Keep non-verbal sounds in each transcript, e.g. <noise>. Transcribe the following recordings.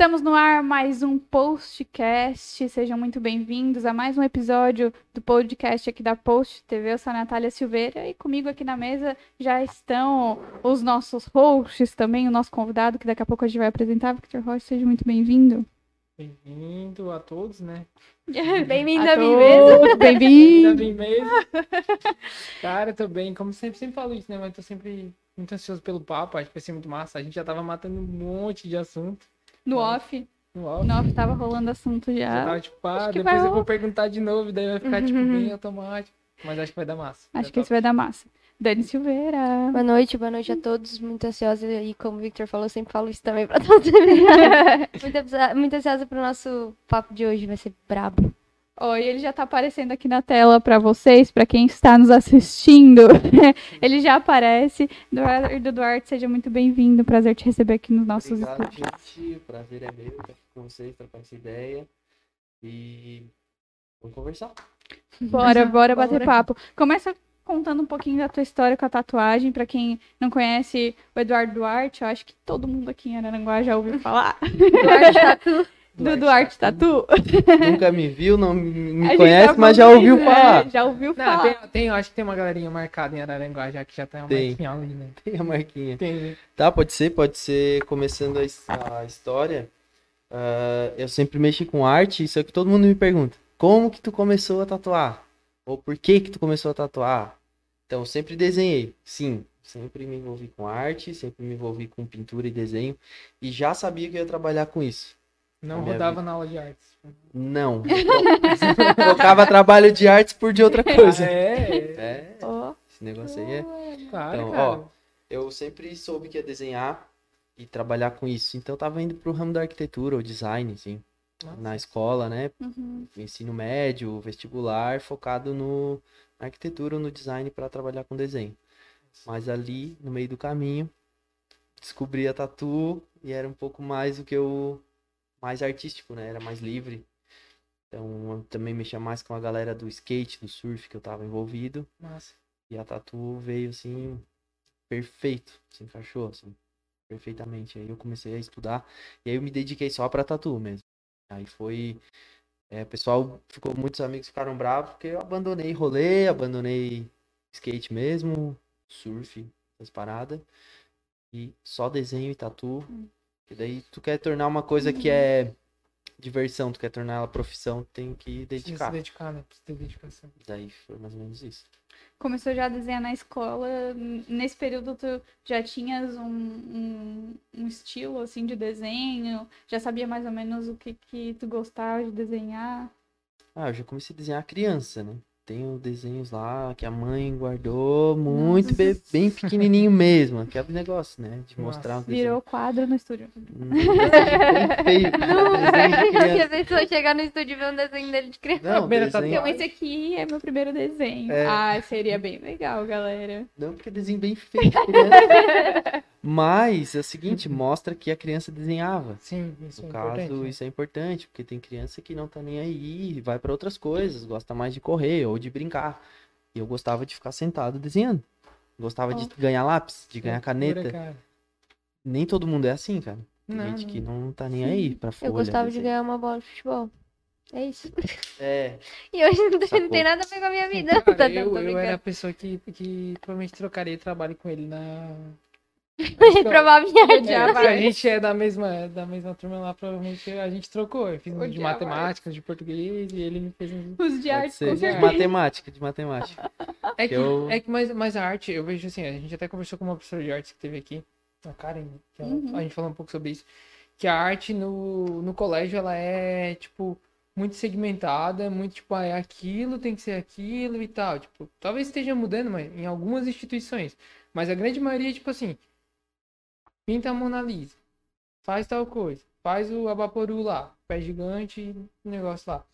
Estamos no ar mais um postcast. Sejam muito bem-vindos a mais um episódio do podcast aqui da Post TV. Eu sou a Natália Silveira e comigo aqui na mesa já estão os nossos hosts também, o nosso convidado que daqui a pouco a gente vai apresentar. Victor Rocha, seja muito bem-vindo. Bem-vindo a todos, né? <laughs> Bem-vindo a, a mim mesmo. <laughs> Bem-vindo a mim mesmo. Cara, tô bem. Como sempre, sempre falo isso, né? Mas tô sempre muito ansioso pelo papo. Acho que vai ser muito massa. A gente já tava matando um monte de assunto. No off. No off. No off tava rolando assunto já. já tava, tipo, ah, depois eu vou perguntar de novo, daí vai ficar, tipo, uhum. tipo, bem automático. Mas acho que vai dar massa. Acho que isso vai dar massa. Dani Silveira. Boa noite, boa noite a todos. Muito ansiosa. E como o Victor falou, eu sempre falo isso também pra todos. <laughs> <laughs> muito, muito ansiosa pro nosso papo de hoje. Vai ser brabo. Oi, ele já está aparecendo aqui na tela para vocês, para quem está nos assistindo. <laughs> ele já aparece. Eduardo Duarte, seja muito bem-vindo. Prazer te receber aqui nos nossos Obrigado, gente. O prazer é meu estar aqui com vocês, trocar essa ideia. E vamos conversar. Bora, bora bater papo. Começa contando um pouquinho da tua história com a tatuagem. Para quem não conhece o Eduardo Duarte, eu acho que todo mundo aqui em Araranguá já ouviu falar. Duarte Tatu do Duarte Tatu. <laughs> Nunca me viu, não me conhece, mas já ouviu né? falar. Já ouviu falar. Tem, tem, acho que tem uma galerinha marcada em Araranguá, já que já tem uma tem. marquinha ali, né? <laughs> Tem a marquinha. Tem? Tá, pode ser, pode ser. Começando a, a história, uh, eu sempre mexi com arte, isso é que todo mundo me pergunta. Como que tu começou a tatuar? Ou por que que tu começou a tatuar? Então, eu sempre desenhei, sim. Sempre me envolvi com arte, sempre me envolvi com pintura e desenho. E já sabia que eu ia trabalhar com isso. Não rodava vida. na aula de artes. Não. <laughs> Trocava trabalho de artes por de outra coisa. Ah, é? É. Oh. Esse negócio aí é. Claro, então, cara. ó, eu sempre soube que ia desenhar e trabalhar com isso. Então eu tava indo pro ramo da arquitetura ou design, assim. Nossa. Na escola, né? Uhum. Ensino médio, vestibular, focado no na arquitetura ou no design para trabalhar com desenho. Mas ali, no meio do caminho, descobri a tatu e era um pouco mais o que eu mais artístico, né? Era mais livre. Então eu também mexia mais com a galera do skate, do surf que eu tava envolvido. Nossa. E a tatu veio assim, perfeito. Se encaixou, assim, perfeitamente. Aí eu comecei a estudar. E aí eu me dediquei só pra tatu mesmo. Aí foi. É, o pessoal ficou, muitos amigos ficaram bravos porque eu abandonei rolê, abandonei skate mesmo, surf, essas paradas. E só desenho e tatu. Hum. E daí tu quer tornar uma coisa que é diversão, tu quer tornar ela profissão, tem que dedicar. Precisa se dedicar, né? Precisa ter dedicação. Daí foi mais ou menos isso. Começou já a desenhar na escola. Nesse período tu já tinhas um, um, um estilo assim de desenho? Já sabia mais ou menos o que, que tu gostava de desenhar? Ah, eu já comecei a desenhar criança, né? Tenho desenhos lá que a mãe guardou muito bem, bem pequenininho mesmo. Aquele negócio, né? De mostrar Nossa. Virou quadro no estúdio. Hum, bem feio. <laughs> <laughs> A pessoa chegar no estúdio e ver um desenho dele de criança. Não, desenho... Então esse aqui é meu primeiro desenho. É... Ah, seria bem legal, galera. Não, porque é desenho bem feio criança. <laughs> Mas é o seguinte, mostra que a criança desenhava. Sim, isso no é caso, importante. Né? isso é importante, porque tem criança que não tá nem aí, vai para outras coisas, gosta mais de correr ou de brincar. E eu gostava de ficar sentado desenhando. Gostava oh. de ganhar lápis, de ganhar caneta. Cara. Nem todo mundo é assim, cara. Tem não, gente que não tá nem aí pra folha. Eu gostava de ganhar uma bola de futebol. É isso. <laughs> É. E hoje não, não tem nada a ver com a minha vida. <laughs> Cara, tá, eu, eu era a pessoa que, que provavelmente trocaria trabalho com ele na provavelmente. É, a gente é da mesma, da mesma turma lá, provavelmente a gente trocou. Eu fiz um de matemática, de português e ele me fez um. Os de arte, com de matemática, de matemática. É que, eu... é que mais, mais a arte, eu vejo assim, a gente até conversou com uma professora de arte que teve aqui, a Karen, que ela, uhum. a gente falou um pouco sobre isso. Que a arte no, no colégio, ela é, tipo, muito segmentada, muito tipo, ah, é aquilo, tem que ser aquilo e tal. Tipo, talvez esteja mudando, mas em algumas instituições. Mas a grande maioria, tipo assim, pinta a Mona Lisa, faz tal coisa, faz o Abaporu lá, pé gigante, negócio lá.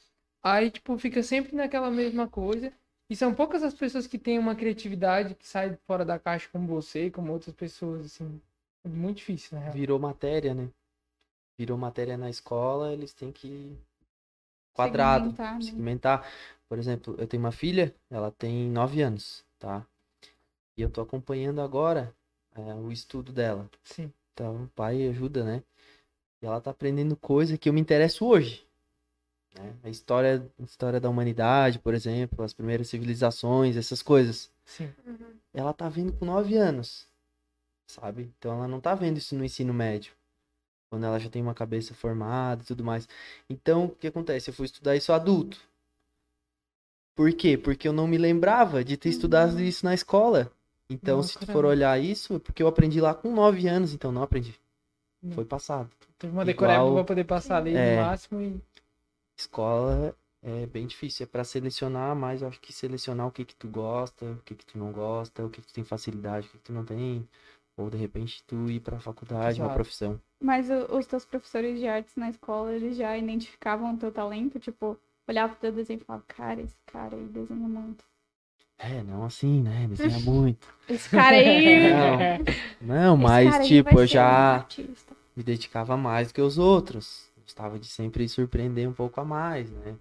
Aí, tipo, fica sempre naquela mesma coisa. E são poucas as pessoas que têm uma criatividade que sai fora da caixa como você, como outras pessoas, assim. É muito difícil, né? Virou matéria, né? Virou matéria na escola, eles têm que quadrado, segmentar, né? segmentar. Por exemplo, eu tenho uma filha, ela tem nove anos, tá? E eu tô acompanhando agora é, o estudo dela. Sim. Então o pai ajuda, né? E ela tá aprendendo coisa que eu me interesso hoje. Né? A história, a história da humanidade, por exemplo, as primeiras civilizações, essas coisas. Sim. Uhum. Ela tá vendo com 9 anos, sabe? Então ela não tá vendo isso no ensino médio. Quando ela já tem uma cabeça formada e tudo mais. Então, o que acontece? Eu fui estudar isso adulto. Por quê? Porque eu não me lembrava de ter estudado isso na escola. Então, Nossa, se tu for caramba. olhar isso, é porque eu aprendi lá com 9 anos, então não aprendi. Não. Foi passado. Teve uma Igual- decoreba pra poder passar ali É. no máximo e. Escola é bem difícil, é para selecionar, mas eu acho que selecionar o que que tu gosta, o que que tu não gosta, o que que tu tem facilidade, o que que tu não tem, ou de repente tu ir pra faculdade, uma Exato. profissão. Mas os teus professores de artes na escola, eles já identificavam o teu talento? Tipo, olhava pro teu desenho e falava, cara, esse cara aí desenha muito. É, não assim, né? Desenha <laughs> muito. Esse cara aí... Não, não mas tipo, eu já um me dedicava mais do que os outros. Gostava de sempre surpreender um pouco a mais, né?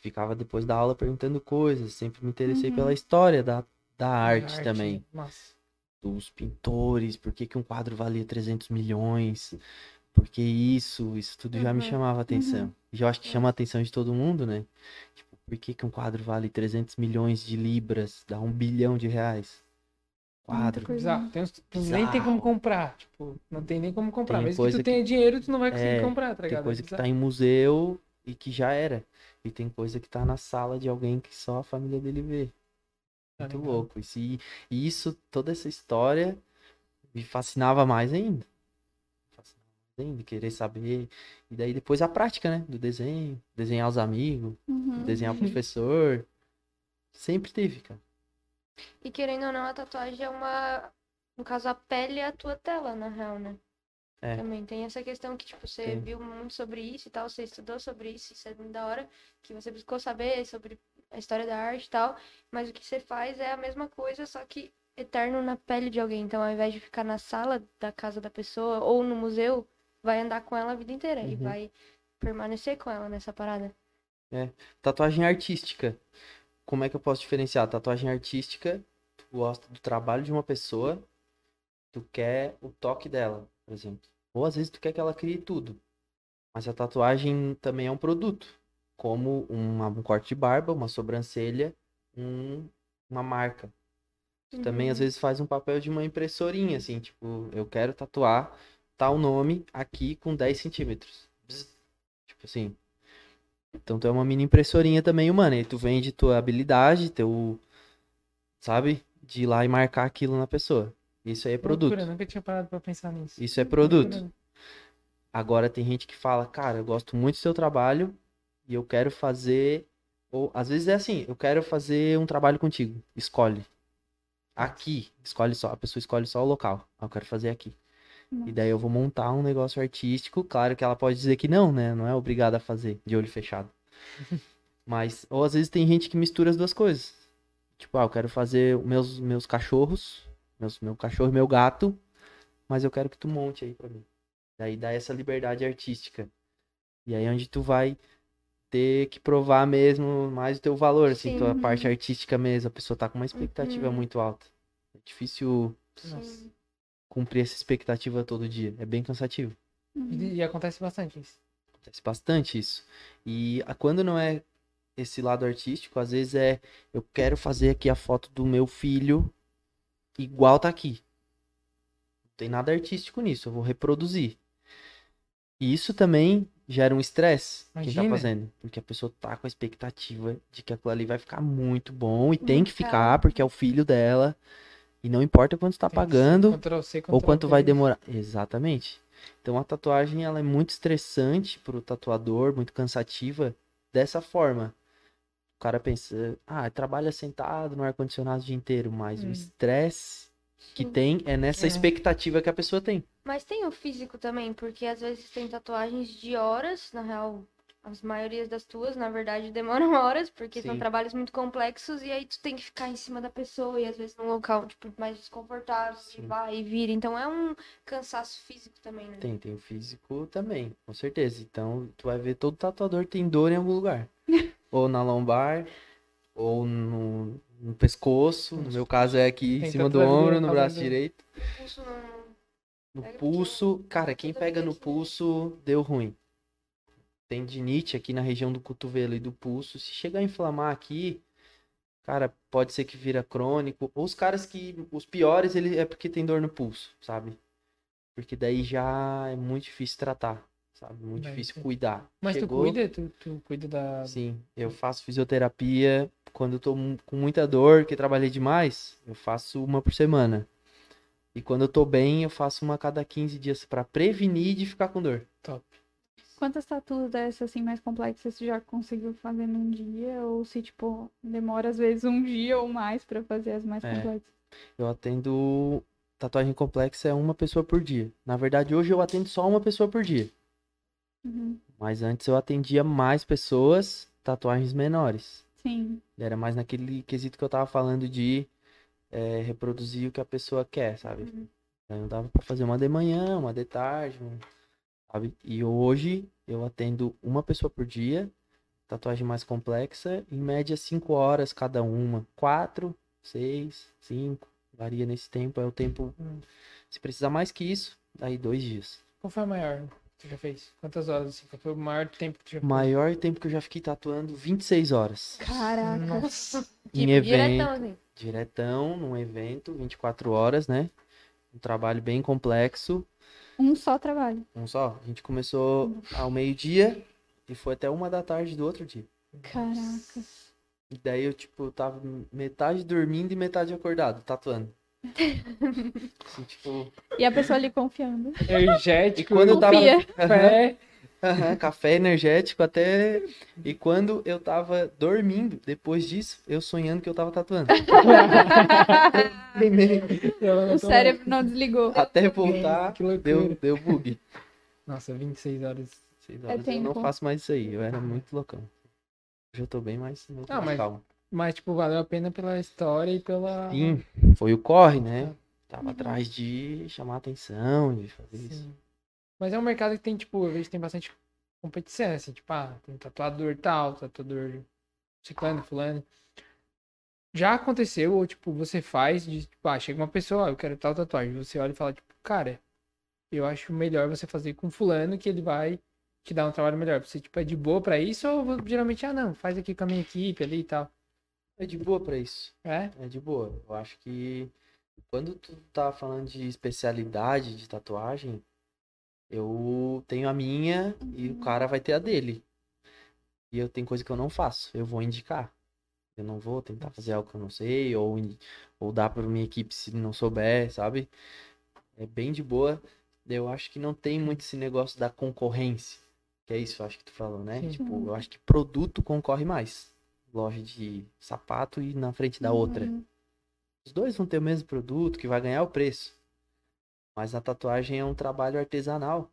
Ficava depois da aula perguntando coisas, sempre me interessei Uhum. pela história da, da arte, também. Nossa. dos pintores, por que, que um quadro valia 300 milhões, por que isso, isso tudo já me Uhum, chamava atenção. E eu acho que chama a atenção de todo mundo, né? Tipo, por que, que um quadro vale 300 milhões de libras, dá um bilhão de reais? Quadro. coisa. Bizarro. Tem uns que tu nem tem como comprar. Tipo, não tem nem como comprar. Tem Mesmo que coisa tu que- tenha dinheiro, tu não vai conseguir É, comprar, tá Tem ligado? coisa É que tá em museu e que já era. E tem coisa que tá na sala de alguém que só a família dele vê. Tá Muito ligado? louco. E isso, toda essa história me fascinava mais ainda. Mais ainda, querer saber. E daí depois a prática, né? Do desenho, desenhar os amigos, Uhum. desenhar o <laughs> professor. Sempre teve, cara. E querendo ou não, a tatuagem é uma. No caso, a pele é a tua tela, na real, né? É. Também tem essa questão que, tipo, você Tem. viu muito sobre isso e tal, você estudou sobre isso, isso é da hora, que você buscou saber sobre a história da arte e tal, mas o que você faz é a mesma coisa, só que eterno na pele de alguém. Então, ao invés de ficar na sala da casa da pessoa ou no museu, vai andar com ela a vida inteira e Uhum. vai permanecer com ela nessa parada. Tatuagem artística. Como é que eu posso diferenciar? Tatuagem artística, tu gosta do trabalho de uma pessoa, tu quer o toque dela, por exemplo. Ou às vezes tu quer que ela crie tudo. Mas a tatuagem também é um produto. Como uma- um corte de barba, uma sobrancelha, um- uma marca. Tu também às Uhum. vezes faz um papel de uma impressorinha, assim, tipo, eu quero tatuar tal nome aqui com 10 centímetros. Tipo assim. Então tu é uma mini impressorinha também humana. E tu vende tua habilidade, teu. Sabe? De ir lá e marcar aquilo na pessoa. Isso aí é produto. Loucura, nunca tinha parado pra pensar nisso. Isso é produto. Loucura. Agora tem gente que fala, cara, eu gosto muito do seu trabalho e eu quero fazer. Ou às vezes é assim, eu quero fazer um trabalho contigo. Escolhe. Aqui. Escolhe só. A pessoa escolhe só o local. Ah, eu quero fazer aqui. E daí eu vou montar um negócio artístico. Claro que ela pode dizer que não, né? Não é obrigada a fazer de olho fechado. <laughs> Mas, ou às vezes tem gente que mistura as duas coisas. Tipo, ah, eu quero fazer meus, meus cachorros, meus, meu cachorro e meu gato, mas eu quero que tu monte aí pra mim. Daí dá essa liberdade artística. E aí é onde tu vai ter que provar mesmo mais o teu valor, assim, Sim. tua parte artística mesmo. A pessoa tá com uma expectativa Uhum. muito alta. É difícil Nossa. Cumprir essa expectativa todo dia. É bem cansativo. Uhum. E, e acontece bastante isso. Acontece bastante isso. E a- quando não é esse lado artístico, às vezes é eu quero fazer aqui a foto do meu filho igual tá aqui. Não tem nada artístico nisso, eu vou reproduzir. E isso também gera um estresse quem tá fazendo, porque a pessoa tá com a expectativa de que aquilo ali vai ficar muito bom e tem Muito que ficar porque é o filho dela. E não importa quanto tá ser pagando, Ctrl C, ou quanto vai demorar. Exatamente. Então a tatuagem ela é muito estressante pro tatuador, muito cansativa dessa forma. O cara pensa, ah, trabalha sentado no ar-condicionado o dia inteiro, mas o Hum. estresse que Sim. tem é nessa É. expectativa que a pessoa tem. Mas tem o físico também, porque às vezes tem tatuagens de horas, na real, as maiorias das tuas, na verdade, demoram <laughs> horas, porque são Sim. trabalhos muito complexos, e aí tu tem que ficar em cima da pessoa, e às vezes num local, tipo, mais desconfortável, e Sim. vai e vira. Então é um cansaço físico também, né? Tem, tem o físico também, com certeza. Então tu vai ver todo tatuador tem dor em algum lugar. <laughs> ou na lombar, ou no, no pescoço. No meu caso é aqui em Tem cima do ombro, no braço direito. O pulso não. No pulso, cara, quem pega no pulso deu ruim. Tendinite aqui na região do cotovelo e do pulso. Se chegar a inflamar aqui, cara, pode ser que vira crônico. Ou os caras que. Os piores, ele é porque tem dor no pulso, sabe? Porque daí já é muito difícil tratar, sabe? Muito Mas, difícil cuidar. Mas Chegou... tu cuida? Tu, tu cuida da. Sim, eu faço fisioterapia. Quando eu tô com muita dor, que trabalhei demais, eu faço uma por semana. E quando eu tô bem, eu faço uma a cada 15 dias para prevenir de ficar com dor. Top. Quantas tatuas dessas assim mais complexas você já conseguiu fazer num dia? Ou se, tipo, demora às vezes um dia ou mais para fazer as mais é, complexas? Eu atendo. Tatuagem complexa é uma pessoa por dia. Na verdade, hoje eu atendo só uma pessoa por dia. Uhum. Mas antes eu atendia mais pessoas, tatuagens menores. Sim. Era mais naquele quesito que eu tava falando de é, reproduzir o que a pessoa quer, sabe? Uhum. Então dava para fazer uma de manhã, uma de tarde, sabe? E hoje eu atendo uma pessoa por dia, tatuagem mais complexa, em média cinco horas cada uma, quatro, seis, cinco, varia nesse tempo, é o tempo. Hum. Se precisar mais que isso, daí dois dias. Qual foi a maior que você já fez? Quantas horas assim? Qual foi o maior tempo que você já fez? Maior tempo que eu já fiquei tatuando, 26 horas. Caraca. Nossa. <laughs> em tipo, evento. Diretão, assim diretão, num evento, 24 horas, né? Um trabalho bem complexo. Um só trabalho. Um só. A gente começou ao meio-dia e foi até uma da tarde do outro dia. Caraca. E daí eu, tipo, tava metade dormindo e metade acordado, tatuando. <laughs> assim, tipo... E a pessoa ali confiando. Energético. E quando eu tava. Fé. Uhum, <laughs> café energético até. E quando eu tava dormindo, depois disso, eu sonhando que eu tava tatuando. <laughs> o cérebro não desligou. Até voltar, deu, deu bug. Nossa, 26 horas. 26 horas. É eu não faço mais isso aí. Eu era muito loucão. Hoje eu tô bem mais, muito mais mas, calmo. Mas, tipo, valeu a pena pela história e pela. Sim, foi o corre, né? Tava uhum. atrás de chamar atenção, de fazer Sim. isso. Mas é um mercado que tem, tipo, eu vejo que tem bastante competição, assim, tipo, ah, tem tatuador tal, tatuador ciclano, fulano. Já aconteceu, ou tipo, você faz, de, tipo, ah, chega uma pessoa, ah, eu quero tal tatuagem. Você olha e fala, tipo, cara, eu acho melhor você fazer com fulano que ele vai te dar um trabalho melhor. Você, tipo, é de boa pra isso ou geralmente, ah, não, faz aqui com a minha equipe ali e tal. É de boa pra isso. É? É de boa. Eu acho que quando tu tá falando de especialidade de tatuagem, eu tenho a minha uhum. e o uhum. cara vai ter a dele. E eu tenho coisa que eu não faço, eu vou indicar. Eu não vou tentar fazer algo que eu não sei, ou, ou dar para minha equipe se não souber, sabe? É bem de boa. Eu acho que não tem muito esse negócio da concorrência. Que é isso, acho que tu falou, né? Sim. Tipo, eu acho que produto concorre mais. Loja de sapato e na frente da outra. Uhum. Os dois vão ter o mesmo produto, que vai ganhar o preço. Mas a tatuagem é um trabalho artesanal.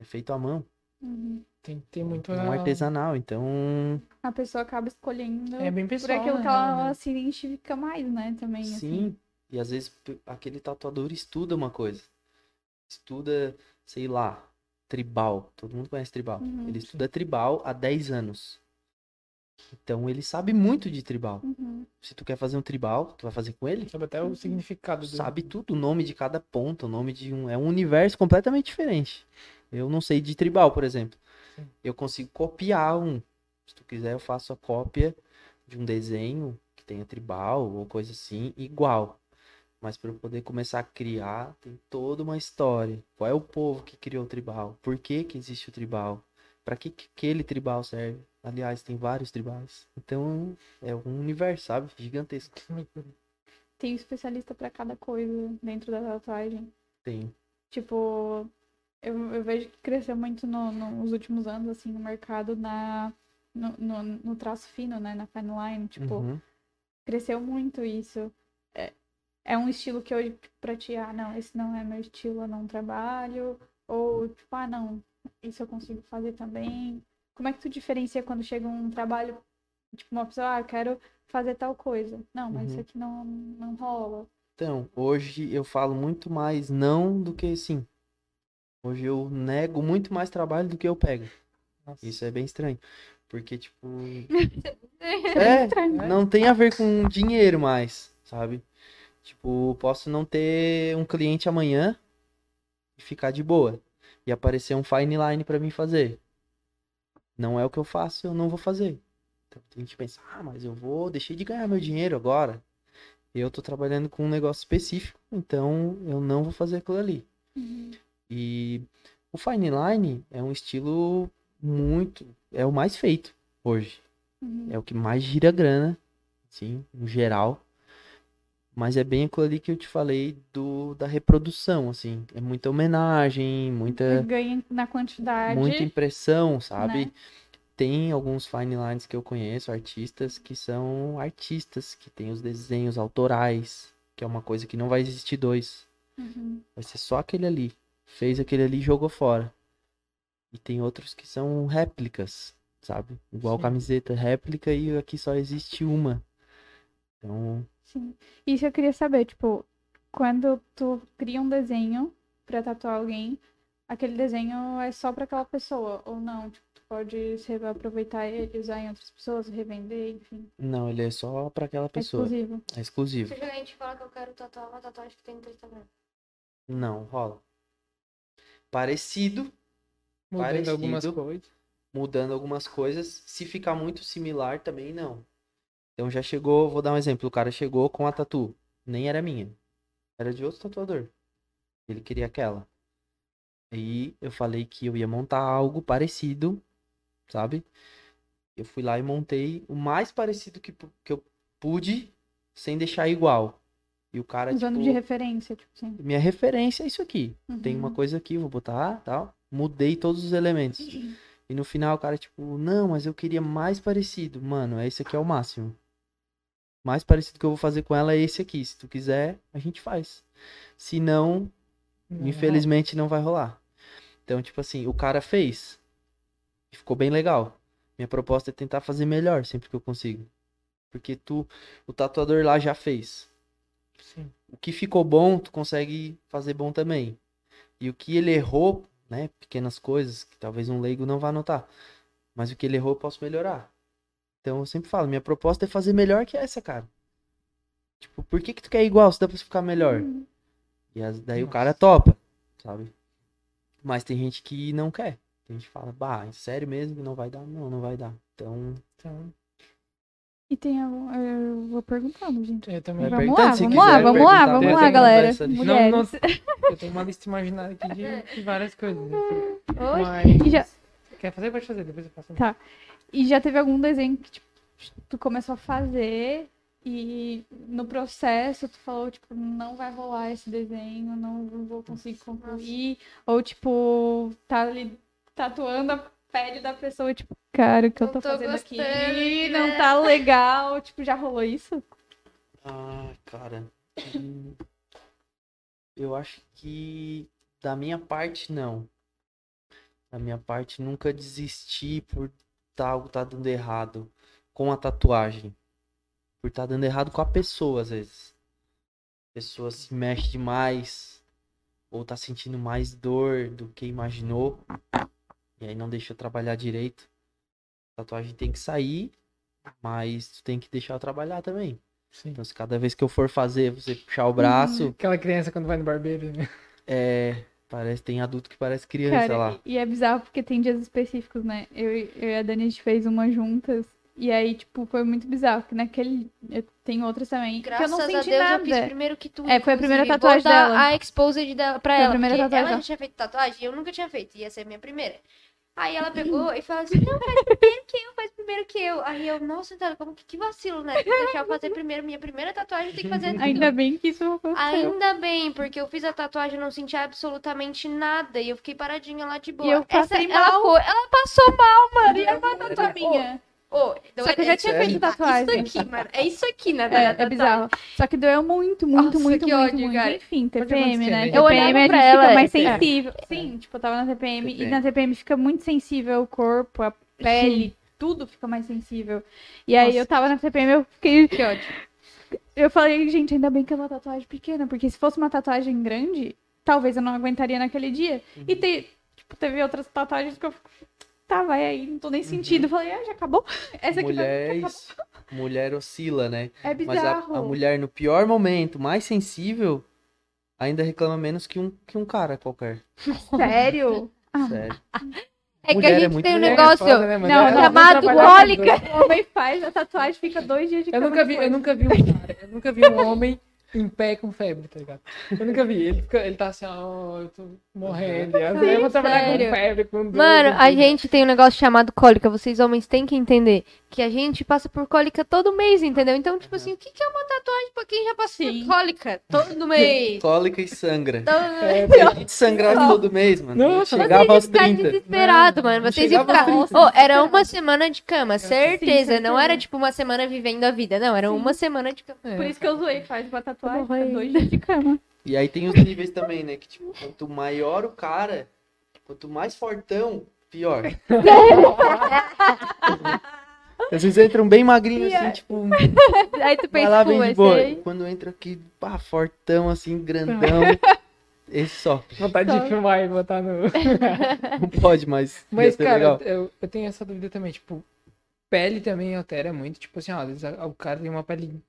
É feito à mão. Uhum. Tem que ter muito. É um artesanal, então. A pessoa acaba escolhendo é bem pessoal, por aquilo né? que ela se identifica mais, né? Também. Sim. Assim. E às vezes aquele tatuador estuda uma coisa. Estuda, sei lá, tribal. Todo mundo conhece tribal. Uhum. Ele estuda tribal há 10 anos. Então ele sabe muito de tribal. Uhum. Se tu quer fazer um tribal, tu vai fazer com ele. Sabe até o significado do... Sabe tudo, o nome de cada ponta, o nome de um. É um universo completamente diferente. Eu não sei de tribal, por exemplo. Sim. Eu consigo copiar um. Se tu quiser, eu faço a cópia de um desenho que tenha tribal ou coisa assim, igual. Mas para eu poder começar a criar, tem toda uma história. Qual é o povo que criou o tribal? Por que, que existe o tribal? Para que, que aquele tribal serve? Aliás, tem vários tribais. Então, é um universo, sabe? Gigantesco. Tem um especialista para cada coisa dentro da tatuagem. Tem. Tipo, eu, eu vejo que cresceu muito no, nos últimos anos, assim, no mercado na, no, no, no traço fino, né? Na fine line. Tipo, uhum. cresceu muito isso. É, é um estilo que hoje, pra ti, ah, não, esse não é meu estilo, eu não trabalho. Ou, tipo, ah, não, isso eu consigo fazer também. Como é que tu diferencia quando chega um trabalho, tipo, uma pessoa, ah, eu quero fazer tal coisa. Não, mas uhum. isso aqui não, não rola. Então, hoje eu falo muito mais não do que sim. Hoje eu nego muito mais trabalho do que eu pego. Nossa. Isso é bem estranho. Porque, tipo. <laughs> é, é não tem a ver com dinheiro mais, sabe? Tipo, posso não ter um cliente amanhã, e ficar de boa. E aparecer um fine line para mim fazer. Não é o que eu faço, eu não vou fazer. Então a gente pensa, ah, mas eu vou, deixei de ganhar meu dinheiro agora. Eu tô trabalhando com um negócio específico, então eu não vou fazer aquilo ali. Uhum. E o fine line é um estilo muito, é o mais feito hoje. Uhum. É o que mais gira grana, sim, no geral. Mas é bem aquilo ali que eu te falei do, da reprodução, assim. É muita homenagem, muita. Ganha na quantidade. Muita impressão, sabe? Né? Tem alguns fine lines que eu conheço, artistas, que são artistas, que tem os desenhos autorais, que é uma coisa que não vai existir dois. Uhum. Vai ser só aquele ali. Fez aquele ali e jogou fora. E tem outros que são réplicas, sabe? Igual Sim. camiseta réplica e aqui só existe uma. Então. Sim. Isso eu queria saber, tipo, quando tu cria um desenho pra tatuar alguém, aquele desenho é só pra aquela pessoa, ou não? Tipo, tu pode aproveitar ele, usar em outras pessoas, revender, enfim. Não, ele é só pra aquela é pessoa. É exclusivo. É exclusivo. Se a gente fala que eu quero tatuar uma tatuagem que tem no Instagram. Não, rola. Parecido. Mudando parecido, algumas coisas. Mudando algumas coisas. Se ficar muito similar, também não. Então já chegou, vou dar um exemplo. O cara chegou com a tatu. Nem era minha. Era de outro tatuador. Ele queria aquela. Aí eu falei que eu ia montar algo parecido, sabe? Eu fui lá e montei o mais parecido que, que eu pude, sem deixar igual. E o cara, Usando tipo, de referência, tipo assim. Minha referência é isso aqui. Uhum. Tem uma uhum. coisa aqui, vou botar, tal. Mudei todos os elementos. Uhum. E no final o cara, tipo, não, mas eu queria mais parecido. Mano, esse aqui é o máximo mais parecido que eu vou fazer com ela é esse aqui. Se tu quiser, a gente faz. Se não, não infelizmente não vai rolar. Então, tipo assim, o cara fez. Ficou bem legal. Minha proposta é tentar fazer melhor sempre que eu consigo. Porque tu, o tatuador lá já fez. Sim. O que ficou bom, tu consegue fazer bom também. E o que ele errou, né, pequenas coisas que talvez um leigo não vá notar. Mas o que ele errou eu posso melhorar. Então eu sempre falo, minha proposta é fazer melhor que essa, cara. Tipo, por que que tu quer igual se dá pra ficar melhor? Uhum. E as, daí Nossa. o cara topa, sabe? Mas tem gente que não quer. Tem gente que fala, bah, é sério mesmo? Não vai dar? Não, não vai dar. Então. então... E tem algum. Eu vou perguntando, gente. Eu também. Vamos lá, vamos lá, vamos lá, vamos lá, galera. Não, não, eu tenho uma lista imaginária aqui de, de várias coisas. Oi? Mas... Já... Quer fazer? Pode fazer, depois eu faço. Tá. E já teve algum desenho que tipo, tu começou a fazer e no processo tu falou, tipo, não vai rolar esse desenho, não vou conseguir concluir. Ou, tipo, tá ali tatuando a pele da pessoa, tipo, cara, o que não eu tô, tô fazendo gostando, aqui né? não tá legal. Tipo, já rolou isso? Ah, cara. Hum, eu acho que da minha parte, não. Da minha parte, nunca desisti por tá, algo tá dando errado com a tatuagem. Por tá dando errado com a pessoa, às vezes. A pessoa se mexe demais. Ou tá sentindo mais dor do que imaginou. E aí não deixou trabalhar direito. A tatuagem tem que sair, mas tu tem que deixar eu trabalhar também. Sim. Então, se cada vez que eu for fazer, você puxar o braço. Aquela criança quando vai no barbeiro, né? É. Parece, tem adulto que parece criança Cara, lá. E é bizarro porque tem dias específicos, né? Eu, eu e a Dani, a gente fez uma juntas. E aí, tipo, foi muito bizarro. Porque naquele. Eu tenho outras também. Graças que eu não senti a Deus, nada. eu fiz primeiro que tu. É, foi a primeira tatuagem dela. a exposed dela pra foi ela. A primeira tatuagem ela já tinha feito tatuagem e eu nunca tinha feito. Ia ser a minha primeira. Aí ela pegou e falou assim: não, faz primeiro que eu, faz primeiro que eu. Aí eu, nossa, então, como que, que vacilo, né? Tem que deixar eu fazer primeiro. Minha primeira tatuagem tem que fazer tudo. Ainda bem que isso aconteceu. Ainda bem, porque eu fiz a tatuagem e não senti absolutamente nada. E eu fiquei paradinha lá de boa. E eu passei Essa, mal. Ela, foi, ela passou mal, mano. E é uma tatuagem minha. Oh, Só que eu já tinha sério? feito tatuagem. Isso aqui, mano. É isso aqui, na É, verdade. é bizarro. Só que doeu muito, muito, Nossa, muito, que muito, ódio, muito. cara. Enfim, TPM, né? TPM Eu olhava pra fica ela, mais é. sensível. Sim, tipo, eu tava na TPM. E TPM. na TPM fica muito sensível o corpo, a pele, tudo fica mais sensível. E aí Nossa. eu tava na TPM, eu fiquei... Que ódio. Eu falei, gente, ainda bem que é uma tatuagem pequena. Porque se fosse uma tatuagem grande, talvez eu não aguentaria naquele dia. E te, tipo, teve outras tatuagens que eu... Tá, vai aí, não tô nem sentindo. Eu falei, ah, já acabou? Essa aqui é vai... isso. Mulher oscila, né? É Mas a, bizarro. a mulher no pior momento, mais sensível, ainda reclama menos que um, que um cara qualquer. <laughs> Sério? Sério. É que Mulher a é gente muito tem um é negócio foda, né? Não, chamado dois. O homem faz a tatuagem fica dois dias de Eu cama nunca vi, eu nunca vi um cara, eu nunca vi um homem em pé com febre, tá ligado? Eu nunca vi. Ele, fica, ele tá assim, ó, eu tô morrendo. E vezes eu vou trabalhar sério? com febre, com dor. Mano, a gente tem um negócio chamado cólica. Vocês homens têm que entender que a gente passa por cólica todo mês, entendeu? Então, tipo assim, o que que é uma tatuagem pra quem já passa Sim. por cólica todo mês? <laughs> Cólica e sangra. Todo <laughs> É, A gente sangrava todo mês, mano. Nossa, Chegava aos iam ficar 30. desesperados, mano. Vocês iam ficar. aos Ô, era uma semana de cama, certeza. certeza. Não era tipo uma semana vivendo a vida, não. Era Sim. uma semana de cama. É. Por isso que eu zoei, faz uma tatuagem, Tá dois dias de cama. E aí tem os níveis também, né? Que tipo, quanto maior o cara, quanto mais fortão, pior. <laughs> Às vezes entram bem magrinhos assim, tipo, <laughs> Aí tu pensa, lá pô, bem de boa. aí... Quando entra aqui, pá, fortão assim, grandão, <laughs> esse sofre. Vontade Só- de filmar e botar no. <laughs> Não pode, mas. Mas, cara, legal. eu, eu tenho essa dúvida também, tipo, pele também altera muito, tipo assim, ó, às vezes o cara tem uma pele.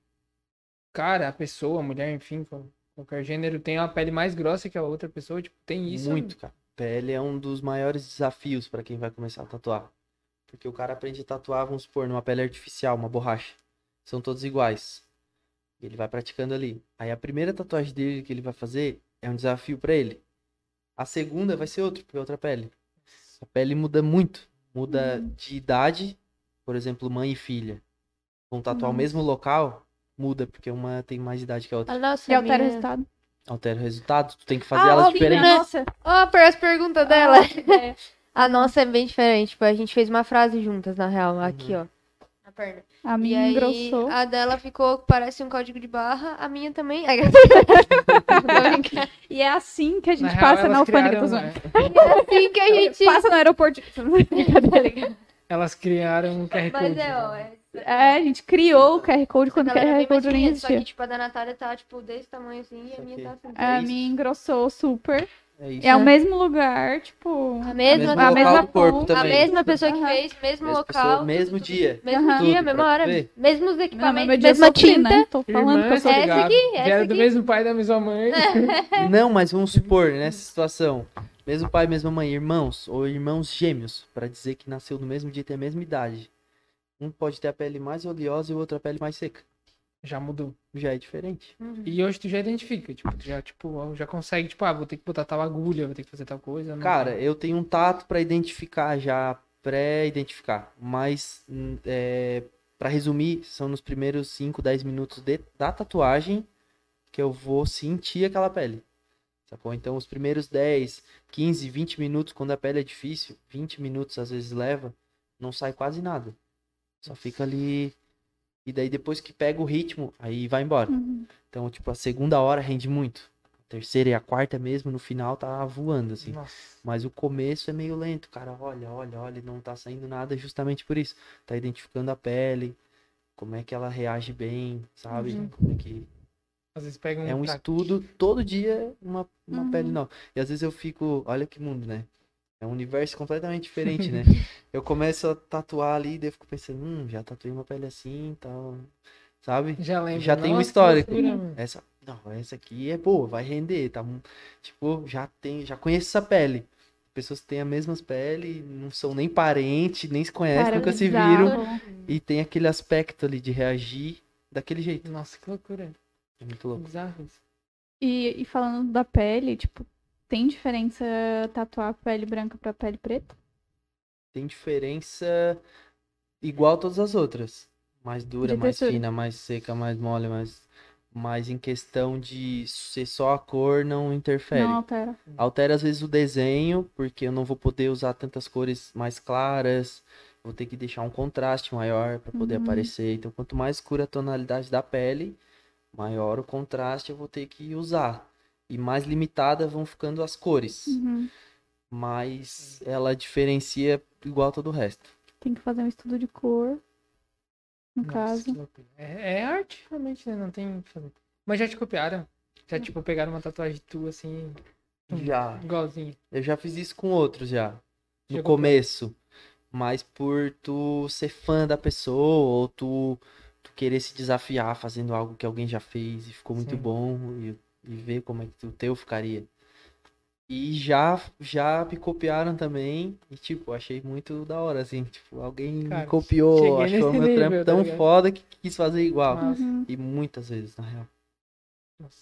Cara, a pessoa, a mulher, enfim, qual- qualquer gênero, tem uma pele mais grossa que a outra pessoa, tipo, tem isso. Muito, cara. Pele é um dos maiores desafios pra quem vai começar a tatuar. Porque o cara aprende a tatuar, vamos supor, numa pele artificial, uma borracha. São todos iguais. E ele vai praticando ali. Aí a primeira tatuagem dele que ele vai fazer é um desafio pra ele. A segunda vai ser outra, porque é outra pele. A pele muda muito. Muda de idade, por exemplo, mãe e filha. Vão tatuar o mesmo local, muda, porque uma tem mais idade que a outra. Ah, Nossa, E altera o minha- resultado. Altera o resultado, tu tem que fazer ah, elas óbvio, diferentes. né? Nossa. Ó, per- as perguntas dela. É. A nossa é bem diferente. Tipo, a gente fez uma frase juntas, na real. Aqui, ó. Na perna. A E minha aí, engrossou. a dela ficou, parece um código de barra. A minha também. <laughs> Brincando. E é assim que a gente Na real, passa elas na alfândega dos né, homens. É assim que a <laughs> gente... Passa no aeroporto. <laughs> Brincadeira. Elas criaram um QR Mas Code. é, ó, é... É, a gente criou o QR Code quando o era QR Code nem pequena, Só que, existia. tipo, a da Natália tá, tipo, desse tamanho assim e a minha tá assim. A isso. minha engrossou super. É isso. É o É. mesmo lugar, tipo. A mesma, Mesmo a local mesma corpo ponta. a também. mesma pessoa que fez, mesmo Mesma local. pessoa, mesmo tudo, dia. Mesmo Aham. dia, mesma hora. ver. Mesmos mas equipamentos, dia mesma sofri, tinta. né? Tô falando Irmã, tá Essa aqui, essa Vieram do aqui. mesmo pai da mesma mãe. <laughs> Não, mas vamos supor, nessa situação, mesmo pai, mesma mãe, irmãos ou irmãos gêmeos, pra dizer que nasceu no mesmo dia e tem a mesma idade. Um pode ter a pele mais oleosa e o outro a pele mais seca. Já mudou. Já é diferente. Uhum. E hoje tu já identifica, tipo, tu já, tipo, já consegue, tipo, ah, vou ter que botar tal agulha, vou ter que fazer tal coisa. não- Cara, eu tenho um tato pra identificar já, pré-identificar, mas hum, é, para resumir, são nos primeiros 5, 10 minutos de- da tatuagem que eu vou sentir aquela pele. Sacou? Então, os primeiros 10, 15, 20 minutos, quando a pele é difícil, 20 minutos às vezes leva, não sai quase nada. Só fica ali. E daí, depois que pega o ritmo, aí vai embora. Uhum. Então, tipo, a segunda hora rende muito. A terceira e a quarta mesmo, no final, tá voando, assim. Nossa. Mas o começo é meio lento, cara. Olha, olha, olha, não tá saindo nada justamente por isso. Tá identificando a pele, como é que ela reage bem, sabe? Uhum. Como é que. Às vezes pega um. É um estudo, todo dia uma, uma Uhum. pele nova. E às vezes eu fico, olha que mundo, né? É um universo completamente diferente, né? <laughs> Eu começo a tatuar ali, daí eu fico pensando, hum, já tatuei uma pele assim e tal. Sabe? Já lembra. Já tem um histórico. Essa, não, essa aqui é boa, vai render, tá? Tipo, já tem, já conheço essa pele. Pessoas que têm as mesmas peles, não são nem parentes, nem se conhecem, Cara, nunca se viram. E tem aquele aspecto ali de reagir daquele jeito. Nossa, que loucura. É muito louco. Bizarro isso. E, e falando da pele, tipo, tem diferença tatuar pele branca pra pele preta? Tem diferença igual todas as outras. Mais dura, mais fina, mais seca, mais mole, mais. Mas em questão de ser só a cor, não interfere. Não altera. Altera às vezes o desenho, porque eu não vou poder usar tantas cores mais claras. Vou ter que deixar um contraste maior para poder Uhum. aparecer. Então, quanto mais escura a tonalidade da pele, maior o contraste eu vou ter que usar. E mais limitada vão ficando as cores. Uhum. Mas ela diferencia igual todo o resto. Tem que fazer um estudo de cor. No Nossa, caso. É, é arte, realmente, né? Não tem o que fazer. Mas já te copiaram? Já, tipo, pegaram uma tatuagem tua, assim, Já. igualzinha. Eu já fiz isso com outros já. No Chegou começo. Mas por tu ser fã da pessoa, ou tu, tu querer se desafiar fazendo algo que alguém já fez e ficou muito Sim. bom. E e ver como é que o teu ficaria. E já, já me copiaram também. E, tipo, achei muito da hora, assim. Tipo, alguém Cara, me copiou, achou meu nível, trampo tá tão foda que quis fazer igual. Uhum. E muitas vezes, na real.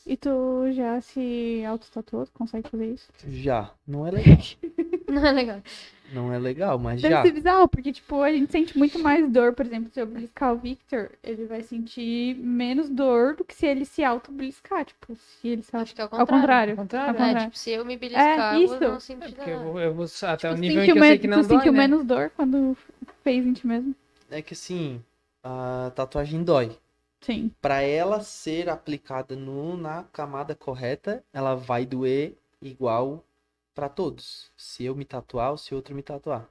E tu já se autotatuou? Tu consegue fazer isso? Já. Não é legal. <laughs> <laughs> Não é legal. Não é legal, mas Deve já. ser bizarro, porque, tipo, a gente sente muito mais dor, por exemplo, se eu bliscar o Victor, ele vai sentir menos dor do que se ele se auto-bliscar, tipo, se ele se auto... Acho que é o Ao contrário. contrário. Ao contrário. Ao É, contrário. tipo, se eu me beliscar, É, eu isso. não sinto Porque eu nada. vou, eu vou até o Tu nível em que eu sei que não tu dói, sentiu né? menos dor quando fez em ti mesmo? É que assim, a tatuagem dói. Sim. Pra ela ser aplicada no, na camada correta, ela vai doer igual pra todos. Se eu me tatuar ou se outro me tatuar.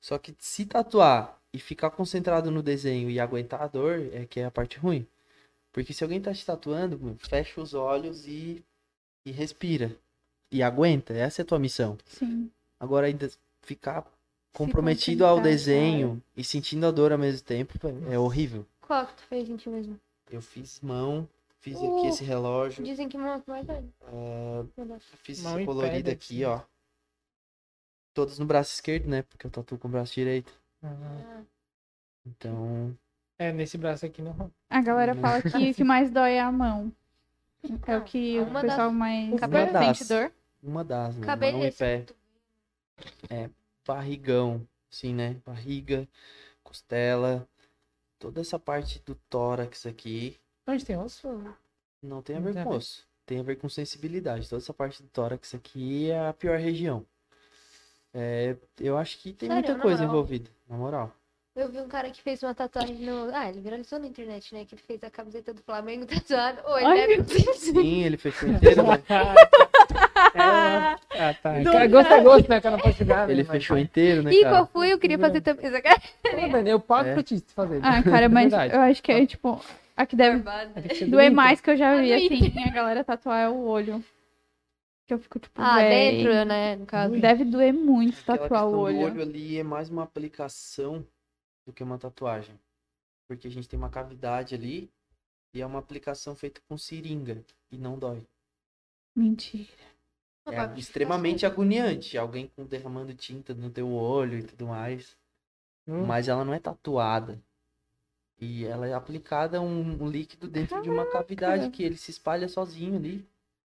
Só que se tatuar e ficar concentrado no desenho e aguentar a dor, é que é a parte ruim. Porque se alguém tá te tatuando, fecha os olhos e, e respira. E aguenta. Essa é a tua missão. Sim. Agora ainda ficar comprometido ao desenho e sentindo a dor ao mesmo tempo é horrível. Qual que tu fez em ti mesmo? Eu fiz mão, fiz Uh. aqui esse relógio, Dizem que mão é mais dói. ah, Deus. fiz Mão esse colorido aqui, ó. Todos no braço esquerdo, né? Porque eu tatuo com o braço direito. Uhum. Ah, Então, É, nesse braço aqui não. A galera Não. fala que o que mais dói é a mão. É o que Uma o pessoal das- mais Uma sente das- dor. uma das, né? Cabelo Mão e esse pé. tu- Barrigão, sim, né? Barriga, costela, toda essa parte do tórax aqui. Onde tem osso? Não tem a Não ver tem a com ver. osso. Tem a ver com sensibilidade. Toda essa parte do tórax aqui é a pior região. É, eu acho que tem Sério, muita coisa moral? envolvida, na moral. Eu vi um cara que fez uma tatuagem no. Ah, ele viralizou na internet, né? Que ele fez a camiseta do Flamengo tatuado. Oi, Ai, deve Sim, ele fechou inteiro, né? <laughs> ah, tá. Do Cara, Gosto é gosto, né? Que eu não posso jogar. né? Ele Mas- fechou inteiro, né, Ih, cara? qual foi? Eu queria fazer também. Essa cara. Dani, eu pago É. pra te fazer. Ah, cara, <laughs> mas Verdade. eu acho que é, tipo, a que deve <laughs> doer bonito. mais que eu já vi, Ah, assim, a galera tatuar é o olho. Que eu fico, tipo, Ah, véi, dentro, né? No caso. Deve doer muito Aquela tatuar o olho. olho ali é mais uma aplicação do que uma tatuagem. Porque a gente tem uma cavidade ali e é uma aplicação feita com seringa e não dói. Mentira. É extremamente agoniante. Alguém com derramando tinta no teu olho e tudo mais. Hum. Mas ela não é tatuada. E ela é aplicada um, um líquido dentro de uma cavidade que ele se espalha sozinho ali.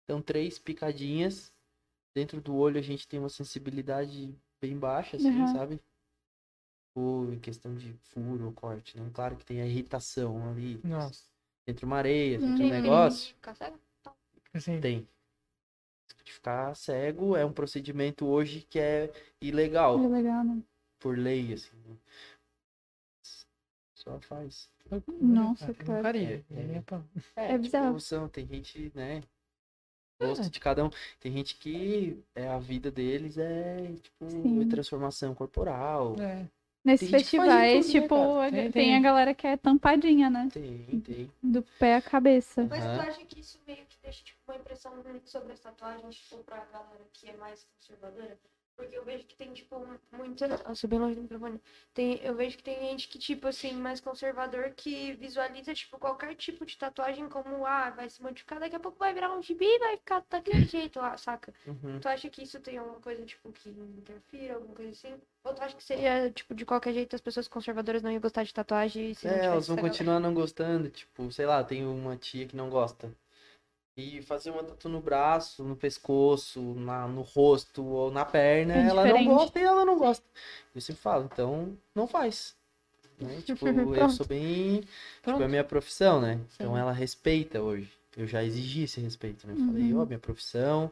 Então, três picadinhas. Dentro do olho a gente tem uma sensibilidade bem baixa, assim, Uhum. sabe? Ou em questão de furo ou corte, né? Claro que tem a irritação ali. Nossa. Entre uma areia, entre um Tem negócio. Ficar cego? Tem. De ficar cego é um procedimento hoje que é ilegal É legal, né? por lei, assim. Né? Só faz. Nossa, Ah, cara. Não faria. É, é. É É tipo, bizarro. são, tem gente, né? Gosto de cada um. Tem gente que é, a vida deles é, tipo, Sim. transformação corporal. É. Nesses festivais, tudo, né, tipo, a- Tem- tem, tem. a galera que é tampadinha, né? Tem, tem. Do pé à cabeça. Mas Aham. tu acha que isso meio que deixa tipo, uma impressão sobre as tatuagens, tipo, pra galera que é mais conservadora? Porque eu vejo que tem, tipo, muita. Nossa, bem longe do microfone. Tem, eu vejo que tem gente que, tipo, assim, mais conservador que visualiza, tipo, qualquer tipo de tatuagem como, ah, vai se modificar, daqui a pouco vai virar um gibi e vai ficar daquele jeito lá, saca? Uhum. Tu acha que isso tem alguma coisa, tipo, que interfira, alguma coisa assim? Ou tu acha que seria, tipo, de qualquer jeito as pessoas conservadoras não iam gostar de tatuagem se É, elas vão galera? continuar não gostando. Tipo, sei lá, tem uma tia que não gosta. E fazer uma tatu no braço, no pescoço, na, no rosto ou na perna, É ela não gosta e ela não gosta. Eu sempre falo, então não faz. Né? <laughs> Tipo, eu sou bem. Tipo, Pronto. é a minha profissão, né? Então Sim. ela respeita hoje. Eu já exigi esse respeito, né? Eu Falei, Uhum. ó, minha profissão,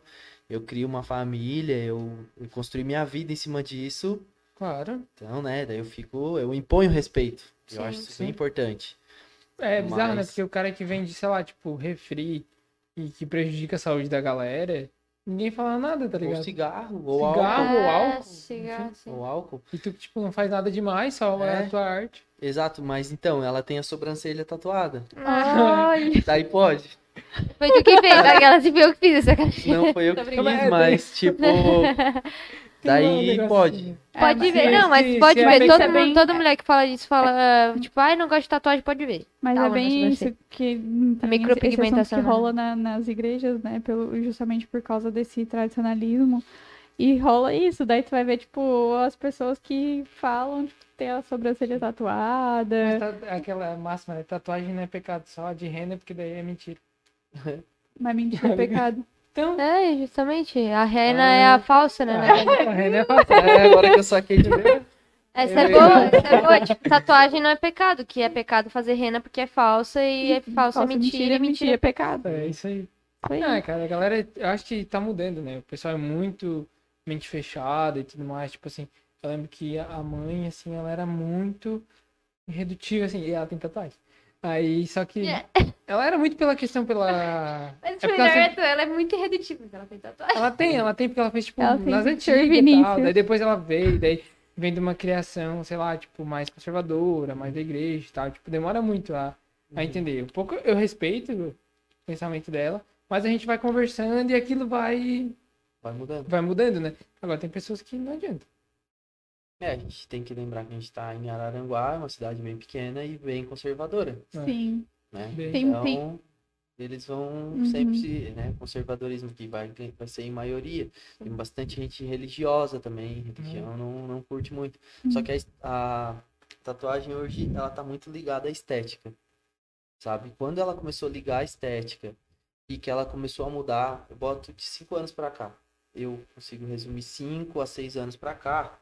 eu crio uma família, eu, eu construí minha vida em cima disso. Claro. Então, né? Daí eu fico, eu imponho respeito. Eu Sim, acho isso sim. bem importante. É bizarro, né? Mas- Porque o cara que vende, sei lá, tipo, refri e que prejudica a saúde da galera, ninguém fala nada, tá Ou ligado? cigarro, ou Cigarro. álcool. ou álcool, É, cigarro, enfim. sim. Ou álcool. E tu, tipo, não faz nada demais, só é É. a tua arte. Exato, mas então, ela tem a sobrancelha tatuada. Ai, <laughs> Daí pode. Foi tu que fez, aquela se eu que fiz essa cara. Não foi eu que fiz, mas tipo. <laughs> Daí um pode. assim. Pode É, ver, não, mas pode ver. é Todo bem- mundo, toda mulher que fala isso fala, <laughs> tipo, ai, não gosto de tatuagem, pode ver. Mas Calma, é bem isso que esse- micropigmentação, que né? rola na- nas igrejas, né? Pelo, justamente por causa desse tradicionalismo. E rola isso, daí tu vai ver, tipo, as pessoas que falam, tipo, ter a sobrancelha tatuada. Mas tá- aquela máxima, né? Tatuagem não é pecado, só de renda, porque daí é mentira. Mas mentira é <laughs> pecado. Então, É, justamente. A rena Ah. <laughs> é a falsa, né? verdade. a renda é fácil. É, agora que eu saquei de ver. <laughs> Essa é boa, essa é boa. Tipo, tatuagem não é pecado, que é pecado fazer rena porque é falsa e é falsa, Falsa mentira, e mentira é pecado. É isso aí. Aí. Ah, cara, a galera, eu acho que tá mudando, né? O pessoal é muito mente fechada e tudo mais. Tipo assim, eu lembro que a mãe, assim, ela era muito irredutível, assim, e ela tem tatuagem. Aí, só que É. ela era muito pela questão pela. <laughs> Mas É melhor ela é tu, ela é muito irredutível, ela tem tatuagem. Ela tem, ela tem porque ela fez, tipo, Ela nas antigas e tal. Daí depois ela veio, daí vem de uma criação, sei lá, tipo, mais conservadora, mais da igreja e tal. Tipo, demora muito a, a entender. Um pouco eu respeito o pensamento dela, mas a gente vai conversando e aquilo vai, Vai mudando. vai mudando, né? Agora tem pessoas que não adianta. É, a gente tem que lembrar que a gente tá em Araranguá, uma cidade bem pequena e bem conservadora, Sim. né? Tem- então, tem- eles vão Uhum. sempre se, né, conservadorismo que vai, vai ser em maioria. Tem bastante gente religiosa também, religião não, não curte muito. Só que a, a tatuagem hoje, ela tá muito ligada à estética, sabe? Quando ela começou a ligar à estética e que ela começou a mudar, eu boto de cinco anos pra cá. Eu consigo resumir cinco a seis anos pra cá.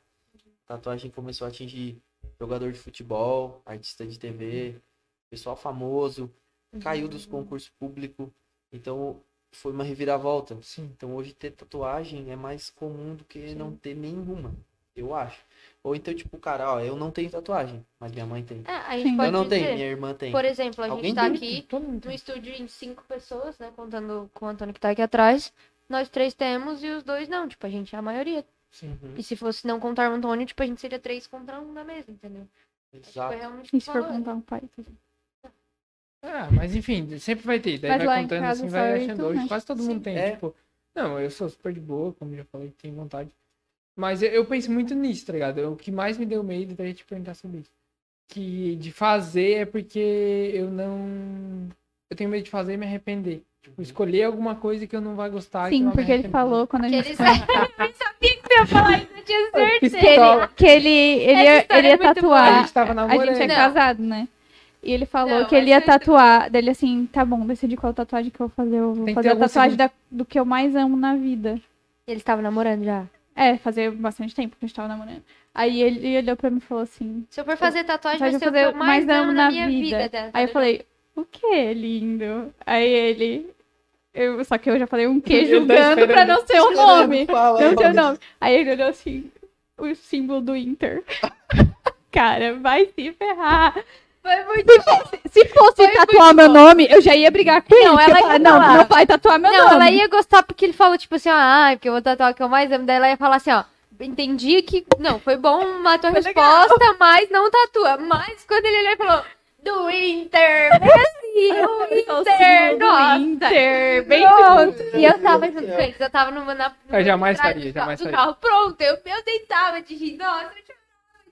A tatuagem começou a atingir jogador de futebol, artista de TV, pessoal famoso, caiu dos concursos públicos. Então, foi uma reviravolta. Sim. Então hoje ter tatuagem é mais comum do que não ter nenhuma, eu acho. Ou então, tipo, cara, ó, eu não tenho tatuagem, mas minha mãe tem. É, a gente Sim. pode eu não dizer, tenho, minha irmã tem. por exemplo, a Alguém gente tá aqui no estúdio em cinco pessoas, né, contando com o Antônio que tá aqui atrás. Nós três temos e os dois não, tipo, a gente é a maioria. Uhum, E se fosse não contar o Antônio, tipo, a gente seria três contra um na mesa, entendeu? Tipo, exato. é realmente E se for valor. contar um pai? Ah, mas enfim, sempre vai ter. Daí Mas vai contando assim, vai achando. Hoje né? quase todo mundo Sim. tem, É. tipo. Não, eu sou super de boa, como já falei, tenho vontade. Mas eu, eu penso muito nisso, tá ligado? O que mais me deu medo da gente perguntar sobre isso. Que de fazer é porque eu não. Eu tenho medo de fazer e me arrepender. Tipo, escolher alguma coisa que eu não vai gostar. Sim, porque ele falou quando a gente eles... <laughs> ia falar isso, eu tinha <laughs> certeza. que ele, que ele, ele, ia, ele ia é muito boa. A tatuar. gente tava A namorando. gente é Não. casado, né? E ele falou Não, que ele ia você- tatuar. Dele assim, tá bom, decidi qual tatuagem que eu vou fazer. Eu vou Tem fazer a tatuagem da- do que eu mais amo na vida. Eles estavam namorando já. É, fazer bastante tempo que a gente tava namorando. Aí ele olhou pra mim e falou assim. Se eu for fazer tatuagem, vai ser o que eu fazer mais amo na minha vida. vida. Aí eu falei, o que, lindo? Aí ele. Eu, só que eu já falei um que Eu tô julgando pra não ser o nome. Fala, Não fala. seu nome. Aí ele olhou assim, o símbolo do Inter. <laughs> Cara, vai se ferrar. Foi muito Se fosse Foi tatuar meu bom. nome, eu já ia brigar com ele. Não, porque ela ia falar, não, não vai tatuar meu Não, nome. ela ia gostar porque ele falou, tipo assim, ah, porque eu vou tatuar o que eu mais amo. Daí ela ia falar assim, ó, entendi que, não, foi bom a tua Foi resposta, mas não tatua. Mas quando ele olhou e falou, do Inter, Messi, É o o Inter, do nossa. Inter, bem Pronto. E eu tava junto com eles, eu tava numa, na, Eu jamais faria, do carro- jamais do faria. carro. Pronto, eu, eu deitava de rir, nossa,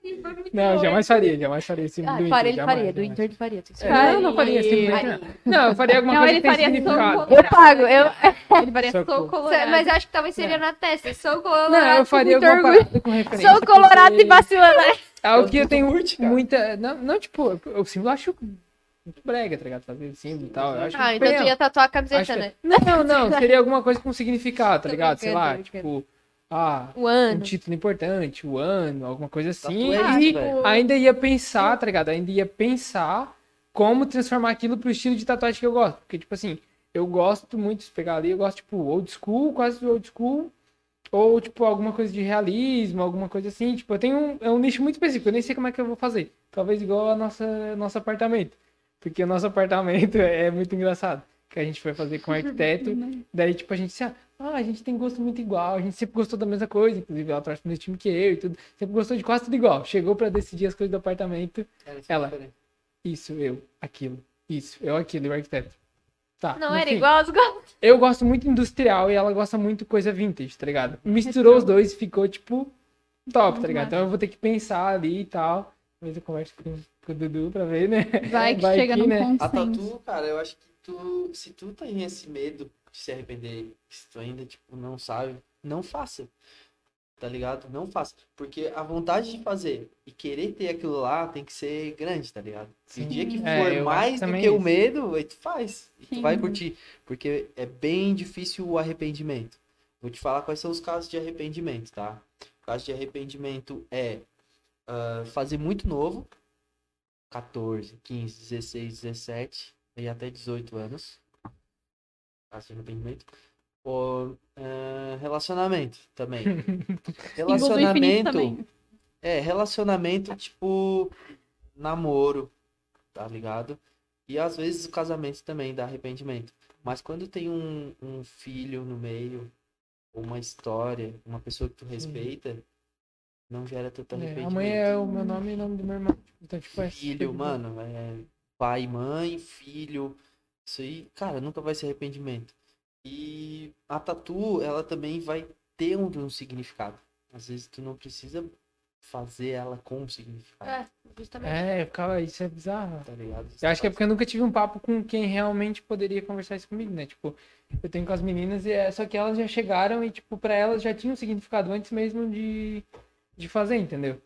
eu Não, jamais faria, jamais faria esse Ah, do para, ele Inter, faria, jamais, do jamais. Inter ele faria. É, certeza. Não, não faria simplesmente não. Não, eu faria alguma Não, coisa ele que tem faria significado. Eu pago, eu... <laughs> Ele faria Socorro. soco colorado. Mas eu acho que talvez seria na testa, sou colorado. Não, eu faria alguma parada com referência. Sou colorado e vacilando. É algo que eu tenho curte, cara? muita... Não, não, tipo, o símbolo eu acho muito brega, tá ligado? Fazer símbolo e tal. Eu acho Ah, então tu ia tatuar a camiseta, Acho que- né? Não, não, <laughs> seria alguma coisa com significado, tá ligado? Sei lá, tipo, ah, O um ano. título importante, o ano, alguma coisa assim. E velho. ainda ia pensar, tá ligado? Ainda ia pensar como transformar aquilo pro estilo de tatuagem que eu gosto. Porque, tipo assim, eu gosto muito de pegar ali, eu gosto, tipo, old school, quase old school. Ou, tipo, alguma coisa de realismo, alguma coisa assim. Tipo, eu tenho um, é um nicho muito específico, eu nem sei como é que eu vou fazer. Talvez igual a nossa nosso apartamento. Porque o nosso <laughs> apartamento é muito engraçado. Que a gente foi fazer com um arquiteto. <laughs> Daí, tipo, a gente disse, ah, a gente tem gosto muito igual, a gente sempre gostou da mesma coisa, inclusive ela traz pro mesmo time que eu e tudo. Sempre gostou de quase tudo igual. Chegou pra decidir as coisas do apartamento. Eu Ela. Isso, eu, aquilo. Isso, eu, aquilo, e o arquiteto. Tá. Não enfim. era igual aos <laughs> gostos. Eu gosto muito industrial e ela gosta muito coisa vintage, tá ligado? Misturou os dois e ficou, tipo, top, tá ligado? Então eu vou ter que pensar ali e tal. Talvez eu converse com, com o Dudu pra ver, né? Vai que <laughs> Vai chega que, num né? A consenso. tatu, cara, eu acho que tu, se tu tem esse medo de se arrepender, se tu ainda, tipo, não sabe, não faça. Tá ligado? Não faça. Porque a vontade de fazer e querer ter aquilo lá tem que ser grande, tá ligado? Se o dia que É, for eu mais do que o medo, aí tu faz. E tu Sim. vai curtir. Porque é bem difícil o arrependimento. Vou te falar quais são os casos de arrependimento, tá? O caso de arrependimento é ah, fazer muito novo, 14, 15, 16, 17 e até 18 anos. Caso de arrependimento. Ou ah, relacionamento também. <laughs> Relacionamento. também. É, relacionamento tipo namoro, tá ligado? E às vezes o casamento também dá arrependimento. Mas quando tem um, um filho no meio, uma história, uma pessoa que tu respeita, não gera tanto É, arrependimento. amanhã é o meu nome e o nome do meu irmão. Então, tipo, é Filho, mano, é pai, mãe, filho. Isso aí, cara, nunca vai ser arrependimento. E a tatu, ela também vai ter um, um significado. Às vezes tu não precisa fazer ela com um significado, É, justamente. É, isso é bizarro. tá ligado? Eu acho que é porque eu nunca tive um papo com quem realmente poderia conversar isso comigo, né? Tipo, eu tenho com as meninas e é só que elas já chegaram e, tipo, pra elas já tinha um significado antes mesmo de, de fazer, entendeu?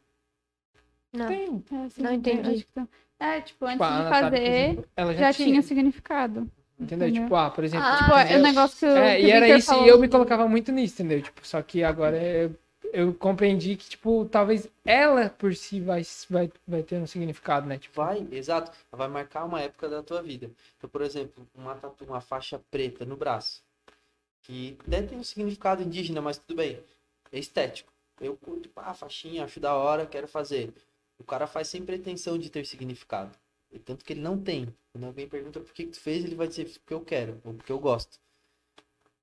Não. Tem. É, Não entendi. acho que tá. É, tipo, antes Tipo, de fazer, exemplo, ela já, já tinha, tinha significado. Entendeu? entendeu? Tipo, ah, por exemplo, Ah, tipo, é o negócio que, É, que e era isso, falou. e eu me colocava muito nisso, entendeu? Tipo, só que agora eu, eu compreendi que, tipo, talvez ela por si vai, vai, vai ter um significado, né? Tipo, Vai, exato. Ela vai marcar uma época da tua vida. Então, por exemplo, uma tatu, uma faixa preta no braço. Que até tem um significado indígena, mas tudo bem. É estético. Eu curto, pá, faixinha, acho da hora, quero fazer. O cara faz sem pretensão de ter significado. Tanto que ele não tem. Quando alguém pergunta por que, que tu fez, ele vai dizer porque eu quero, ou porque eu gosto.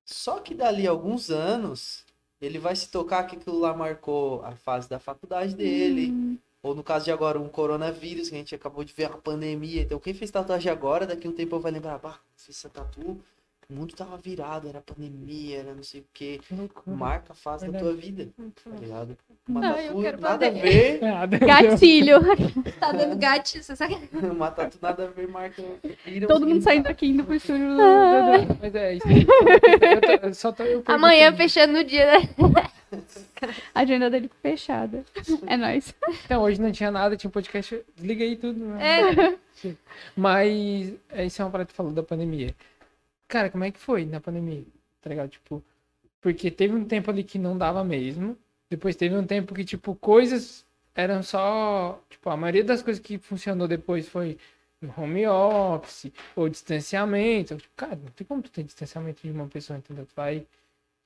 Só que dali a alguns anos, ele vai se tocar que aquilo lá marcou a fase da faculdade dele. Hum, Ou no caso de agora, um coronavírus, que a gente acabou de ver a pandemia. Então, quem fez tatuagem agora, daqui a um tempo vai lembrar, bah, fiz essa tatu, o mundo tava virado, era pandemia, era não sei o quê. que loucura. Marca a fase da Verdade. tua vida, tá ligado? Eu tatu quero nada a ver, <laughs> Nada. Gatilho. <laughs> Tá dando gatilho, você sabe? <laughs> uma tatu nada a ver, marca. vira um Todo mundo saindo aqui indo pro estúdio do Ah. Mas é isso. Eu, tô- eu só tô, eu Amanhã fechando o dia, né? A agenda dele fechada. É nóis. Então, hoje não tinha nada, tinha um podcast. Desliga aí tudo. né? É. Mas, é, isso é uma parada que falou da pandemia. Cara, como é que foi na pandemia? Tá ligado? Tipo, porque teve um tempo ali que não dava mesmo. Depois teve um tempo que, tipo, coisas eram só. Tipo, a maioria das coisas que funcionou depois foi home office ou distanciamento. Tipo, cara, não tem como tu ter distanciamento de uma pessoa, entendeu? Tu vai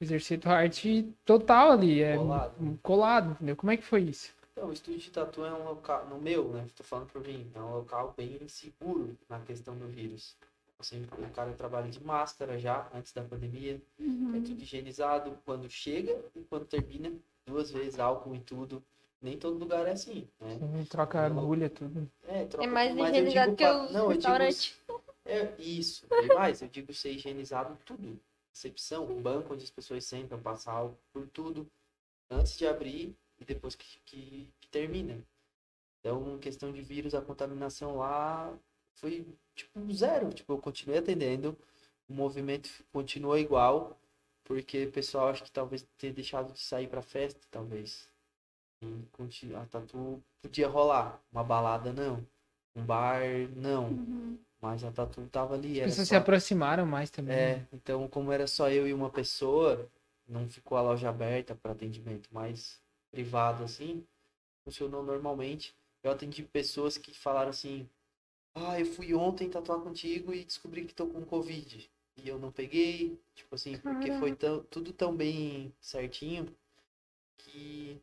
exercer tua arte total ali. É Colado. colado, entendeu? Como é que foi isso? Então, o estúdio de tatu é um local, no meu, né? Tô falando por mim, é um local bem seguro na questão do vírus. Assim, o cara trabalha de máscara já, antes da pandemia. É tudo higienizado quando chega e quando termina. Duas vezes álcool e tudo. Nem todo lugar é assim, né? Troca agulha, tudo. É, troca É mais tudo, mas eu higienizado digo que pa- os Não, digo restaurantes. É, isso, bem mais. Eu digo ser higienizado tudo. Recepção, banco onde as pessoas sentam, passar álcool por tudo. Antes de abrir e depois que, que, que termina. Então, questão de vírus, a contaminação lá foi tipo zero. Tipo, eu continuei atendendo. O movimento continua igual. Porque o pessoal acho que talvez tenha deixado de sair pra festa, talvez. E a tatu podia rolar. Uma balada não. Um bar não. Uhum. Mas a tatu tava ali. As Era pessoas só... se aproximaram mais também. né? É, então como era só eu e uma pessoa, não ficou a loja aberta para atendimento mais privado assim, funcionou normalmente. Eu atendi pessoas que falaram assim: "Ah, eu fui ontem tatuar contigo e descobri que tô com covid". E eu não peguei, tipo assim, porque foi tão, tudo tão bem certinho que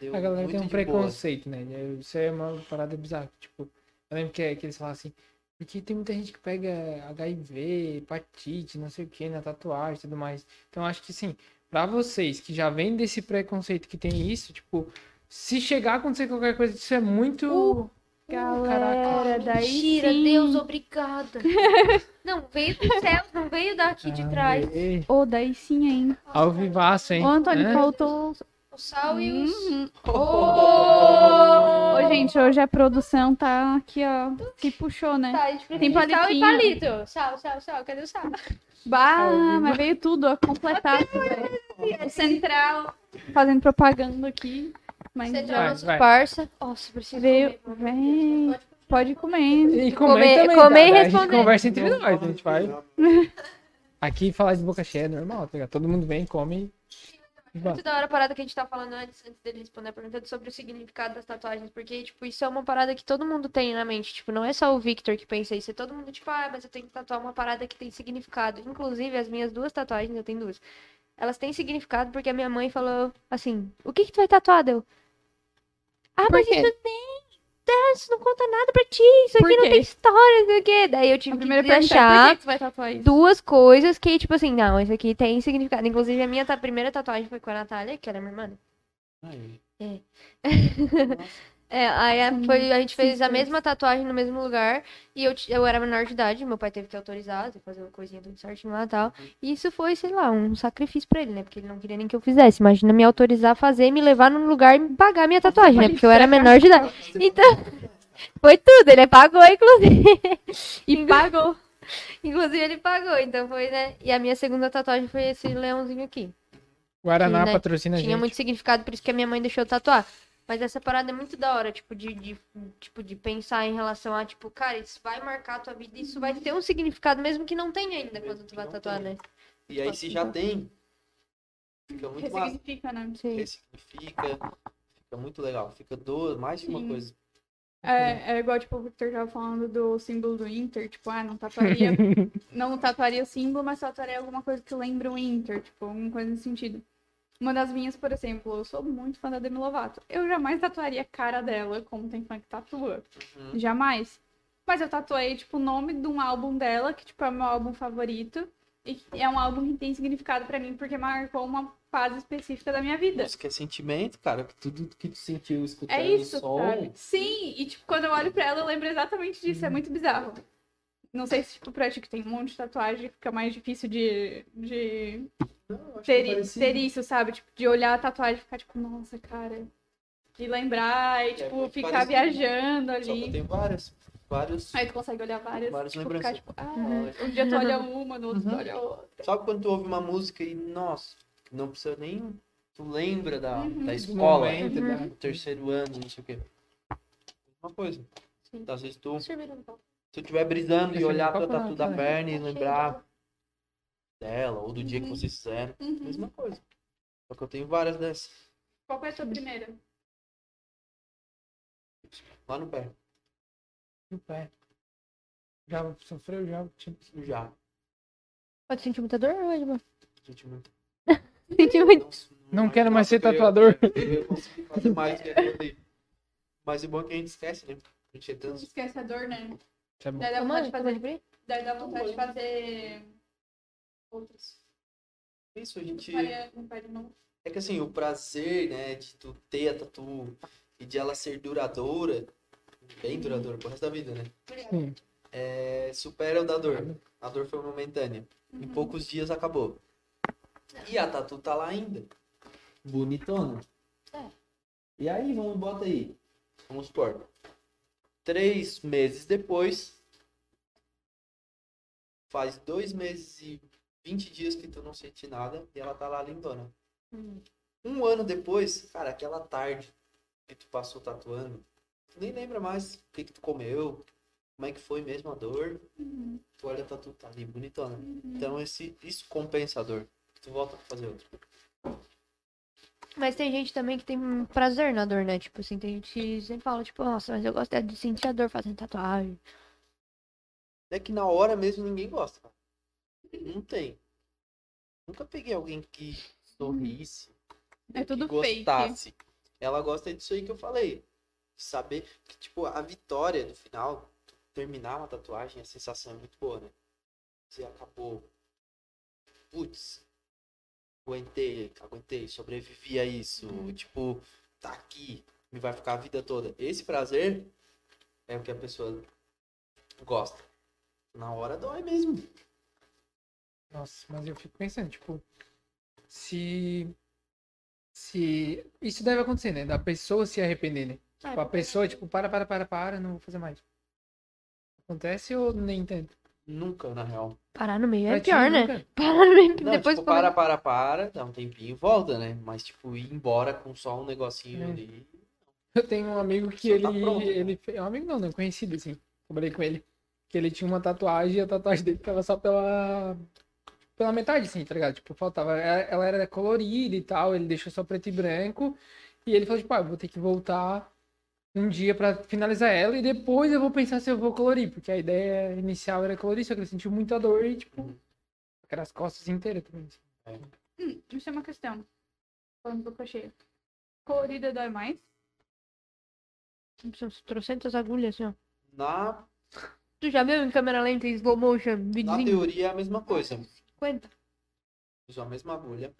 deu A galera muito tem um de boa. preconceito, né? Isso é uma parada bizarra. Tipo, eu lembro que, que eles falam assim, porque tem muita gente que pega HIV, hepatite, não sei o que, na tatuagem e tudo mais. Então eu acho que sim, pra vocês que já vêm desse preconceito que tem isso, tipo, se chegar a acontecer qualquer coisa, isso é muito. Uh. Galera, daí Mentira, sim. Deus, obrigada. <laughs> não, veio do céu, não veio daqui de trás. Ô, daí sim, hein? Ao vivaço, hein? Ô, Antônio, É? faltou... O sal e os... Uhum. Oh! Ô, gente, hoje a produção tá aqui, ó, se puxou, né? Tá, a gente precisa Tem de sal e palitinho. palito. Sal, sal, sal. Cadê o sal? Bah, mas veio tudo, ó, completado. O Central fazendo propaganda aqui. Mas Você nosso vai. parça. Nossa, preciso veio. comer. Vem, pode comer. E comer, Comer- também, comer e cara. A gente responder. conversa entre nós, a gente vai. Aqui falar de boca cheia é normal, tá ligado? Todo mundo vem, come e vai. Muito da hora a parada que a gente tá falando antes, antes dele responder a pergunta sobre o significado das tatuagens, porque, tipo, isso é uma parada que todo mundo tem na mente, tipo, não é só o Victor que pensa isso, é todo mundo, tipo, ah, mas eu tenho que tatuar uma parada que tem significado. Inclusive, as minhas duas tatuagens, eu tenho duas, elas têm significado porque a minha mãe falou assim, o que que tu vai tatuar, Deu? Ah, Por mas quê? isso nem... ah, Isso não conta nada pra ti, isso Por aqui não quê? tem história, não sei o quê. Daí eu A tive primeira que achar duas coisas que, tipo assim, não, isso aqui tem significado. Inclusive, a minha ta- primeira tatuagem foi com a Natália, que ela é minha irmã. né? Aí. É, <laughs> aí a, São foi, a gente fez a mesma tatuagem no mesmo lugar. E eu, eu era menor de idade, meu pai teve que autorizar, fazer uma coisinha tudo certinho lá e tal. E isso foi, sei lá, um sacrifício pra ele, né? Porque ele não queria nem que eu fizesse. Imagina me autorizar a fazer, me levar num lugar e me pagar a minha tatuagem, né? Porque eu era menor de idade. Então, <laughs> foi tudo, ele pagou, inclusive. <laughs> E pagou. <laughs> Inclusive, ele pagou, então foi, né? E a minha segunda tatuagem foi esse leãozinho aqui. Guaraná Que, né, patrocina a Tinha gente. muito significado, por isso que a minha mãe deixou eu tatuar. Mas essa parada é muito da hora, tipo, de, de, tipo, de pensar em relação a, tipo, cara, isso vai marcar a tua vida, isso vai ter um significado, mesmo que não tenha ainda quando tu vai tatuar, tem. né? E aí, se já tem, fica muito massa. Ressignifica, né? Sim. Ressignifica, fica muito legal. Fica duas, mais de uma Sim. coisa. É, é igual, tipo, o Victor tava falando do símbolo do Inter, tipo, ah, não tatuaria, <laughs> não tatuaria o símbolo, mas tatuaria alguma coisa que lembre o Inter, tipo, alguma coisa nesse sentido. Uma das minhas, por exemplo, eu sou muito fã da Demi Lovato. Eu jamais tatuaria a cara dela, como tem fã que tatua. Uhum. Jamais. Mas eu tatuei, tipo, o nome de um álbum dela, que, tipo, é o meu álbum favorito. E é um álbum que tem significado pra mim, porque marcou uma fase específica da minha vida. Música é sentimento, cara. Tudo que tu sentiu escutando É isso, o som. sabe? Sim, e tipo, quando eu olho pra ela, eu lembro exatamente disso. É muito bizarro. Não sei se, tipo, pra ti que tem um monte de tatuagem, fica mais difícil de, de Não, ter, ter isso, sabe? Tipo, de olhar a tatuagem e ficar, tipo, nossa, cara. De lembrar e, tipo, muito ficar parecido. viajando Só que eu ali. tenho várias. Vários. Aí tu consegue olhar várias, Várias tipo, lembranças. ficar, tipo, ah, Uhum. um dia tu olha uma, no outro tu Uhum. olha outra. Sabe quando tu ouve uma música e, nossa, não precisa nem. Tu lembra da, Uhum. da escola, momento, Uhum. do terceiro ano, não sei o quê. Uma coisa. Sim. Às vezes tu, então. se tu estiver brisando e olhar tua qual tatu da perna e lembrar dela, ou do dia que Uhum. vocês fizeram, Uhum. mesma coisa. Só que eu tenho várias dessas. Qual foi a tua primeira? Lá no pé. No pé. Já sofreu, já. Já. Pode sentir muita dor hoje, mano? Senti muito. <laughs> Senti muito. Não quero mais ser eu- tatuador. Eu, eu consegui fazer mais que ali. Mas o bom é que a gente esquece, né? A gente é Não tanto. esquece a dor, né? É bom. Daí dá vontade de pode fazer, daí dá vontade de fazer outros. Isso, a gente. Faria- não faria, não. É que assim, o prazer, né, de tu ter a tatu e de ela ser duradoura, bem duradoura pro resto da vida, né? Sim. É, supera o da dor. A dor foi momentânea. Em poucos dias acabou. E a tatu tá lá ainda. Bonitona. É. E aí, vamos, bota aí. Vamos supor. Três meses depois. Faz dois meses e 20 dias que tu não sente nada e ela tá lá lindona. Hum. Um ano depois, cara, aquela tarde que tu passou tatuando, tu nem lembra mais o que, que tu comeu, como é que foi mesmo a dor. Uhum. Tu olha a tatu, tá ali, bonitona. Então esse, isso compensa a dor. Tu volta pra fazer outro. Mas tem gente também que tem prazer na dor, né? Tipo assim, tem gente que sempre fala, tipo, nossa, mas eu gosto é de sentir a dor fazendo tatuagem. É que na hora mesmo ninguém gosta. Não tem. Nunca peguei alguém que sorrisse. É que tudo fake. gostasse. Ela gosta disso aí que eu falei. Saber que, tipo, a vitória do final, terminar uma tatuagem, a sensação é muito boa, né? Você acabou. Putz, aguentei, aguentei, sobrevivi a isso. Tipo, tá aqui, me vai ficar a vida toda. Esse prazer é o que a pessoa gosta. Na hora dói mesmo. Nossa, mas eu fico pensando, tipo, se. Se. Isso deve acontecer, né? Da pessoa se arrepender, né? Ah, Tipo, a pessoa, tipo, para, para, para, para, não vou fazer mais. Acontece ou nem tanto? Nunca, na real. Parar no meio é Pra ti, pior, né? nunca? <laughs> Parar no meio, Não, depois tipo, para, para, para, dá um tempinho e volta, né? Mas, tipo, ir embora com só um negocinho É. ali. Eu tenho um amigo que Só ele. tá pronto, né? ele fe- é um amigo não, não, conhecido, assim. Trabalhei com ele. Que ele tinha uma tatuagem e a tatuagem dele tava só pela. Pela metade, assim, tá ligado? Tipo, faltava. Ela ela era colorida e tal, ele deixou só preto e branco. E ele falou, tipo, ah, vou ter que voltar um dia pra finalizar ela e depois eu vou pensar se eu vou colorir. Porque a ideia inicial era colorir, só que ele sentiu muita dor e, tipo, Uhum. aquelas costas inteiras também. assim. Hum, isso é uma questão. Falando do crochê. Colorida dói mais? São trocentas agulhas, assim, ó. Na, Tu já viu em câmera lenta em slow motion? na Videozinho? teoria é a mesma coisa. 50. Usa a mesma agulha.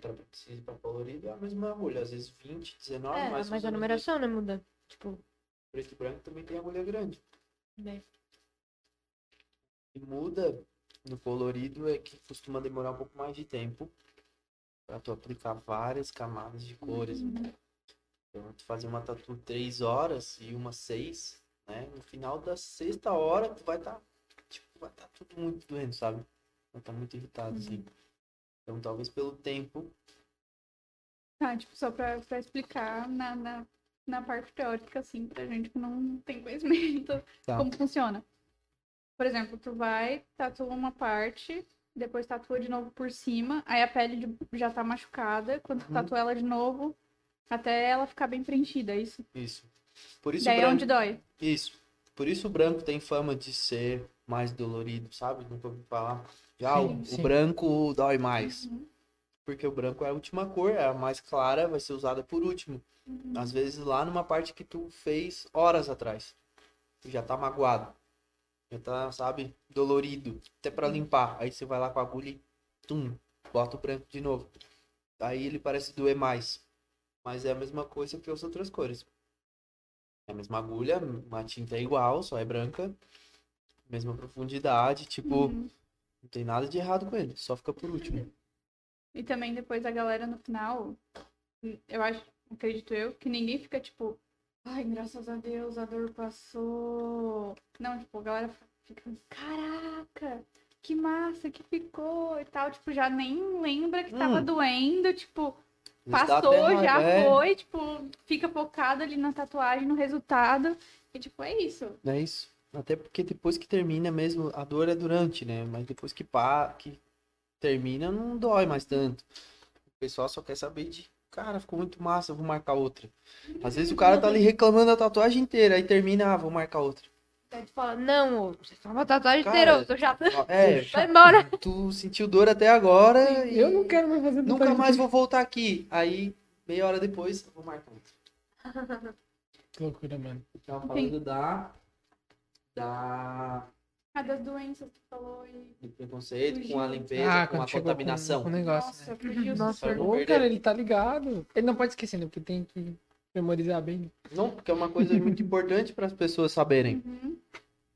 Pra, precisa pra colorido é a mesma agulha. Às vezes 20, 19, É, mas mas a numeração, né, muda. Tipo, Preto e branco também tem agulha grande. né? que muda no colorido é que costuma demorar um pouco mais de tempo para tu aplicar várias camadas de cores. Então, tu fazer uma tatu três horas e uma seis, né? No final da sexta hora, tu vai estar, tipo, vai estar tudo muito doendo, sabe? Vai estar muito irritado, assim. Então, talvez pelo tempo, Tá, tipo, só pra, pra explicar na, na, na parte teórica, assim, pra gente que não tem conhecimento <laughs> Tá. como funciona. Por exemplo, tu vai, tatua uma parte, depois tatua de novo por cima, aí a pele já tá machucada, quando tu Uhum. tatua ela de novo, até ela ficar bem preenchida, é isso. isso. Por isso, Daí é branco, onde dói. isso. Por isso o branco tem fama de ser mais dolorido, sabe? Nunca ouvi falar. Já o, Sim, o sim. branco dói mais. Uhum. porque o branco é a última cor, é a mais clara, vai ser usada por último. Uhum. Às vezes lá numa parte que tu fez horas atrás. Tu já tá magoado. Já tá, sabe, dolorido. Até pra limpar. Aí você vai lá com a agulha e tum, bota o branco de novo. Aí ele parece doer mais. Mas é a mesma coisa que as outras cores. É a mesma agulha, a tinta é igual, só é branca. Mesma profundidade, tipo, Uhum. não tem nada de errado com ele, só fica por último. E também depois a galera no final, eu acho, acredito eu, que ninguém fica tipo, ai, graças a Deus, a dor passou. Não, tipo, a galera fica, caraca, que massa que ficou e tal. Tipo, já nem lembra que tava Hum. doendo, tipo, passou, já é. foi, tipo, fica focado ali na tatuagem, no resultado. E tipo, é isso. É isso. Até porque depois que termina mesmo, a dor é durante, né? Mas depois que, pá, que termina, não dói mais tanto. O pessoal só quer saber de, cara, ficou muito massa, eu vou marcar outra. Às vezes o cara tá ali reclamando da tatuagem inteira, aí termina, ah, vou marcar outra. Daí tu fala, não, você faz uma tatuagem Cara, inteira, eu tô já. <laughs> É, Vai embora. tu sentiu dor até agora e Eu não quero mais fazer nunca tatuagem. mais vou voltar aqui. Aí, meia hora depois, eu vou marcar outra. <laughs> Que loucura, mano. Então, falando da, da A das doenças que tu falou e. do preconceito com a limpeza, Ah, com a contaminação. Com, com o negócio, Nossa, né? fugiu Nossa, Ô, perder. cara, ele tá ligado. Ele não pode esquecer, né? Porque tem que memorizar bem. Não, porque é uma coisa muito importante para as pessoas saberem. Uhum.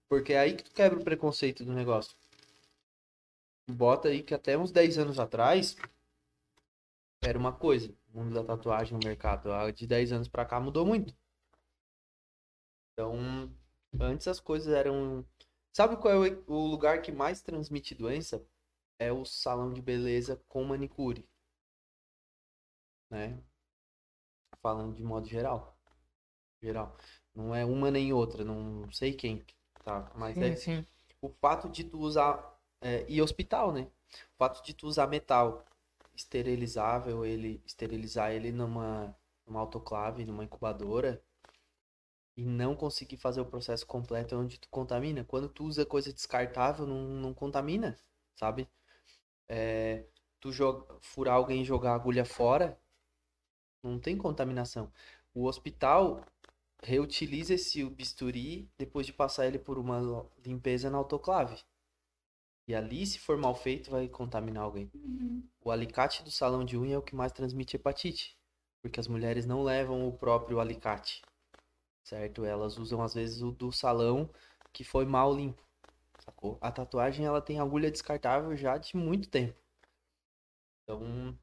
Porque é aí que tu quebra o preconceito do negócio. Bota aí que até uns 10 anos atrás era uma coisa. O mundo da tatuagem no mercado. Ah, De 10 anos pra cá mudou muito. Então, antes as coisas eram. Sabe qual é o lugar que mais transmite doença? É o salão de beleza com manicure. Né? Falando de modo geral. Geral. Não é uma nem outra, não sei quem, tá? Mas Sim, é sim. o fato de tu usar é, e hospital, né? O fato de tu usar metal esterilizável, ele esterilizar ele numa, numa autoclave, numa incubadora e não conseguir fazer o processo completo é onde tu contamina. Quando tu usa coisa descartável, não, não contamina, sabe? É, tu joga, furar alguém e jogar a agulha fora, não tem contaminação. O hospital reutiliza esse bisturi depois de passar ele por uma limpeza na autoclave. E ali, se for mal feito, vai contaminar alguém. Uhum. O alicate do salão de unha é o que mais transmite hepatite, porque as mulheres não levam o próprio alicate. Certo? Elas usam às vezes o do salão que foi mal limpo, sacou? A tatuagem ela tem agulha descartável já de muito tempo. Então,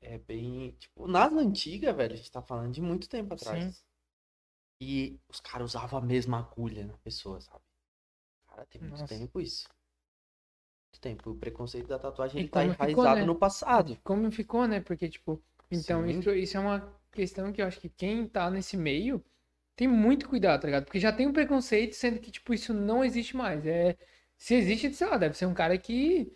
é bem, tipo, nas antigas, velho, a gente tá falando de muito tempo atrás. Sim. E os caras usavam a mesma agulha na pessoa, sabe? Cara, tem muito Nossa. tempo isso. Muito tempo. O preconceito da tatuagem ele tá enraizado ficou, né? no passado. Como ficou, né? Porque, tipo, então, isso, isso é uma questão que eu acho que quem tá nesse meio tem muito cuidado, tá ligado? Porque já tem um preconceito, sendo que, tipo, isso não existe mais. É. Se existe, sei lá, deve ser um cara que.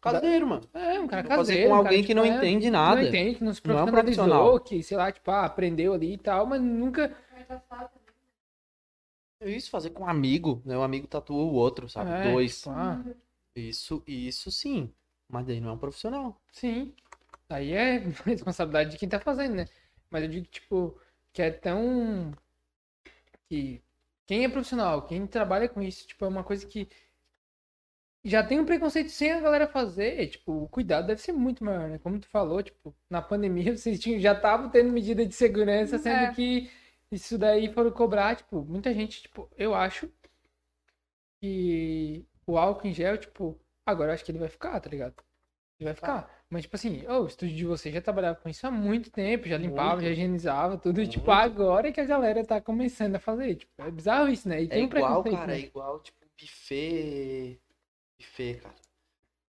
Caseiro, mano. É, um cara caseiro. Com um alguém cara, que não tipo, é, entende nada. Não entende, que não se profissionalizou, não é que, sei lá, tipo, ah, aprendeu ali e tal, mas nunca. Isso, fazer com um amigo, né? Um amigo tatua o outro, sabe? É, Dois. Tipo, ah. Isso, isso sim. Mas daí não é um profissional. Sim. Aí é <laughs> responsabilidade de quem tá fazendo, né? Mas eu digo, tipo, que é tão. Que quem é profissional, quem trabalha com isso, tipo, é uma coisa que já tem um preconceito sem a galera fazer. Tipo, o cuidado deve ser muito maior, né? Como tu falou, tipo, na pandemia <laughs> vocês tinham, já estavam tendo medida de segurança, sendo é. que isso daí foram cobrar, tipo, muita gente, tipo, eu acho que o álcool em gel, tipo, agora eu acho que ele vai ficar, tá ligado? Ele vai ficar. Mas, tipo assim, oh, o estúdio de vocês já trabalhava com isso há muito tempo, já limpava, muito. já higienizava tudo. E, tipo, agora que a galera tá começando a fazer. Tipo, é bizarro isso, né? E é igual, cara, né? é igual, tipo, buffet. Buffet, cara.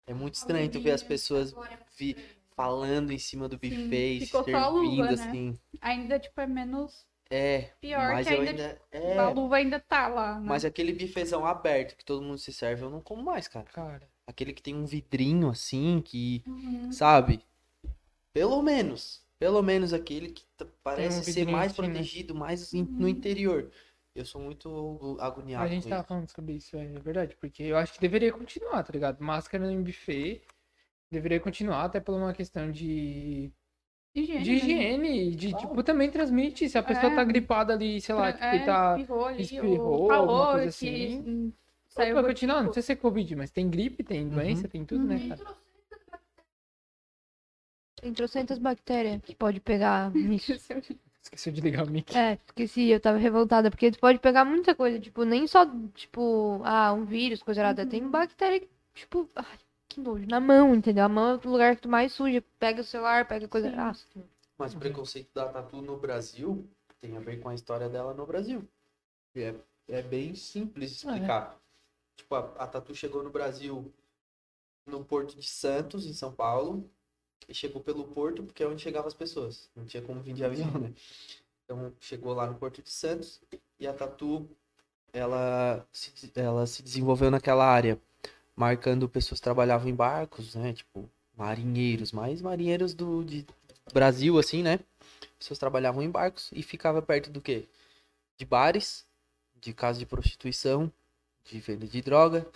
É muito estranho tu ver as pessoas vi, falando em cima do buffet, Sim, servindo, luva, né? assim. Ainda, tipo, é menos é. Pior mas que ainda, ainda é... a luva ainda tá lá. Né? Mas aquele bifezão aberto que todo mundo se serve, eu não como mais, cara. Cara. Aquele que tem um vidrinho assim, que. Uhum. Sabe? Pelo menos. Pelo menos aquele que parece um ser mais assim, né? protegido, né? mais uhum. no interior. Eu sou muito agoniado. A gente tava isso. falando sobre isso, é verdade. Porque eu acho que deveria continuar, tá ligado? Máscara no buffet deveria continuar, até por uma questão de Higiene, de né? higiene, de tipo, também transmite. Se a pessoa é. tá gripada ali, sei lá, tipo, é, tá. Espirrou, ali, espirrou alguma coisa assim. Saiu vai continuar, não precisa ser Covid, mas tem gripe, tem uhum. doença, uhum. tem tudo, né, cara? Tem trocentas bactérias que pode pegar <laughs> nisso. Esqueceu de ligar o mic. É, esqueci, eu tava revoltada, porque tu pode pegar muita coisa, tipo, nem só, tipo, ah, um vírus, coisa nada. Uhum. Tem bactéria que, tipo, ai, que nojo. Na mão, entendeu? A mão é o lugar que tu mais suja. Pega o celular, pega coisa. Ah, Mas o preconceito da tatu no Brasil tem a ver com a história dela no Brasil. é, é bem simples explicar. Ah, é. Tipo, a, a tatu chegou no Brasil no Porto de Santos, em São Paulo. E chegou pelo porto, porque é onde chegavam as pessoas. Não tinha como vir de avião, né? Então chegou lá no Porto de Santos e a tatu ela se, ela se desenvolveu naquela área marcando pessoas que trabalhavam em barcos, né? Tipo, marinheiros, mais marinheiros do de Brasil, assim, né? Pessoas trabalhavam em barcos e ficava perto do quê? De bares, de casas de prostituição, de venda de droga.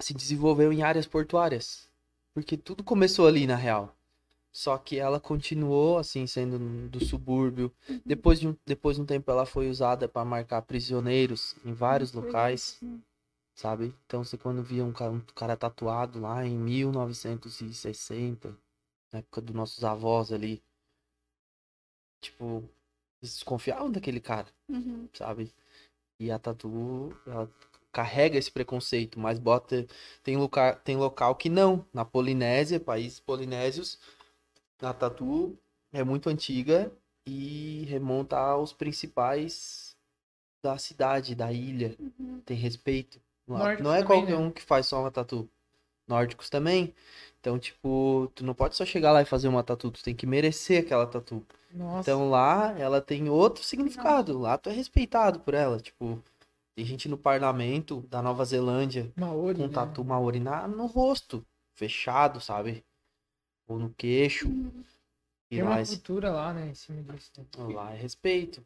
Se desenvolveu em áreas portuárias. Porque tudo começou ali, na real. Só que ela continuou, assim, sendo do subúrbio. Depois de um, depois de um tempo, ela foi usada para marcar prisioneiros em vários locais sabe? Então você quando via um cara, um cara tatuado lá em 1960, na época dos nossos avós ali, tipo, eles desconfiavam daquele cara, uhum. sabe? E a tatu, ela carrega esse preconceito, mas bota tem local, tem local que não, na Polinésia, países polinésios, a tatu é muito antiga e remonta aos principais da cidade, da ilha. Uhum. Tem respeito. Nórdicos não é qualquer né? um que faz só uma tatu. Nórdicos também. Então, tipo, tu não pode só chegar lá e fazer uma tatu, tu tem que merecer aquela tatu. Nossa. Então lá ela tem outro significado. Nossa. Lá tu é respeitado por ela. Tipo, tem gente no parlamento da Nova Zelândia Maori, com né? tatu Maori na, no rosto, fechado, sabe? Ou no queixo. Uhum. Tem uma é... cultura lá, né, em cima disso. Né? Lá é respeito.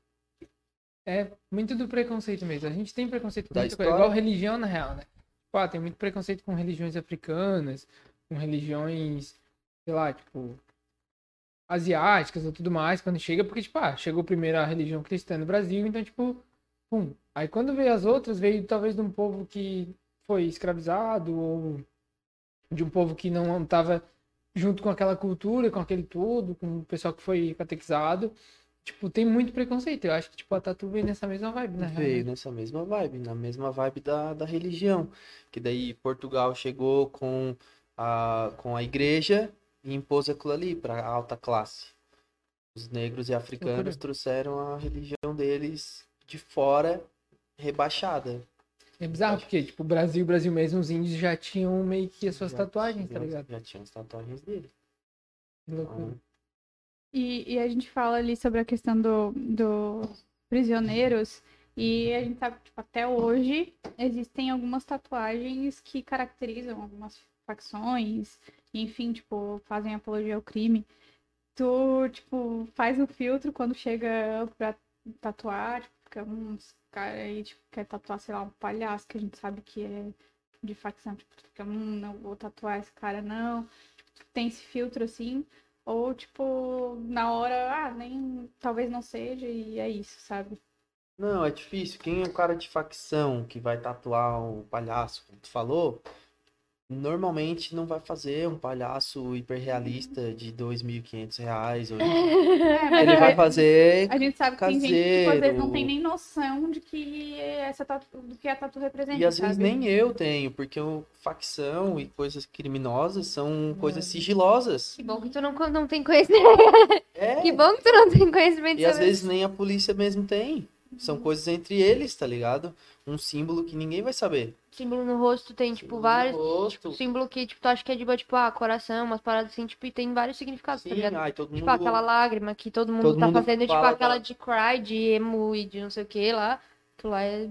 É muito do preconceito mesmo. A gente tem preconceito muita coisa, igual religião, na real, né? Pô, tem muito preconceito com religiões africanas, com religiões, sei lá, tipo, asiáticas ou tudo mais, quando chega, porque, tipo, ah, chegou primeiro a religião cristã no Brasil, então, tipo, pum. Aí quando veio as outras, veio talvez de um povo que foi escravizado, ou de um povo que não estava junto com aquela cultura, com aquele tudo, com o pessoal que foi catequizado. Tipo, tem muito preconceito. Eu acho que, tipo, a tatu veio nessa mesma vibe, né? Veio nessa mesma vibe, na mesma vibe da, da religião. Que daí Portugal chegou com a, com a igreja e impôs aquilo ali para alta classe. Os negros e africanos trouxeram a religião deles de fora rebaixada. É bizarro, porque, tipo, o Brasil, Brasil mesmo, os índios já tinham meio que as suas já, tatuagens, tá ligado? Já tinham as tatuagens deles. Que loucura. Então, e, e, a gente fala ali sobre a questão dos do prisioneiros. E a gente sabe que tipo, até hoje existem algumas tatuagens que caracterizam algumas facções, enfim, tipo, fazem apologia ao crime. Tu, tipo, faz o filtro quando chega pra tatuar, tipo, fica uns cara aí, tipo, quer tatuar, sei lá, um palhaço que a gente sabe que é de facção, tipo, fica, hum, não vou tatuar esse cara, não. Tipo, tem esse filtro assim. Ou, tipo, na hora, ah, nem. Talvez não seja, e é isso, sabe? Não, é difícil. Quem é o cara de facção que vai tatuar um palhaço, como tu falou, normalmente não vai fazer um palhaço hiperrealista de 2.500 reais. Ou... <laughs> É, ele vai fazer A gente sabe que caseiro. tem gente que às vezes não tem nem noção de que essa tatu, do que a tatu representa. E às sabe? vezes nem eu tenho, porque o facção e coisas criminosas são coisas sigilosas. Que bom que tu não, não tem conhecimento. É. <laughs> Que bom que tu não tem conhecimento E às vezes nem a polícia mesmo tem. São coisas entre eles, tá ligado? Um símbolo que ninguém vai saber. Símbolo no rosto tem, tipo, Símbolo vários. no rosto. Tipo, símbolo que, tipo, tu acha que é de, tipo, ah, coração, umas paradas assim, tipo, e tem vários significados, tá Sim, ligado? ai, todo mundo... Tipo, aquela lágrima que todo mundo Todo tá mundo fazendo, tipo, fala aquela da- de cry, de emo e de não sei o que lá. Aquilo lá é.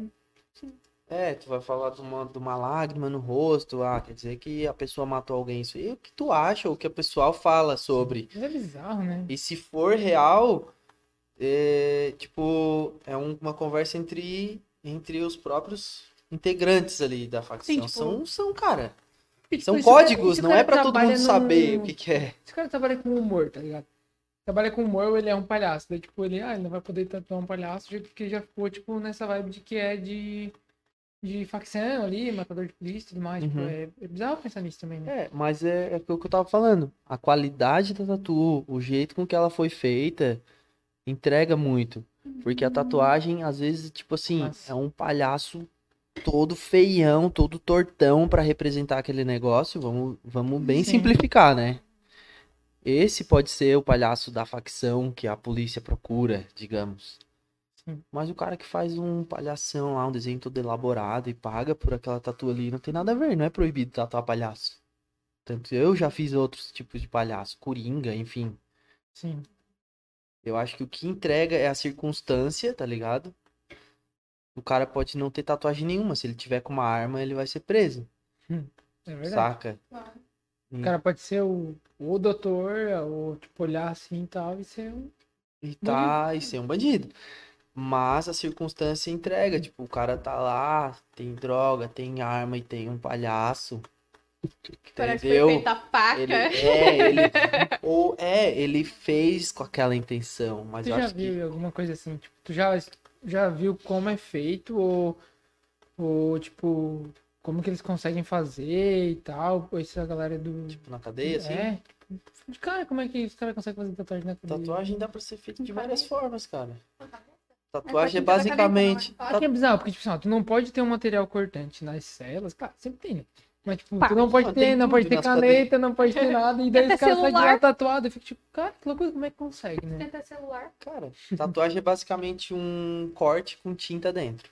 É, tu vai falar de uma, de uma lágrima no rosto, ah, quer dizer que a pessoa matou alguém. Isso aí é o que tu acha, o que o pessoal fala sobre. Mas é bizarro, né? E se for real, é, tipo, é um- uma conversa entre, entre os próprios integrantes ali da facção. Sim, tipo- São, são, cara, tipo, são cara- códigos, esse não cara é pra todo mundo num- saber o que que é. Esse cara trabalha com humor, tá ligado? Trabalha com humor, ele é um palhaço. Daí, tipo, ele, ah, ele não vai poder tatuar um palhaço, porque já ficou, tipo, nessa vibe de que é de, de facção ali, matador de polícia e tudo mais. Tipo, Uhum. é, é bizarro pensar nisso também, né? É, mas é, é o que eu tava falando. A qualidade da tatu, o jeito com que ela foi feita, entrega muito. Porque a tatuagem, às vezes, tipo assim, Nossa. é um palhaço todo feião, todo tortão pra representar aquele negócio. Vamos, vamos bem Sim. simplificar, né? Esse pode ser o palhaço da facção que a polícia procura, digamos. Sim. Mas o cara que faz um palhação lá, um desenho todo elaborado e paga por aquela tatu ali, não tem nada a ver, não é proibido tatuar palhaço. Tanto eu já fiz outros tipos de palhaço, coringa, enfim. Sim. Eu acho que o que entrega é a circunstância, tá ligado? O cara pode não ter tatuagem nenhuma. Se ele tiver com uma arma, ele vai ser preso. É verdade. Saca? O cara pode ser o, o doutor, ou tipo, olhar assim e tal, e ser um. E tá, e ser um bandido. Mas a circunstância entrega. Tipo, o cara tá lá, tem droga, tem arma e tem um palhaço. Parece que Entendeu? foi feita a faca. Ele, é, ele, <laughs> ou é, ele fez com aquela intenção, mas Tu eu já acho viu que alguma coisa assim? Tipo, tu já, já viu como é feito, ou, ou tipo, como que eles conseguem fazer e tal? Essa galera do. tipo, na cadeia, assim, É, tipo, de cara, como é que os caras conseguem fazer tatuagem na cadeia? tatuagem dá pra ser feita de várias formas, cara. É, Tatuagem é caneta, basicamente. não é? Ah, que é bizarro, porque, tipo assim, ó, tu não pode ter um material cortante nas celas, claro, sempre tem, né? Mas, tipo, Pá, tu não pode não, ter, não pode ter caneta, não pode ter nada, e daí Até os caras saem de lá celular. tatuado. Eu fico tipo, cara, que loucura, como é que consegue, né? Tenta celular. Cara, tatuagem é basicamente um corte com tinta dentro.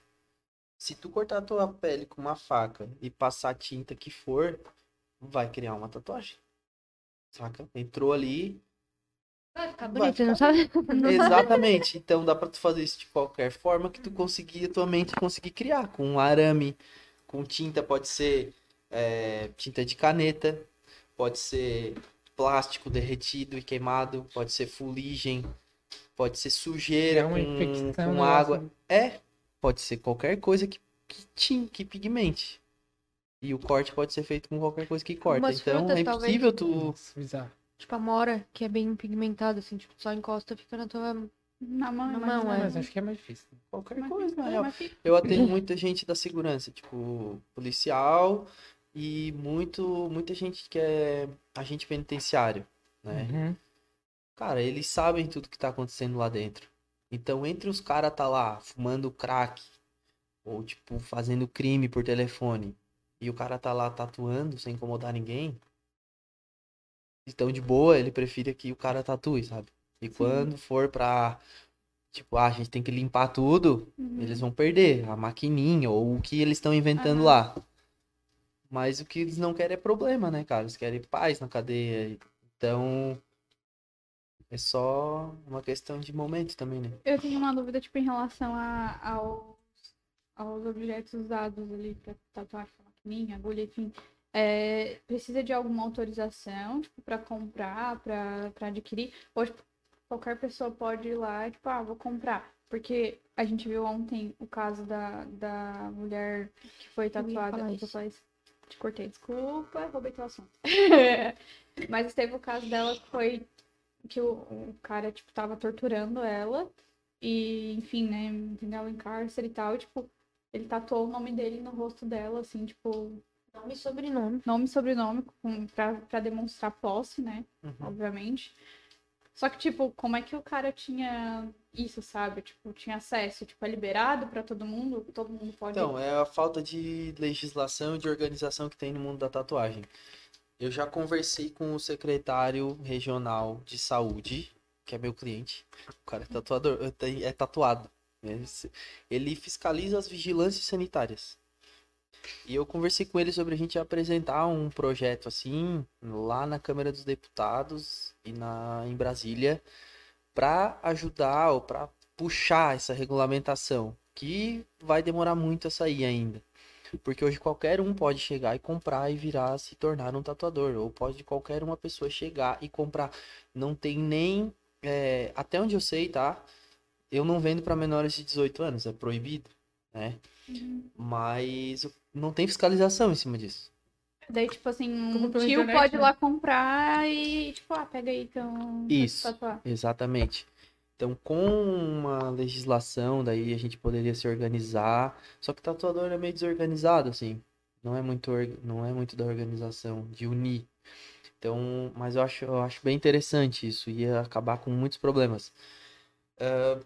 Se tu cortar a tua pele com uma faca e passar a tinta que for, vai criar uma tatuagem. Saca? Entrou ali. Vai ficar Vai bonito, não ficar <laughs> sabe? Exatamente. Então dá pra tu fazer isso de qualquer forma que tu conseguir, a tua mente conseguir criar. Com um arame, com tinta, pode ser é, tinta de caneta, pode ser plástico derretido e queimado, pode ser fuligem, pode ser sujeira É uma com, infecção, com água. É, pode ser qualquer coisa que, que, que pigmente. E o corte pode ser feito com qualquer coisa que corta. Umas então frutas, é talvez. impossível tu. Nossa, bizarro. Tipo a mora, que é bem pigmentada, assim, tipo, só encosta fica na tua. Na mão, Na mas mão, não é. Mas acho que é mais difícil. Qualquer Mas coisa, na real. mas fica- Eu atendo muita gente da segurança, tipo, policial e muito, muita gente que é agente penitenciário, né? Uhum. cara, eles sabem tudo que tá acontecendo lá dentro. Então, entre os caras tá lá fumando crack, ou tipo, fazendo crime por telefone, e o cara tá lá tatuando sem incomodar ninguém, então de boa, ele prefere que o cara tatue, sabe? E Sim. quando for pra. Tipo, ah, a gente tem que limpar tudo, uhum. eles vão perder a maquininha ou o que eles estão inventando uhum. lá. Mas o que eles não querem é problema, né, cara? Eles querem paz na cadeia. Então, é só uma questão de momento também, né? Eu tenho uma dúvida, tipo, em relação a, aos, aos objetos usados ali pra tatuar, tipo, maquininha, agulha, enfim. É, precisa de alguma autorização, tipo, pra comprar, pra, pra adquirir? Ou, tipo, qualquer pessoa pode ir lá e, tipo, ah, vou comprar. Porque a gente viu ontem o caso da, da mulher que foi tatuada. Eu Te cortei, desculpa, roubei teu assunto. <laughs> Mas teve o caso dela que foi que o, o cara, tipo, tava torturando ela. E, enfim, né, entendeu? Em cárcere e tal. E, tipo, ele tatuou o nome dele no rosto dela, assim, tipo. Nome e sobrenome. Nome e sobrenome, com, pra, pra demonstrar posse, né? Uhum. Obviamente. Só que, tipo, como é que o cara tinha isso, sabe? Tipo, tinha acesso, tipo, é liberado para todo mundo? Todo mundo pode. Então, é a falta de legislação e de organização que tem no mundo da tatuagem. Eu já conversei com o secretário regional de saúde, que é meu cliente. O cara é tatuador, é tatuado. Ele fiscaliza as vigilâncias sanitárias. E eu conversei com ele sobre a gente apresentar um projeto assim, lá na Câmara dos Deputados e na, em Brasília, para ajudar ou para puxar essa regulamentação, que vai demorar muito a sair ainda. Porque hoje qualquer um pode chegar e comprar e virar se tornar um tatuador. Ou pode qualquer uma pessoa chegar e comprar. Não tem nem. É, até onde eu sei, tá? Eu não vendo para menores de 18 anos, é proibido, né? Uhum. Mas não tem fiscalização em cima disso. Daí, tipo assim, um tio internet, pode ir né? lá comprar e, tipo, ah, pega aí então. Isso. Exatamente. Então, com uma legislação, daí a gente poderia se organizar. Só que o tatuador é meio desorganizado, assim. Não é muito, não é muito da organização, de unir. Então, mas eu acho, eu acho bem interessante isso. Ia acabar com muitos problemas. Uh,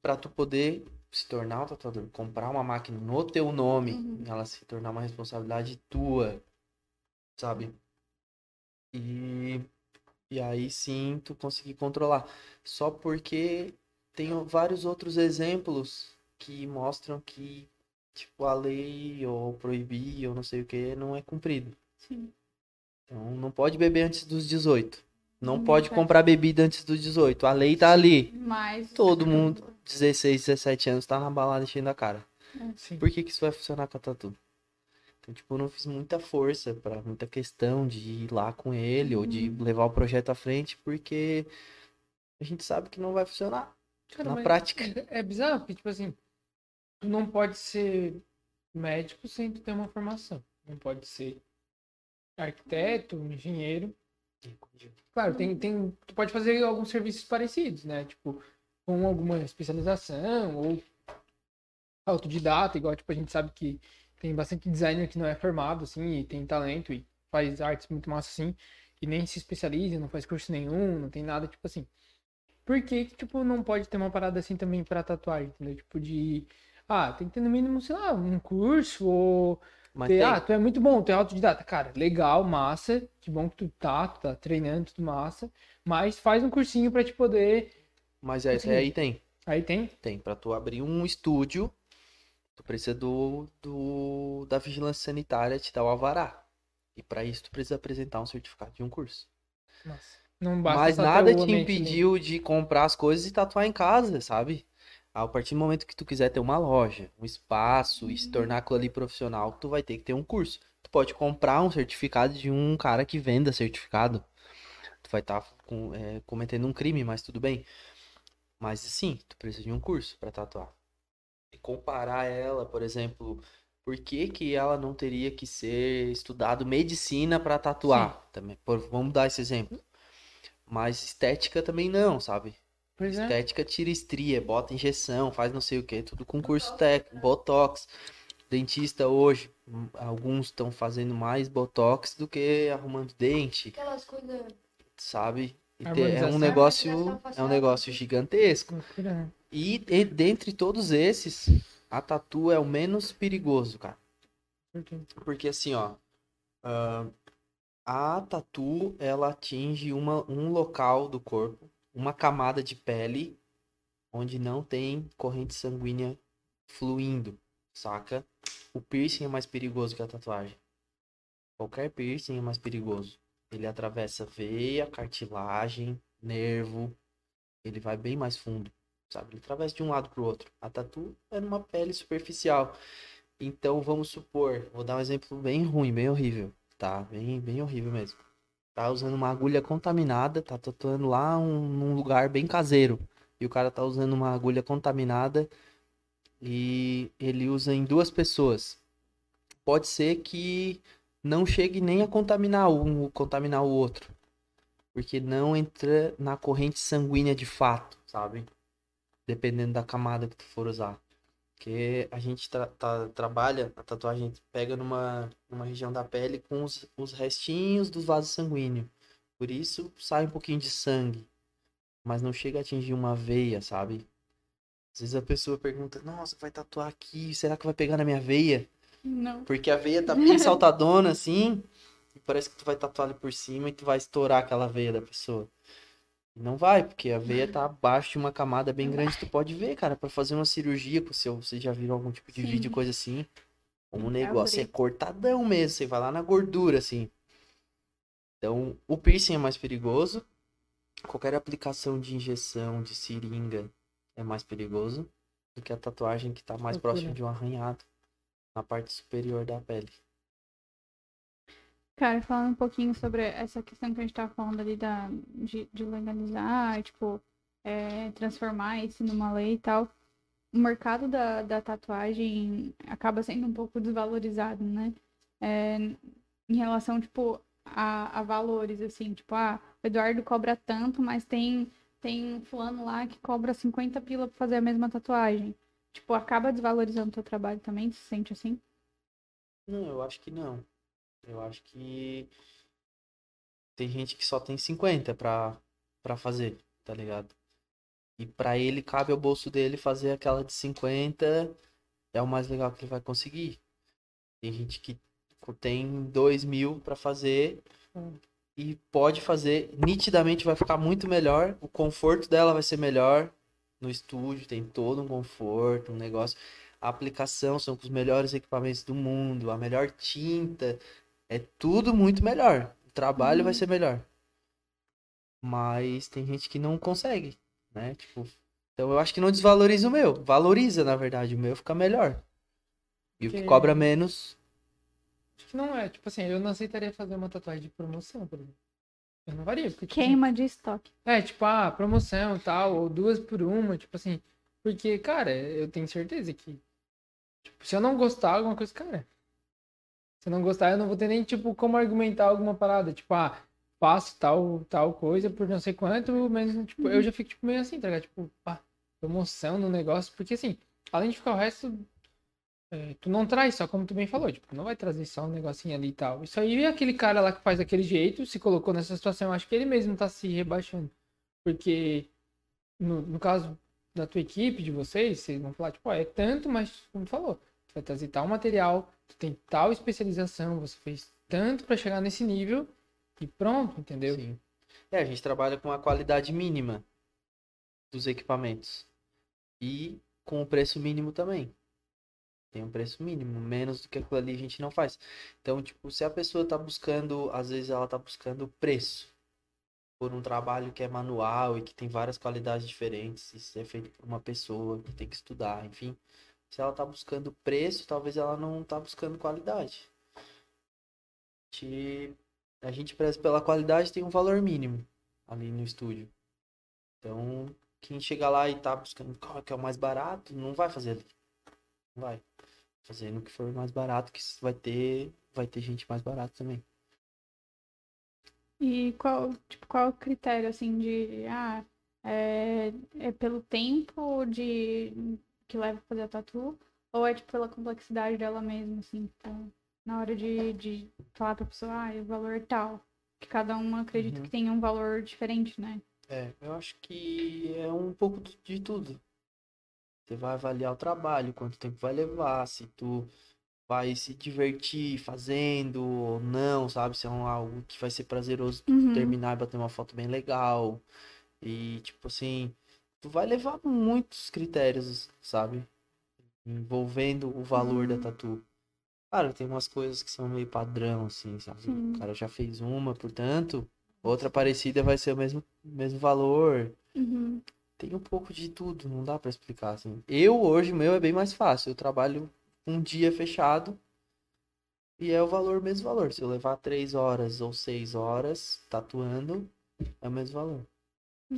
para tu poder se tornar um tatuador, comprar uma máquina no teu nome, uhum. ela se tornar uma responsabilidade tua, sabe? E e aí sim tu conseguir controlar. Só porque tem vários outros exemplos que mostram que, tipo, a lei ou proibir ou não sei o que não é cumprido. Sim. Então não pode beber antes dos 18. Não pode comprar bebida antes dos 18. A lei tá ali. Mas... Todo <laughs> mundo, 16, 17 anos, tá na balada enchendo a cara. É. Por que, que isso vai funcionar com a tatu? Então, tipo, eu não fiz muita força para muita questão de ir lá com ele uhum. ou de uhum. levar o projeto à frente, porque a gente sabe que não vai funcionar Cara, na prática. É, é bizarro, porque, tipo assim, tu não pode ser médico sem tu ter uma formação. Não pode ser arquiteto, engenheiro. Claro, tem, tem, tu pode fazer alguns serviços parecidos, né? Tipo, com alguma especialização ou autodidata, igual, tipo, a gente sabe que tem bastante designer que não é formado, assim, e tem talento e faz artes muito massa, assim, e nem se especializa, não faz curso nenhum, não tem nada, tipo assim. Por que, tipo, não pode ter uma parada assim também pra tatuagem, entendeu? Tipo, de. Ah, tem que ter no mínimo, sei lá, um curso ou. Mas ter, tem... Ah, tu é muito bom, tu é autodidata. Cara, legal, massa. Que bom que tu tá, tu tá treinando, tudo massa. Mas faz um cursinho pra te poder. Mas é, aí tem. Aí tem? Tem, pra tu abrir um estúdio Tu precisa do, do da vigilância sanitária te dar o alvará. E para isso tu precisa apresentar um certificado de um curso. Nossa. Não basta Mas nada te impediu de comprar as coisas e tatuar em casa, sabe? A partir do momento que tu quiser ter uma loja, um espaço e se uhum. tornar aquilo ali profissional, tu vai ter que ter um curso. Tu pode comprar um certificado de um cara que venda certificado. Tu vai estar tá com, é, cometendo um crime, mas tudo bem. Mas sim, tu precisa de um curso para tatuar comparar ela, por exemplo, por que, que ela não teria que ser estudado medicina para tatuar? Também, por, vamos dar esse exemplo. Mas estética também não, sabe? Pois é. estética é. tira estria, bota injeção, faz não sei o que, tudo com curso técnico, botox. Dentista hoje, hum, alguns estão fazendo mais botox do que arrumando dente. Aquelas coisas. Sabe? é um negócio, é um negócio gigantesco. E, e dentre todos esses, a tatu é o menos perigoso, cara. Quê? Porque assim, ó, uh, a tatu ela atinge uma, um local do corpo, uma camada de pele onde não tem corrente sanguínea fluindo, saca? O piercing é mais perigoso que a tatuagem. Qualquer piercing é mais perigoso. Ele atravessa veia, cartilagem, nervo. Ele vai bem mais fundo, sabe? Ele atravessa de um lado pro outro. A tatu é numa pele superficial. Então, vamos supor, vou dar um exemplo bem ruim, bem horrível, tá? Bem, bem horrível mesmo. Tá usando uma agulha contaminada, tá tatuando lá um, num lugar bem caseiro. E o cara tá usando uma agulha contaminada e ele usa em duas pessoas. Pode ser que não chegue nem a contaminar um, contaminar o outro. Porque não entra na corrente sanguínea de fato, sabe? Dependendo da camada que tu for usar. Porque a gente tra tá, trabalha, a tatuagem a pega numa, numa região da pele com os, os restinhos dos vasos sanguíneos. Por isso sai um pouquinho de sangue. Mas não chega a atingir uma veia, sabe? Às vezes a pessoa pergunta, nossa, vai tatuar aqui, será que vai pegar na minha veia? Não. Porque a veia tá bem saltadona assim, e parece que tu vai tatuar ali por cima e tu vai estourar aquela veia da pessoa. Não vai, porque a veia tá abaixo de uma camada bem grande, tu pode ver, cara, para fazer uma cirurgia, se você já viram algum tipo de Sim. vídeo, coisa assim. O negócio é cortadão mesmo, você vai lá na gordura, assim. Então, o piercing é mais perigoso. Qualquer aplicação de injeção, de seringa, é mais perigoso do que a tatuagem que tá mais próximo de um arranhado na parte superior da pele. Cara, falando um pouquinho sobre essa questão que a gente tava falando ali da, de, de legalizar, tipo, é, transformar isso numa lei e tal, o mercado da, da tatuagem acaba sendo um pouco desvalorizado, né? É, em relação, tipo, a, a valores, assim, tipo, ah, o Eduardo cobra tanto, mas tem, tem um fulano lá que cobra 50 pila pra fazer a mesma tatuagem. Tipo, acaba desvalorizando o teu trabalho também? Se sente assim? Não, eu acho que não. Eu acho que tem gente que só tem 50 pra, pra fazer, tá ligado? E pra ele cabe ao bolso dele fazer aquela de 50 é o mais legal que ele vai conseguir. Tem gente que tem 2 mil pra fazer hum. e pode fazer, nitidamente vai ficar muito melhor, o conforto dela vai ser melhor, no estúdio, tem todo um conforto, um negócio. A aplicação são com os melhores equipamentos do mundo, a melhor tinta, é tudo muito melhor. O trabalho uhum. vai ser melhor. Mas tem gente que não consegue, né? Tipo, então eu acho que não desvaloriza o meu, valoriza na verdade, o meu fica melhor. E o que cobra menos Acho que não é, tipo assim, eu não aceitaria fazer uma tatuagem de promoção, por exemplo. Eu não varia. Porque, tipo, Queima assim, de estoque. É, tipo, ah, promoção e tal, ou duas por uma, tipo assim. Porque, cara, eu tenho certeza que. Tipo, se eu não gostar, alguma coisa, cara. Se eu não gostar, eu não vou ter nem, tipo, como argumentar alguma parada. Tipo, ah, faço tal, tal coisa por não sei quanto, mas, tipo, eu uhum. já fico, tipo, meio assim, tá ligado? Tipo, pá, promoção no negócio. Porque, assim, além de ficar o resto é, tu não traz só, como tu bem falou, tipo, não vai trazer só um negocinho ali e tal. Isso aí é aquele cara lá que faz daquele jeito, se colocou nessa situação, eu acho que ele mesmo tá se rebaixando. Porque, no, no caso da tua equipe, de vocês, vocês vão falar, tipo, ó, é tanto, mas, como falou, vai trazer tal material, tu tem tal especialização, você fez tanto para chegar nesse nível e pronto, entendeu? Sim. É, a gente trabalha com a qualidade mínima dos equipamentos. E com o preço mínimo também. Tem um preço mínimo, menos do que aquilo ali a gente não faz. Então, tipo, se a pessoa tá buscando, às vezes ela tá buscando preço por um trabalho que é manual e que tem várias qualidades diferentes, isso é feito por uma pessoa que tem que estudar, enfim. Se ela tá buscando preço, talvez ela não tá buscando qualidade. A gente, a gente preza pela qualidade tem um valor mínimo ali no estúdio. Então, quem chega lá e tá buscando qual que é o mais barato, não vai fazer ali. Não vai fazendo o que for mais barato, que vai ter, vai ter gente mais barata também. E qual, tipo, qual o critério, assim, de, ah, é, é pelo tempo de que leva a fazer a tatu, ou é, tipo, pela complexidade dela mesma, assim, então, na hora de, de falar pra pessoa, ah, o valor é tal, cada um acredito uhum. que tem um valor diferente, né? É, eu acho que é um pouco de tudo. Você vai avaliar o trabalho, quanto tempo vai levar, se tu vai se divertir fazendo ou não, sabe? Se é um, algo que vai ser prazeroso uhum. terminar e bater uma foto bem legal. E, tipo assim, tu vai levar muitos critérios, sabe? Envolvendo o valor uhum. da tatu. Claro, tem umas coisas que são meio padrão, assim, sabe? Sim. O cara já fez uma, portanto, outra parecida vai ser o mesmo, mesmo valor. Uhum. Tem um pouco de tudo, não dá para explicar, assim. Eu, hoje, o meu é bem mais fácil. Eu trabalho um dia fechado e é o valor, o mesmo valor. Se eu levar três horas ou seis horas tatuando, é o mesmo valor.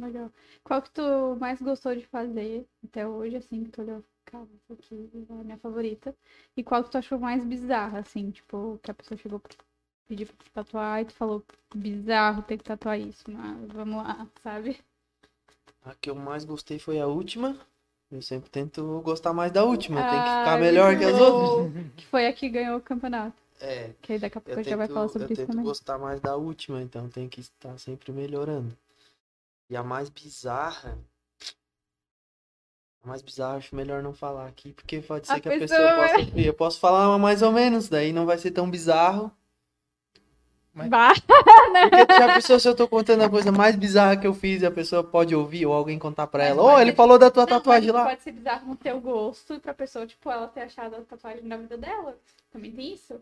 Legal. Qual que tu mais gostou de fazer até hoje, assim, que tu olhou, cara, isso aqui é a minha favorita. E qual que tu achou mais bizarra, assim, tipo, que a pessoa chegou pra pedir pra tatuar e tu falou, bizarro ter que tatuar isso, mas vamos lá, <laughs> sabe? A que eu mais gostei foi a última, eu sempre tento gostar mais da última, ah, tem que ficar melhor que as outras. Que foi a que ganhou o campeonato. É. Que aí daqui a pouco já vai falar sobre isso também. Eu tento gostar mais da última, então tem que estar sempre melhorando. E a mais bizarra. A mais bizarra, acho melhor não falar aqui, porque pode ser a que a pessoa, pessoa possa ouvir. Eu posso falar mais ou menos, daí não vai ser tão bizarro. Mas... Bah. <laughs> Porque já pensou se eu tô contando a coisa mais bizarra que eu fiz e a pessoa pode ouvir ou alguém contar pra ela? Ô, oh, ele falou da tua não, tatuagem lá. Pode ser bizarro no teu gosto e pra pessoa, tipo, ela ter achado a tatuagem na vida dela. Também tem isso?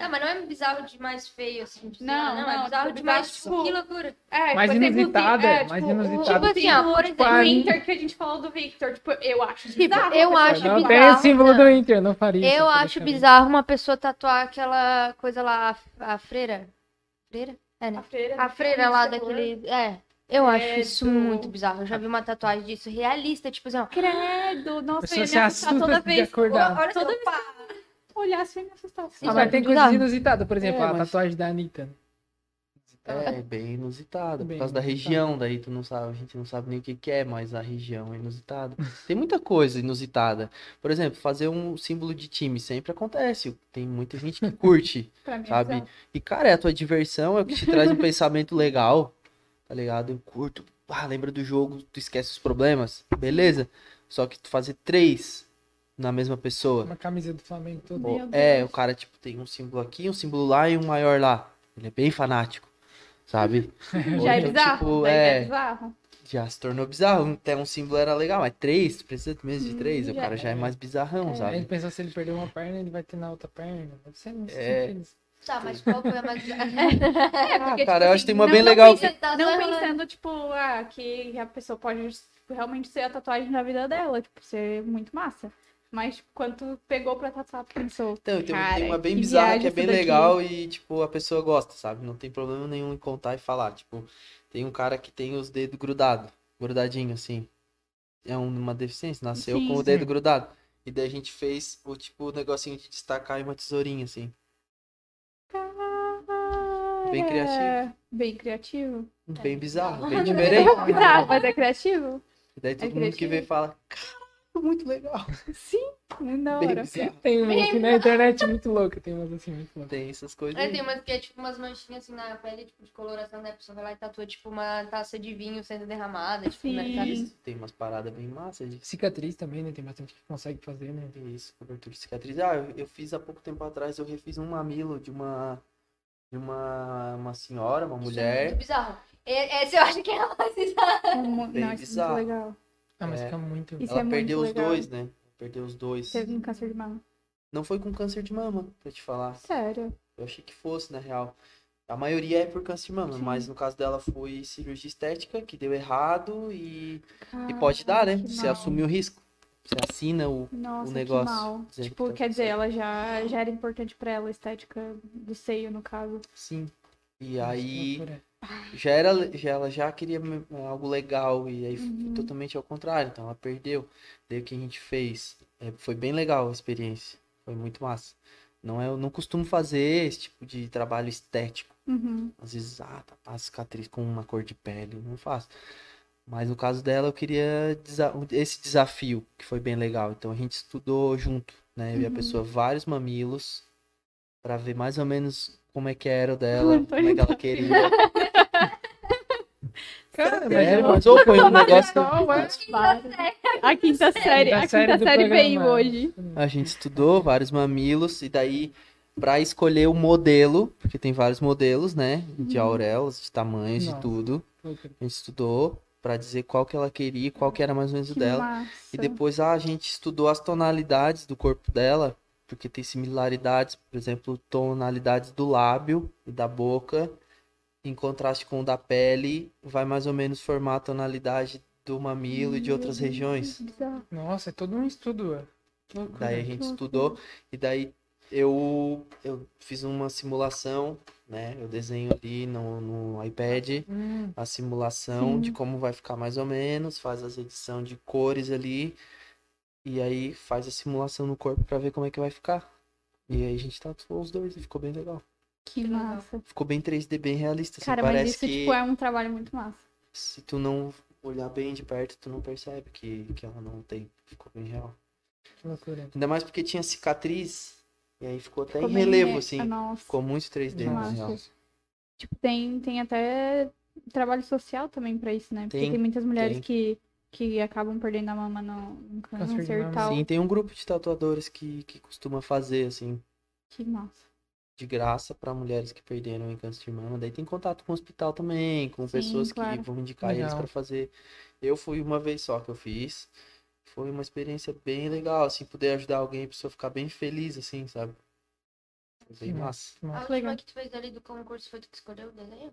Não, mas não é bizarro de mais feio, assim. De não, não, não, é bizarro tipo, de mais, tipo, que loucura. É, mais inusitada, é, tipo, mais inusitada. Tipo assim, ó, por exemplo, o Inter que a gente falou do Victor, tipo, eu acho tipo, bizarro. Eu acho não bizarro. tem o símbolo do Inter, não faria. Eu acho bizarro uma pessoa tatuar aquela coisa lá, a, a freira. Freira? É, né? A freira, a freira lá daquele. É. Eu acho isso muito bizarro. Eu já vi uma tatuagem disso realista, tipo assim, ó. Credo, nossa, eu ia me assustar toda vez. Acordar. Olha toda vez olhar assim me assustar. Ah, mas tem coisas inusitadas, por exemplo, é, a tatuagem da Anitta. É, bem inusitada, por causa da região, daí tu não sabe, a gente não sabe nem o que, que é, mas a região é inusitada. Tem muita coisa inusitada. Por exemplo, fazer um símbolo de time sempre acontece. Tem muita gente que curte, <laughs> sabe? É e, cara, é a tua diversão, é o que te traz um <laughs> pensamento legal, tá ligado? Eu curto, ah, lembra do jogo, tu esquece os problemas, beleza? Só que tu fazer três na mesma pessoa. Uma camisa do Flamengo todo. é, o cara, tipo, tem um símbolo aqui, um símbolo lá e um maior lá. Ele é bem fanático, sabe? <laughs> Já é bizarro. Tipo, é, é bizarro. Já se tornou bizarro. Até um símbolo era legal, mas três, precisa mesmo de três. Hum, o cara já é, é mais bizarrão, é. sabe? Ele pensou se ele perder uma perna, ele vai ter na outra perna. Deve ser é... Tá, mas qual foi a mais <laughs> é, porque, ah, cara, tipo, eu acho que tem uma não, bem legal. Pensa, que... Não pensando, tipo, ah, que a pessoa pode realmente ser a tatuagem da vida dela, tipo, ser muito massa. Mas quando tu pegou pra tatuar, pensou. Então, tem, cara, tem uma bem bizarra que é bem legal e, tipo, a pessoa gosta, sabe? Não tem problema nenhum em contar e falar. Tipo, tem um cara que tem os dedos grudados, grudadinho, assim. É uma deficiência, nasceu sim, com sim. o dedo grudado. E daí a gente fez o tipo o negocinho de destacar e uma tesourinha, assim. Cara, bem criativo. Bem criativo. Bem bizarro, bem <laughs> diferente. bizarro, mas é criativo. E daí todo é mundo criativo. que vê fala, cara muito legal. Sim, muito da hora. Tem umas assim na internet muito louca, tem umas assim muito louca. Tem essas coisas. É, tem umas que é tipo umas manchinhas assim na pele, tipo, de coloração, né? A pessoa vai lá e tatua tipo uma taça de vinho sendo derramada, tipo, né? Tem umas paradas bem massas. De... Cicatriz também, né? Tem bastante que consegue fazer, né? Isso, cobertura de cicatriz. Ah, eu, eu fiz há pouco tempo atrás, eu refiz um mamilo de uma de uma, uma senhora, uma mulher. Isso é muito bizarro. Esse eu acho que é mais bizarro. Não, bizarro. muito legal. Ah, mas é. fica muito. Isso Ela é perdeu os dois, né? Perdeu os dois. Teve um câncer de mama. Não foi com câncer de mama, pra te falar. Sério? Eu achei que fosse, na real. A maioria é por câncer de mama, Sim. mas no caso dela foi cirurgia estética, que deu errado e, e pode dar, né? Você assume o risco. Você assina o, Nossa, o negócio. Que mal. Tipo, que tá quer dizer, ela já, já era importante pra ela a estética do seio, no caso. Sim. E aí já era já ela já queria algo legal e aí uhum. totalmente ao contrário então ela perdeu daí o que a gente fez é, foi bem legal a experiência foi muito massa não é eu não costumo fazer esse tipo de trabalho estético uhum. às vezes ah tá a cicatriz com uma cor de pele não faço mas no caso dela eu queria esse desafio que foi bem legal então a gente estudou junto né eu uhum. e a uhum. pessoa vários mamilos Pra ver mais ou menos como é que era o dela, <laughs> como é que ela queria. <laughs> Cara, mas É, ou foi um negócio. É. A quinta série, a Da série quinta do série veio hoje. A gente estudou vários mamilos e daí pra escolher o modelo, porque tem vários modelos, né? De auréolas, de tamanhos, Nossa. de tudo. A gente estudou pra dizer qual que ela queria e qual que era mais ou menos o dela. massa. E depois ah, a gente estudou as tonalidades do corpo dela, porque tem similaridades, por exemplo, tonalidades do lábio e da boca, em contraste com o da pele, vai mais ou menos formar a tonalidade do mamilo e de outras regiões. Bizarro. Nossa, é todo um estudo, é. Loucura. Daí a gente estudou e daí eu, eu fiz uma simulação, né? Eu desenho ali no, no iPad Hum, a simulação Sim. de como vai ficar mais ou menos, faz as edição de cores ali e aí faz a simulação no corpo pra ver como é que vai ficar. E aí a gente tatuou os dois e ficou bem legal. Que massa. Ficou bem 3D, bem realista. Assim, Cara, mas parece isso, que tipo, é um trabalho muito massa. se tu não olhar bem de perto, tu não percebe que, que ela não tem. Ficou bem real. que loucura. Ainda mais porque tinha cicatriz. E aí ficou até Ficou em bem relevo, re- assim. Nossa, Ficou muito 3D, que na massa. real. Tipo, tem, tem até trabalho social também pra isso, né? Porque Tem, tem, muitas mulheres tem. que, que acabam perdendo a mama no, no Câncer câncer e tal. Sim, tem um grupo de tatuadores que, que costuma fazer, assim, Que massa. De graça pra mulheres que perderam em câncer de mama. Daí tem contato com o hospital também, com Sim, pessoas claro. que vão indicar eles Legal. pra fazer. Eu fui uma vez só que eu fiz. Foi uma experiência bem legal, assim, poder ajudar alguém, a pessoa ficar bem feliz, assim, sabe? Foi bem Sim. massa. A última legal. que tu fez ali do concurso foi tu que escolheu o desenho?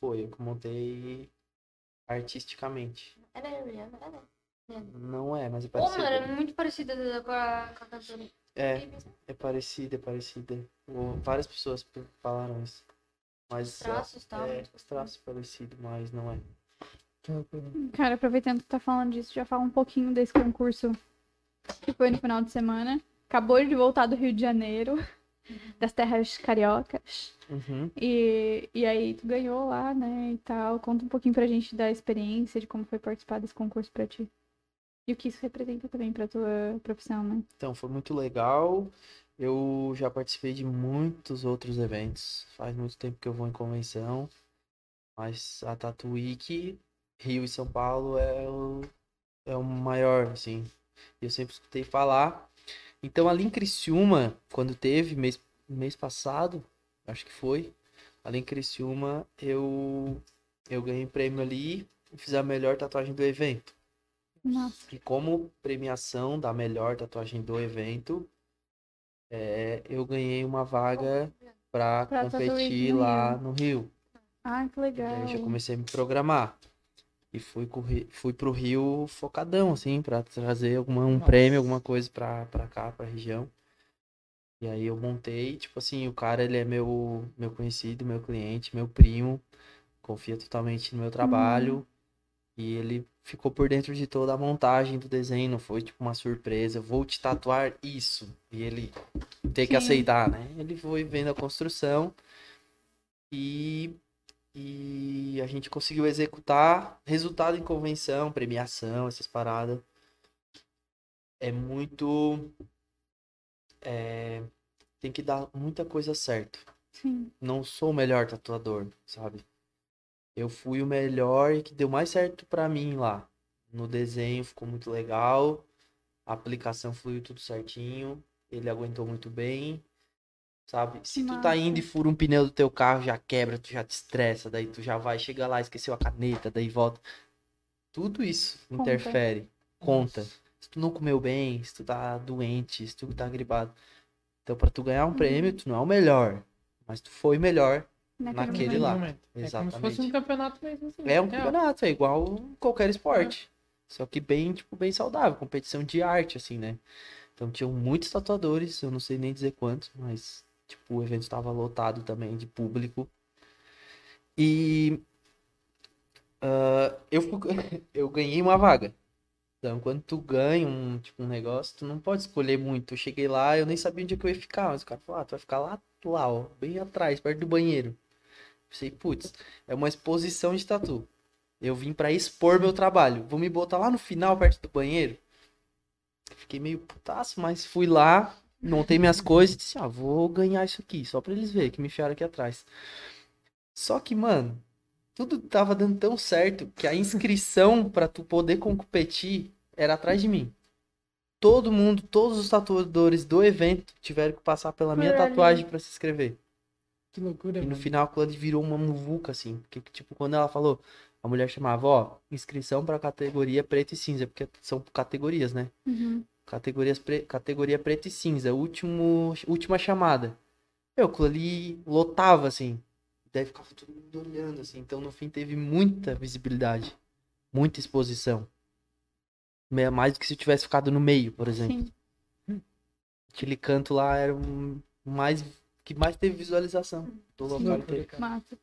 Foi, eu que montei artisticamente. Era a Rihanna, era. Não é, mas é parecido. era muito parecida com a, com a cantora. É, é parecida, é parecida. O- Várias pessoas falaram isso. Mas Os traços e tal. é, muito os traços parecidos, mas não é. Loucura. Cara, aproveitando que tá falando disso, já fala um pouquinho desse concurso que foi no final de semana. Acabou de voltar do Rio de Janeiro, das terras cariocas. Uhum. E, e aí tu ganhou lá, né, e tal. Conta um pouquinho pra gente da experiência, de como foi participar desse concurso pra ti. E o que isso representa também pra tua profissão, né? Então, foi muito legal. Eu já participei de muitos outros eventos. Faz muito tempo que eu vou em convenção. Mas a Tattoo Week, Rio e São Paulo, é o, é o maior, assim. Eu sempre escutei falar. Então, ali em Criciúma, quando teve, mês, mês passado, acho que foi, ali em Criciúma, eu, eu ganhei prêmio ali e fiz a melhor tatuagem do evento. Nossa, E como premiação da melhor tatuagem do evento, é, eu ganhei uma vaga para competir no lá Rio. no Rio. ah, que E legal. aí já comecei a me programar. E fui, fui pro Rio focadão, assim, para trazer alguma, um Nossa. prêmio, alguma coisa pra, pra cá, pra região. E aí eu montei, tipo assim, o cara, ele é meu, meu conhecido, meu cliente, meu primo, confia totalmente no meu trabalho. E ele ficou por dentro de toda a montagem do desenho, não foi tipo uma surpresa, eu vou te tatuar isso. E ele tem que aceitar, né? Ele foi vendo a construção e, e a gente conseguiu executar resultado em convenção, premiação, essas paradas. É muito. é, tem que dar muita coisa certo Sim. não sou o melhor tatuador, sabe? Eu fui o melhor e que deu mais certo pra mim lá. No desenho ficou muito legal, a aplicação fluiu tudo certinho, ele aguentou muito bem, sabe? Se tu tá indo e fura um pneu do teu carro, já quebra, tu já te estressa, daí tu já vai, chega lá, esqueceu a caneta, daí volta. Tudo isso Conta. interfere, conta. Se tu não comeu bem, se tu tá doente, se tu tá gripado. Então, pra tu ganhar um Uhum. prêmio, tu não é o melhor, mas tu foi melhor Naquele Naquele lá. Momento. É como se fosse Exatamente. um campeonato mesmo. Assim, É um real. campeonato, é igual qualquer esporte. Só que bem, tipo, bem saudável, competição de arte, assim, né? Então tinham muitos tatuadores, eu não sei nem dizer quantos, mas, tipo, o evento estava lotado também de público. E ah, eu, <laughs> eu ganhei uma vaga. Então, quando tu ganha um, tipo, um negócio, tu não pode escolher muito. Eu cheguei lá, eu nem sabia onde é que eu ia ficar, mas o cara falou, ah, tu vai ficar lá, lá, ó, bem atrás, perto do banheiro. Pensei, putz, é uma exposição de tatu. Eu vim pra expor meu trabalho. Vou me botar lá no final, perto do banheiro. Fiquei meio putaço, mas fui lá montei minhas coisas e disse, ah, vou ganhar isso aqui, só pra eles verem que me enfiaram aqui atrás. Só que, mano, tudo tava dando tão certo que a inscrição <laughs> para tu poder competir era atrás de mim. Todo mundo, todos os tatuadores do evento tiveram que passar pela minha tatuagem para se inscrever. Que loucura, E no mano. final ali virou uma muvuca, assim. Porque, tipo, quando ela falou, a mulher chamava, ó, inscrição pra categoria preto e cinza, porque são categorias, né? Uhum. Categorias pre... Categoria preto e cinza, último... última chamada. Eu, aquilo ali lotava, assim. Daí ficava todo mundo olhando, assim. Então, no fim, teve muita visibilidade. Muita exposição. Mais do que se eu tivesse ficado no meio, por exemplo. Sim. Aquele canto lá era o mais... que mais teve visualização do Que local inteiro. Massa.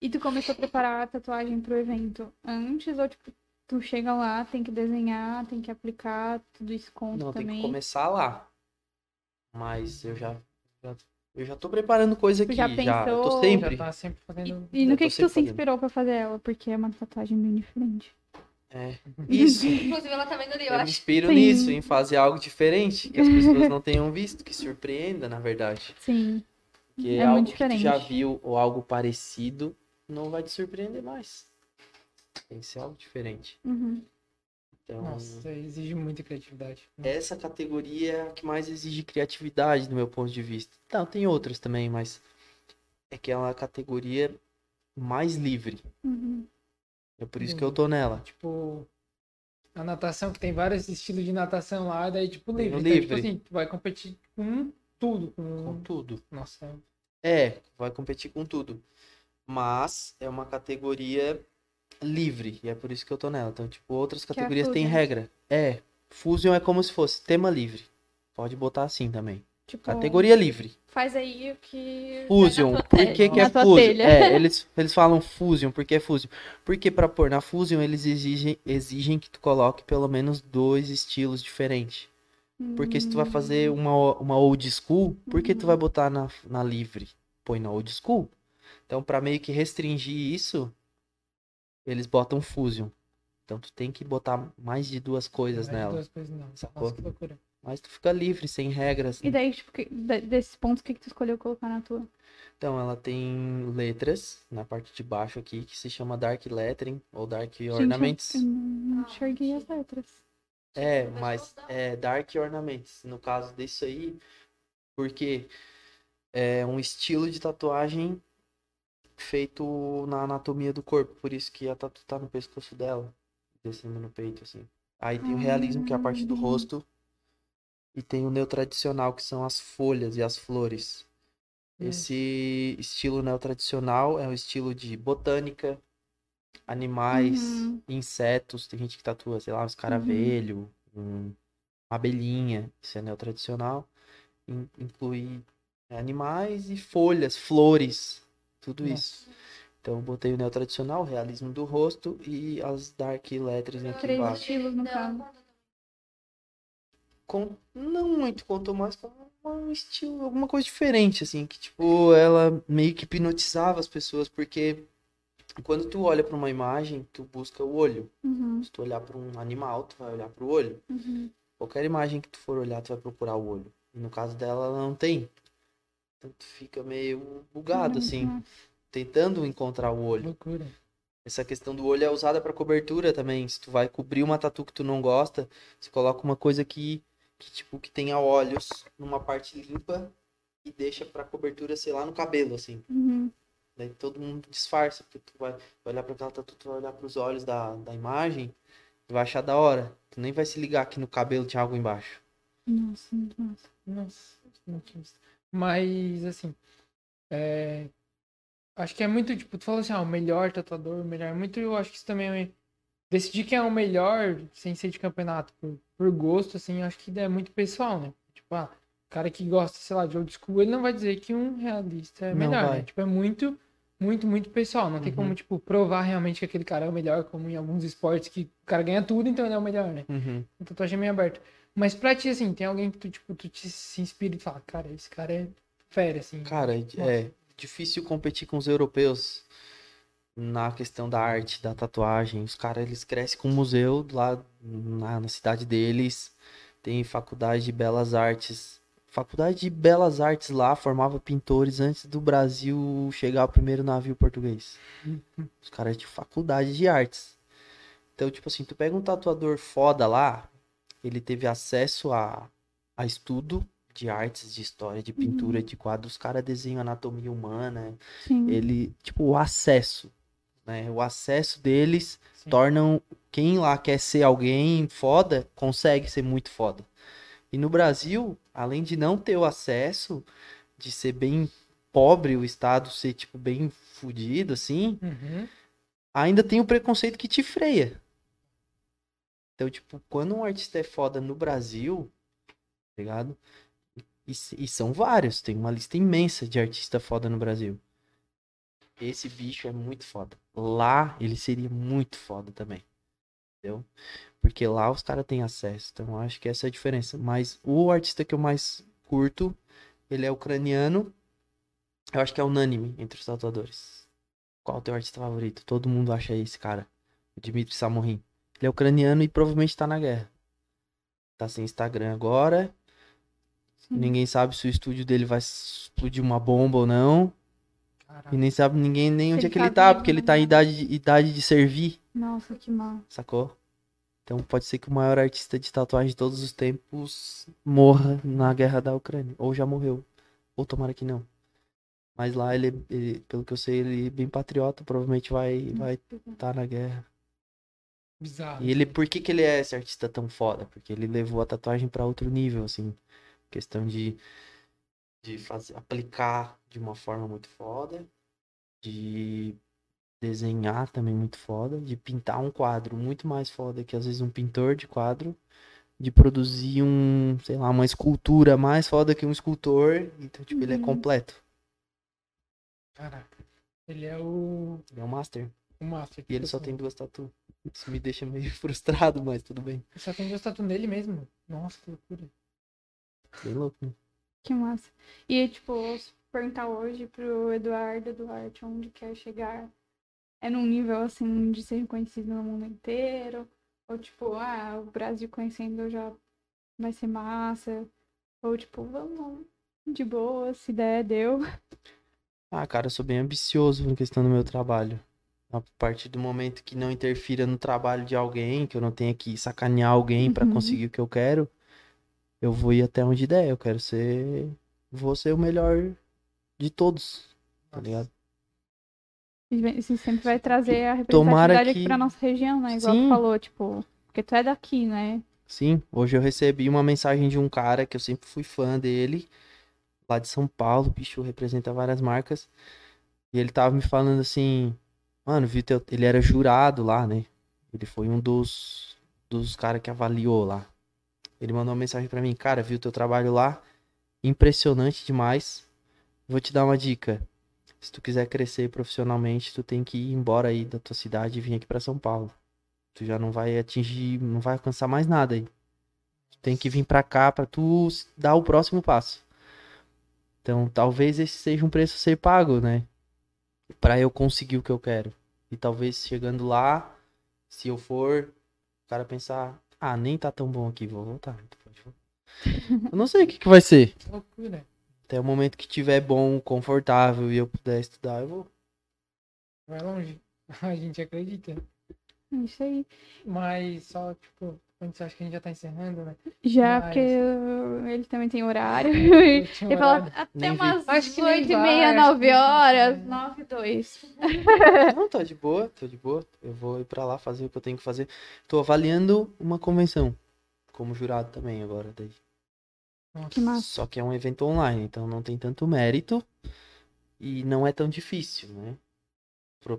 E tu começou a preparar a tatuagem pro evento antes ou tipo, tu chega lá, tem que desenhar, tem que aplicar, tudo isso conta Não, tem também? que começar lá. Mas eu já, já- eu já tô preparando coisa Tu aqui, já já. Eu pensou? tô sempre. Já tá sempre E, fazendo. e no Eu que que tu sempre se fazendo. inspirou pra fazer ela? Porque é uma tatuagem bem diferente. É. Isso. <laughs> Inclusive, ela tá vendo ali, eu Eu me acho. inspiro Sim. nisso, em fazer algo diferente que as pessoas não tenham visto, que surpreenda, na verdade. Sim. Porque É algo muito que tu já viu ou algo parecido não vai te surpreender mais. Tem que ser algo diferente. Uhum. Então, Nossa, exige muita criatividade. essa categoria é a que mais exige criatividade, do meu ponto de vista. Não, tem outras também, mas é que é categoria mais livre. Uhum. É por isso que eu tô nela. Tipo, a natação, que tem vários estilos de natação lá, daí, tipo, livre. Então, tipo livre. assim, tu vai competir com tudo. Com... Com tudo. Nossa, É, vai competir com tudo. Mas é uma categoria livre. E é por isso que eu tô nela. Então, tipo, outras Que é categorias têm Fusion. regra. É. Fusion é como se fosse tema livre. Pode botar assim também. Tipo, Categoria livre. faz aí o que. Fusion. Por que, que é Fusion? telha. É, <laughs> eles, eles falam Fusion. Por que é Fusion? Porque pra pôr na Fusion, eles exigem, exigem que tu coloque pelo menos dois estilos diferentes. Porque se tu vai Hum. fazer uma, uma old school, por que tu Uhum. vai botar na, na livre? Põe na old school. Então, pra meio que restringir isso, eles botam fusion. Então, tu tem que botar mais de duas coisas mais de nela. duas coisas? Nossa, que loucura. Mas tu fica livre, sem regras. E daí, tipo, que- de- desses pontos, o que, que tu escolheu colocar na tua? Então, ela tem letras na parte de baixo aqui, que se chama Dark Lettering ou Dark Gente, eu- Ornaments. Eu não enxerguei as letras. É, mas é Dark Ornaments. No caso disso aí, porque é um estilo de tatuagem feito na anatomia do corpo. Por isso que a tatu tá no pescoço dela, descendo no peito, assim. Aí tem o realismo, que é a parte do Ah. rosto. E tem o neotradicional, que são as folhas e as flores. Hum. Esse estilo neotradicional é um estilo de botânica, animais, Uhum. insetos. Tem gente que tatua, sei lá, um escaravelho, um- uma abelhinha. Isso é neotradicional. In- Inclui animais e folhas, flores, tudo isso. Então eu botei o neotradicional, o realismo do rosto e as dark letters aqui Três embaixo. estilos, no Não, caso. Com... Não muito, contou mais como um estilo, alguma coisa diferente, assim, que tipo, ela meio que hipnotizava as pessoas, porque quando tu olha pra uma imagem, tu busca o olho. Uhum, Se tu olhar pra um animal, tu vai olhar pro olho. uhum. Qualquer imagem que tu for olhar, tu vai procurar o olho. E no caso dela, ela não tem. Então tu fica meio bugado, assim, Uhum. tentando encontrar o olho. loucura. Essa questão do olho é usada pra cobertura também. Se tu vai cobrir uma tatu que tu não gosta, você coloca uma coisa que, que tipo, que tenha olhos numa parte limpa e deixa pra cobertura, sei lá, no cabelo, assim. Uhum. Daí todo mundo disfarça, porque tu vai, olhar pra aquela tatu, tu vai olhar pros olhos da, da imagem e vai achar da hora. Tu nem vai se ligar que no cabelo tinha algo embaixo. Nossa, muito massa. Nossa, tinha visto. Mas, assim, é... acho que é muito, tipo, tu falou assim, ah, o melhor tatuador, o melhor. Muito, eu acho que isso também é. Decidir quem é o melhor, sem ser de campeonato, por, por gosto, assim, eu acho que é muito pessoal, né? Tipo, ah, o cara que gosta, sei lá, de old school, ele não vai dizer que um realista é melhor, né? Tipo, é muito, muito, muito pessoal. Não tem Uhum. como, tipo, provar realmente que aquele cara é o melhor, como em alguns esportes que o cara ganha tudo, então ele é o melhor, né? Uhum. É meio aberta. Mas pra ti, assim, tem alguém que tu, tipo, tu te se inspira e fala, cara, esse cara é fera, assim. Cara, é, é difícil competir com os europeus na questão da arte, da tatuagem. Os caras, eles crescem com um museu lá na, na cidade deles. Tem faculdade de belas artes Faculdade de Belas Artes lá formava pintores antes do Brasil chegar ao primeiro navio português. <laughs> Os caras de faculdade de artes. Então, tipo assim, tu pega um tatuador foda lá, ele teve acesso a, a estudo de artes, de história, de pintura, uhum. de quadros. Os caras desenham anatomia humana. Sim. Ele, tipo, o acesso. Né? O acesso deles Sim. tornam quem lá quer ser alguém foda, consegue ser muito foda. E no Brasil, além de não ter o acesso, de ser bem pobre, o Estado ser, tipo, bem fudido, assim, uhum. ainda tem o preconceito que te freia. Então, tipo, quando um artista é foda no Brasil, tá ligado? E, e são vários, tem uma lista imensa de artista foda no Brasil. Esse bicho é muito foda. Lá ele seria muito foda também. Entendeu? Porque lá os caras têm acesso. Então eu acho que essa é a diferença. Mas o artista que eu mais curto, ele é ucraniano. Eu acho que é unânime entre os tatuadores. Qual o teu artista favorito? Todo mundo acha esse cara. O Dmitry Samorin. Ele é ucraniano e provavelmente tá na guerra. Tá sem Instagram agora. Sim. Ninguém sabe se o estúdio dele vai explodir uma bomba ou não. Caraca. E nem sabe ninguém nem onde é que ele tá, porque ele tá em né? idade, idade de servir. Nossa, que mal. Sacou? Então pode ser que o maior artista de tatuagem de todos os tempos morra na guerra da Ucrânia. Ou já morreu. Ou tomara que não. Mas lá ele, ele pelo que eu sei, ele é bem patriota, provavelmente vai vai estar tá na guerra. Bizarro. E ele, por que, que ele é esse artista tão foda? Porque ele levou a tatuagem para outro nível, assim. Questão de, de fazer, aplicar de uma forma muito foda, de desenhar também muito foda, de pintar um quadro muito mais foda que às vezes um pintor de quadro, de produzir um, sei lá, uma escultura mais foda que um escultor. Então, tipo, uhum. ele é uhum. completo. Caraca. Ele é o. Ele é o Master. O Master. E ele só tem duas tatuas. Isso me deixa meio <laughs> frustrado, mas tudo bem. Só tem duas tatuas nele mesmo. Nossa, que loucura. Bem louco, né? Que massa. E, tipo, perguntar hoje pro Eduardo, Eduardo, onde quer chegar? É num nível, assim, de ser reconhecido no mundo inteiro? Ou, tipo, ah, o Brasil conhecendo já vai ser massa? Ou, tipo, vamos de boa, se der, deu. <laughs> Ah, cara, eu sou bem ambicioso na questão do meu trabalho. A partir do momento que não interfira no trabalho de alguém, que eu não tenha que sacanear alguém para uhum. conseguir o que eu quero, eu vou ir até onde der. Eu quero ser. Vou ser o melhor de todos. Tá ligado? Isso sempre vai trazer a representatividade que... aqui pra nossa região, né? Igual Sim. tu falou, tipo, porque tu é daqui, né? Sim, hoje eu recebi uma mensagem de um cara que eu sempre fui fã dele, lá de São Paulo, bicho, representa várias marcas. E ele tava me falando assim, mano, Vitor, ele era jurado lá, né? Ele foi um dos, dos caras que avaliou lá. Ele mandou uma mensagem para mim, cara, viu teu trabalho lá? Impressionante demais. Vou te dar uma dica. Se tu quiser crescer profissionalmente, tu tem que ir embora aí da tua cidade e vir aqui para São Paulo. Tu já não vai atingir, não vai alcançar mais nada aí. Tu tem que vir para cá para tu dar o próximo passo. Então, talvez esse seja um preço a ser pago, né? Para eu conseguir o que eu quero. E talvez chegando lá, se eu for, o cara pensar, ah, nem tá tão bom aqui, vou voltar. <laughs> Eu não sei o que, que vai ser. Loucura. Até o momento que tiver bom, confortável e eu puder estudar, eu vou. Vai longe. <laughs> A gente acredita. É isso aí. Mas só, tipo, Antes acho que a gente já tá encerrando, né? Já, Mas... porque ele também tem horário. <laughs> ele <laughs> fala até umas oito e meia, nove horas, nove e dois. <laughs> Não, tô de boa, tô de boa. Eu vou ir pra lá fazer o que eu tenho que fazer. Tô avaliando uma convenção. Como jurado também agora daí. Que massa. Só que é um evento online, então não tem tanto mérito. E não é tão difícil, né?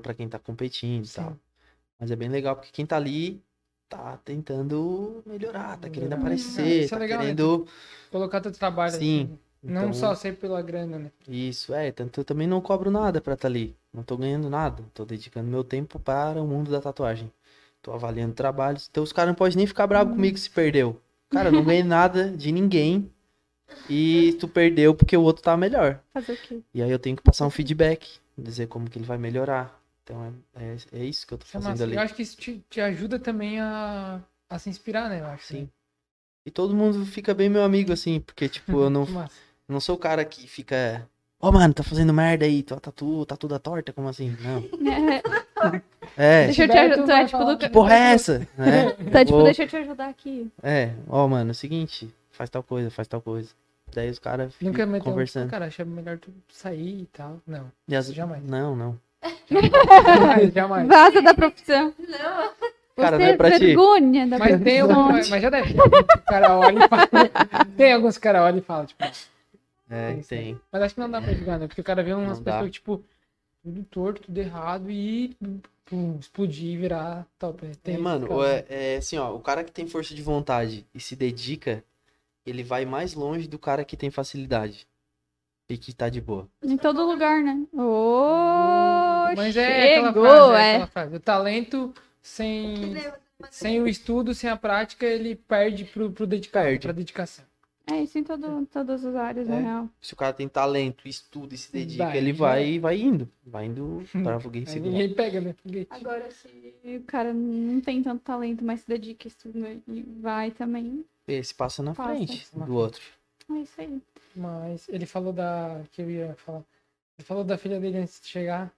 Pra quem tá competindo e tal. Mas é bem legal, porque quem tá ali tá tentando melhorar, tá querendo aparecer, Isso é tá legal, né? querendo... Né? Colocar teu trabalho Sim. Assim. Então... Não só ser pela grana, né? Isso, é. Tanto eu também não cobro nada pra estar tá ali. Não tô ganhando nada. Tô dedicando meu tempo para o mundo da tatuagem. Tô avaliando trabalhos. Então os caras não podem nem ficar bravos hum. comigo se perdeu. Cara, eu não ganhei <laughs> nada de ninguém. E tu perdeu porque o outro tá melhor. Fazer o quê? E aí eu tenho que passar um feedback. Dizer como que ele vai melhorar. Então é, é, é isso que eu tô é fazendo ali. Eu acho que isso te, te ajuda também a, a se inspirar, né? Eu acho. Sim. Né? E todo mundo fica bem meu amigo, assim, porque, tipo, eu <laughs> não, não sou o cara que fica. Ó, oh, mano, tá fazendo merda aí, tua tatu, tá toda torta, como assim? Não. <laughs> É. Deixa eu te ajudar, tipo, do... Que porra é essa? <laughs> É. Tá, tipo, deixa eu te ajudar aqui. É, ó, oh, mano, é o seguinte, faz tal coisa, faz tal coisa. Daí os caras ficam conversando. Um, cara, acha melhor tu sair e tal. Não. E as... Jamais. Não, não. Jamais, jamais. Vaza da profissão. Não. Cara, Você não é pra vergonha ti. da mas tem mas, mas já deve. O cara olha e fala. Tem alguns que cara olha e fala, tipo. É, tem. Mas acho que não dá pra julgar, né? Porque o cara vê umas pessoas, tipo, tudo torto, tudo errado e pum, explodir e virar top. Né? Tem é, mano, é, é, assim, ó, o cara que tem força de vontade e se dedica, ele vai mais longe do cara que tem facilidade. E que tá de boa. Em todo lugar, né? Oh, Mas é chegou, aquela frase, é, é. Aquela frase. O talento sem, sem o estudo, sem a prática, ele perde pro, pro dedicar, perde. pra dedicação. É isso em todo, todas as áreas, é. na real. Se o cara tem talento, estuda e se dedica, vai, ele vai, vai indo. Vai indo <laughs> para alguém seguir. Ninguém pega, né? Agora, se o cara não tem tanto talento, mas se dedica, estuda e vai também. Esse passa na passa. frente do outro. É isso aí. Mas ele falou da. que eu ia falar. Ele falou da filha dele antes de chegar.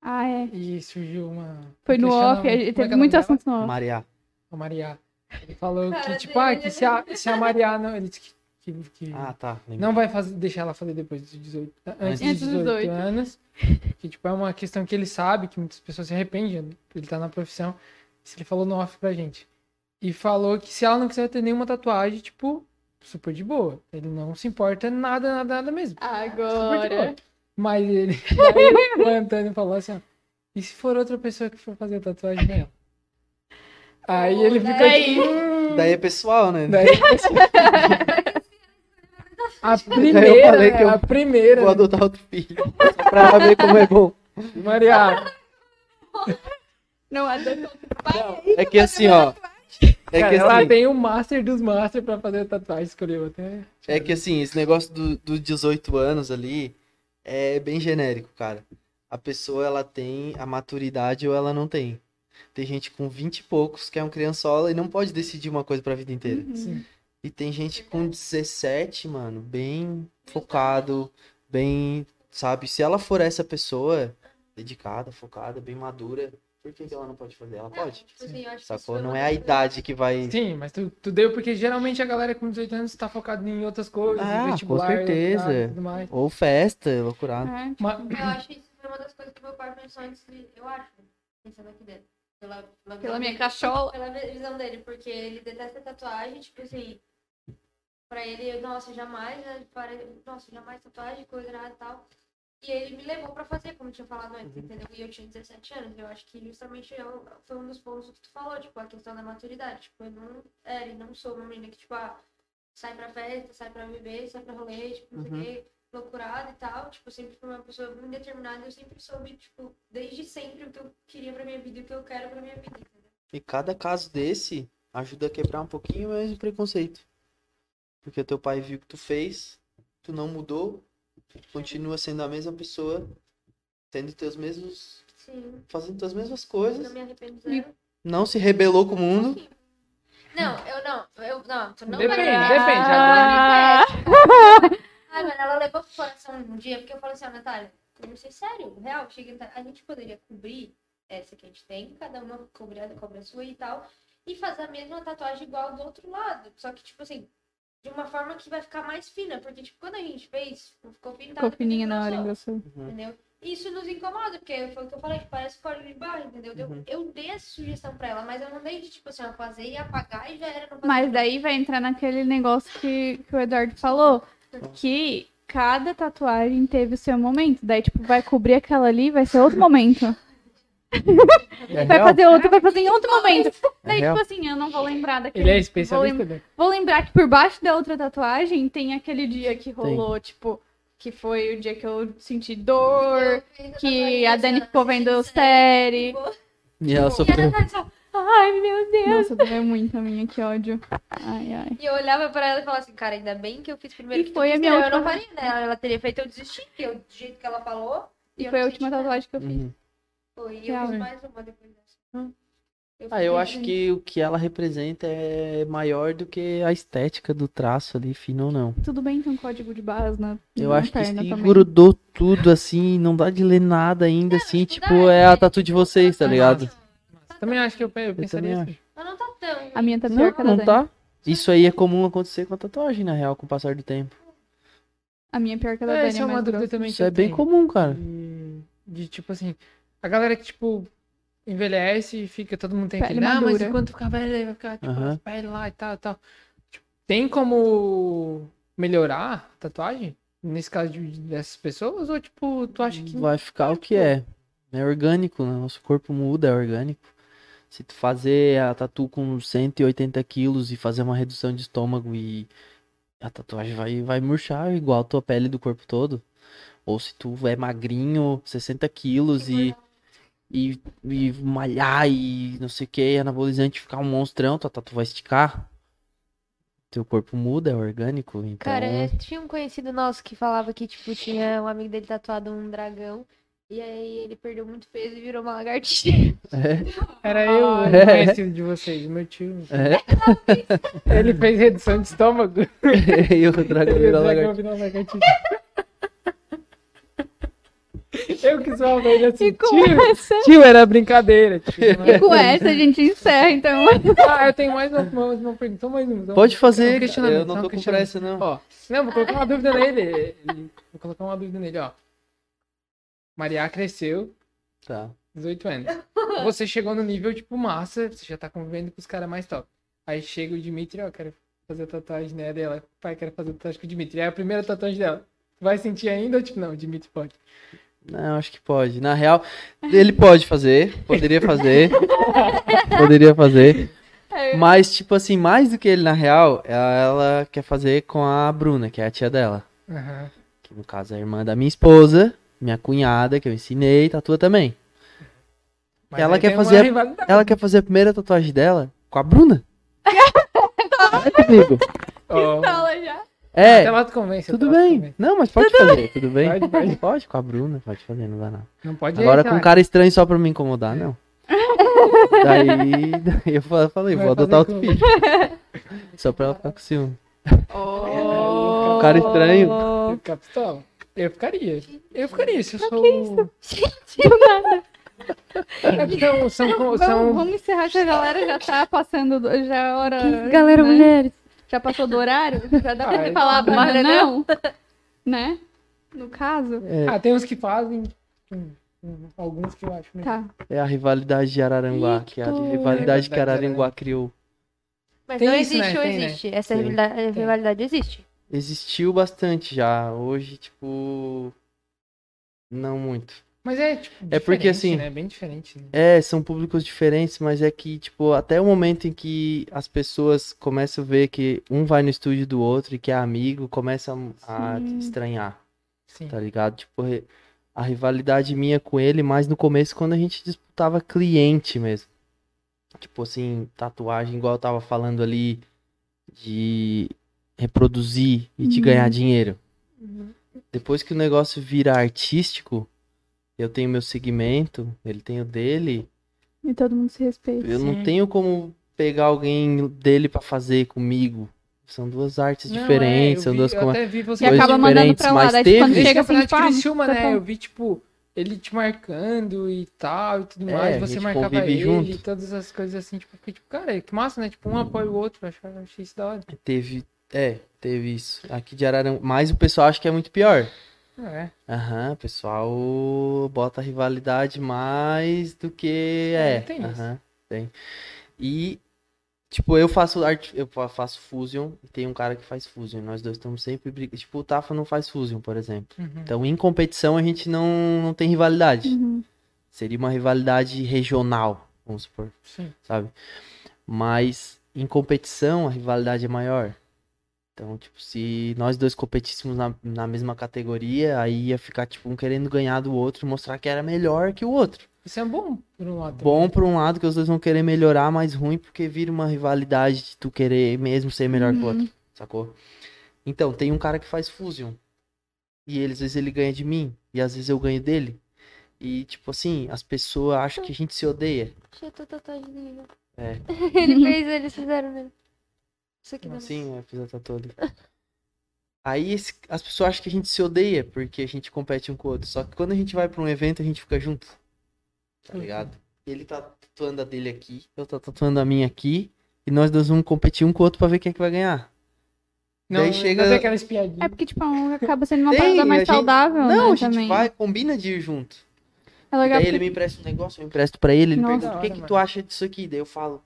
Ah, é. E surgiu uma. Foi no off, ele teve é muito assunto no off. Maria. A Maria. Ele falou que, tipo, ah, que se a, se a Maria não. Ele disse que que, que ah, tá. não vai fazer, deixar ela fazer depois dos 18, antes dos 18, 18 anos. Que tipo, é uma questão que ele sabe, que muitas pessoas se arrependem, ele tá na profissão. Isso ele falou no off pra gente. E falou que se ela não quiser ter nenhuma tatuagem, tipo, super de boa. Ele não se importa nada, nada, nada mesmo. Agora. Mas ele. <laughs> <laughs> O Antônio falou assim, ó. E se for outra pessoa que for fazer a tatuagem nela? Aí ele ficou daí... Tipo, daí é pessoal, né? Daí é pessoal. <laughs> A primeira, eu falei que eu a primeira. Vou adotar outro filho. Só pra ver como é bom. Maria. Não adotou pai. É que assim, ó. É Cara, que ela assim, tem o master dos master pra fazer tatuagem, escolheu até. É que assim, esse negócio dos do 18 anos ali é bem genérico, cara. A pessoa, ela tem a maturidade ou ela não tem. Tem gente com 20 e poucos que é um criançola e não pode decidir uma coisa pra vida inteira. Uhum. E tem gente com 17, mano, bem focado, bem, sabe? Se ela for essa pessoa dedicada, focada, bem madura, por que, que ela não pode fazer? Ela pode. Tipo assim, Sacou? Não é a idade que vai. Sim, mas tu, tu deu porque geralmente a galera com 18 anos tá focada em outras coisas, ah, com certeza. Ou festa, loucurado. É, mas... Eu acho que isso foi uma das coisas que meu pai pensou antes de. Eu acho, pensando aqui dentro. Pela, pela, pela minha cachola. Pela visão dele, porque ele detesta tatuagem, tipo assim pra ele, nossa, jamais, né, nossa, jamais tatuagem, coisa nada e tal. E ele me levou pra fazer, como eu tinha falado antes, uhum. entendeu? E eu tinha 17 anos. Eu acho que justamente eu, é foi um dos pontos que tu falou, tipo, a questão da maturidade. Tipo, eu não, é, não sou uma menina que, tipo, ah, sai pra festa, sai pra beber, sai pra rolê, tipo, não sei o uhum. quê, loucurada e tal. Tipo, sempre fui uma pessoa muito determinada. Eu sempre soube, tipo, desde sempre o que eu queria pra minha vida e o que eu quero pra minha vida, entendeu? E cada caso desse ajuda a quebrar um pouquinho mais o preconceito. Porque teu pai viu que tu fez, tu não mudou, continua sendo a mesma pessoa, tendo teus mesmos. Sim. fazendo tuas mesmas coisas. Não me arrependo zero. Não se rebelou com o mundo. Não, eu não. Eu não, tu não depende, vai. Depende, ah, Ai, mano, ela levou pro coração um dia, porque eu falei assim, ó, Natália, comecei sério, real, chega, a gente poderia cobrir essa que a gente tem, cada uma cobrir a cobra sua e tal, e fazer a mesma tatuagem igual do outro lado. Só que, tipo assim, de uma forma que vai ficar mais fina, porque, tipo, quando a gente fez, ficou pintado. Ficou fininha na hora, engrossou. Uhum. Entendeu? Isso nos incomoda, porque foi o que eu falei, parece código de barra, entendeu? Eu, uhum. eu dei essa sugestão pra ela, mas eu não dei de, tipo assim, ó, fazer e apagar e já era. mas daí vai entrar naquele negócio que, que o Eduardo falou, que cada tatuagem teve o seu momento. Daí, tipo, vai cobrir aquela ali, vai ser outro momento. É vai real? fazer outro, vai fazer em outro momento. É Daí, real? tipo assim, eu não vou lembrar daquele. Ele é especialista, vou, lem... vou lembrar que por baixo da outra tatuagem tem aquele dia que rolou, tem. tipo, que foi o dia que eu senti dor, que a Dani ficou vendo série. E ela sofreu. Ai, meu Deus. Nossa, doeu <laughs> muito a minha, que ódio. Ai, ai. E eu olhava pra ela e falava assim, cara, ainda bem que eu fiz primeiro e que foi a minha última... Eu não faria, né? Ela teria feito eu desistir, que eu, do jeito que ela falou. E, e foi a última tatuagem que eu fiz. Uhum. Foi, e eu fiz mais uma depois dessa. Hum. Ah, eu acho que o que ela representa é maior do que a estética do traço ali, fino ou não. Tudo bem tem um código de barras na Eu na acho que se grudou tudo assim, não dá de ler nada ainda, assim, tipo, é a tatu de vocês, tá ligado? Também acho que eu, pe- eu pensaria assim. Mas não tá tão. A minha tá pior Não, que a da não tá. Isso aí é comum acontecer com a tatuagem, na real, com o passar do tempo. A minha é pior que a da É, Dani. É é uma mais dúvida também Isso é bem tenho. comum, cara. De, de, tipo assim, a galera que, tipo, envelhece e fica, todo mundo tem Pele aquele, ah, mas enquanto ficar velho, vai ficar, tipo, Aham. as peles lá e tal, e tal. Tipo, tem como melhorar a tatuagem? Nesse caso de, dessas pessoas? Ou, tipo, tu acha que... Vai ficar o que é. É orgânico, né? Nosso corpo muda, é orgânico. Se tu fazer a tatu com 180 quilos e fazer uma redução de estômago e a tatuagem vai, vai murchar igual a tua pele do corpo todo. Ou se tu é magrinho, 60 quilos e, e, e malhar e não sei o que, anabolizante ficar um monstrão, tua tatu vai esticar. Teu corpo muda, é orgânico, então... Cara, é, tinha um conhecido nosso que falava que, tipo, tinha um amigo dele tatuado um dragão. E aí ele perdeu muito peso e virou uma lagartixa. <laughs> É, Era eu, o <laughs> É. conhecido de vocês, meu tio. é. <laughs> Ele fez redução de estômago. e o dragão virou lagartixa. <laughs> Eu que zoava ele assim, E com tio, essa, tio, era brincadeira. Tio, e com essa a gente encerra, então. <laughs> Ah, eu tenho mais uma, uma, uma pergunta, só mais uma. Pode fazer, questionamento, eu não tô com pressa, não. Ó, não, vou colocar uma dúvida nele. Ele- Vou colocar uma dúvida nele, ó. Maria cresceu, Tá. 18 anos. Você chegou no nível, tipo, massa, você já tá convivendo com os caras mais top. Aí chega o Dimitri, ó, quero fazer tatuagem né, dela. Pai, quero fazer tatuagem com o Dimitri. É a primeira tatuagem dela. Vai sentir ainda ou tipo, não, o Dimitri pode? Não, acho que pode. Na real, ele pode fazer, poderia fazer, poderia fazer. Mas, tipo assim, mais do que ele, na real, ela, ela quer fazer com a Bruna, que é a tia dela. Aham. Que no caso é a irmã da minha esposa, minha cunhada, que eu ensinei, tatua também. Mas Ela quer fazer a-. Ela quer fazer a primeira tatuagem dela com a Bruna. É comigo. Ó, Fala já. Até É, lá tu convence. tudo até bem. convence. Não, mas pode fazer, tudo bem. Pode, pode. <laughs> Pode, com a Bruna, pode fazer, não dá nada. Não pode Agora sei com um cara estranho só pra me incomodar, não. <laughs> daí, daí eu fa- falei, Vai vou adotar outro filho. <laughs> Só pra ela ficar com ciúme. Oh. Cara estranho. Pistola. Eu ficaria. Eu ficaria, se eu sou. É porque são, são, Vamos, são, vamos encerrar que a galera já tá passando, do- já é hora. Galera, né? mulheres. Já passou do horário? <laughs> Já dá pra então, banda mas não? <laughs> Né? No caso. É, Ah, tem uns que fazem. Alguns que eu acho mesmo. Tá. é a rivalidade de Araranguá, Ih, que é a rivalidade que Araranguá criou. Mas Tem não isso, existe né? ou Tem, né? existe? Essa Tem. rivalidade, rivalidade existe. Existiu bastante já, hoje, tipo. Não muito. Mas é, tipo, É porque, assim, Né? Bem diferente. Né? É, são públicos diferentes, mas é que, tipo, até o momento em que as pessoas começam a ver que um vai no estúdio do outro e que é amigo, começam a Sim. estranhar, Sim. tá ligado? Tipo, a rivalidade minha com ele, mais no começo, quando a gente disputava cliente mesmo. Tipo assim, tatuagem, igual eu tava falando ali, de reproduzir e de Uhum. ganhar dinheiro. Uhum. Depois que o negócio vira artístico, eu tenho meu segmento, ele tem o dele, E todo mundo se respeita. eu não Sim. tenho como pegar alguém dele pra fazer comigo. São duas artes Não, diferentes, é, eu são vi- duas eu coisas. até vi você E Coisas acaba mandando diferentes, pra lá. mas Daí teve- quando chega assim, tipo, de Criciúma, tá né? Eu vi, tipo, ele te marcando e tal e tudo É, mais. Você marcava ele junto. e todas as coisas assim. Tipo, fiquei, tipo, cara, que massa, né? Tipo, um apoia o outro. Achei, achei isso da hora. Teve, é, teve isso. Aqui de Araranguá, mas o pessoal acha que é muito pior. É. Aham, o pessoal bota rivalidade mais do que é. É, tem isso. Aham, tem. E, tipo, eu faço arte, eu fa- faço Fusion e tem um cara que faz Fusion. Nós dois estamos sempre brigando. Tipo, o Tafa não faz Fusion, por exemplo. Uhum. Então, em competição, a gente não, não tem rivalidade. Uhum. Seria uma rivalidade regional, vamos supor, Sim. sabe? Mas em competição, a rivalidade é maior. Então, tipo, se nós dois competíssemos na, na mesma categoria, aí ia ficar, tipo, um querendo ganhar do outro e mostrar que era melhor que o outro. Isso é bom por um lado. Bom também. por um lado, que os dois vão querer melhorar, mas ruim porque vira uma rivalidade de tu querer mesmo ser melhor que o outro, sacou? Então, tem um cara que faz Fusion. E ele, às vezes ele ganha de mim, e às vezes eu ganho dele. E, tipo assim, as pessoas acham que a gente se odeia. A tua tatuagem né? É. <laughs> Ele fez, eles fizeram nele. Isso aqui não. Sim, eu fiz a tatu ali. Aí esse- as pessoas acham que a gente se odeia porque a gente compete um com o outro. Só que quando a gente vai pra um evento, a gente fica junto. Tá ligado? Ele tá tatuando a dele aqui, eu tô tatuando a minha aqui. E nós dois vamos competir um com o outro pra ver quem é que vai ganhar. Não, Daí não chega- tem aquela espiadinha. É porque, tipo, acaba sendo uma Tem, parada a mais gente- saudável, Não, né, a gente também. vai, combina de ir junto. É legal Daí ele porque... me empresta um negócio, eu empresto pra ele. Ele Nossa. pergunta, o que, hora, que mano. tu acha disso aqui? Daí eu falo,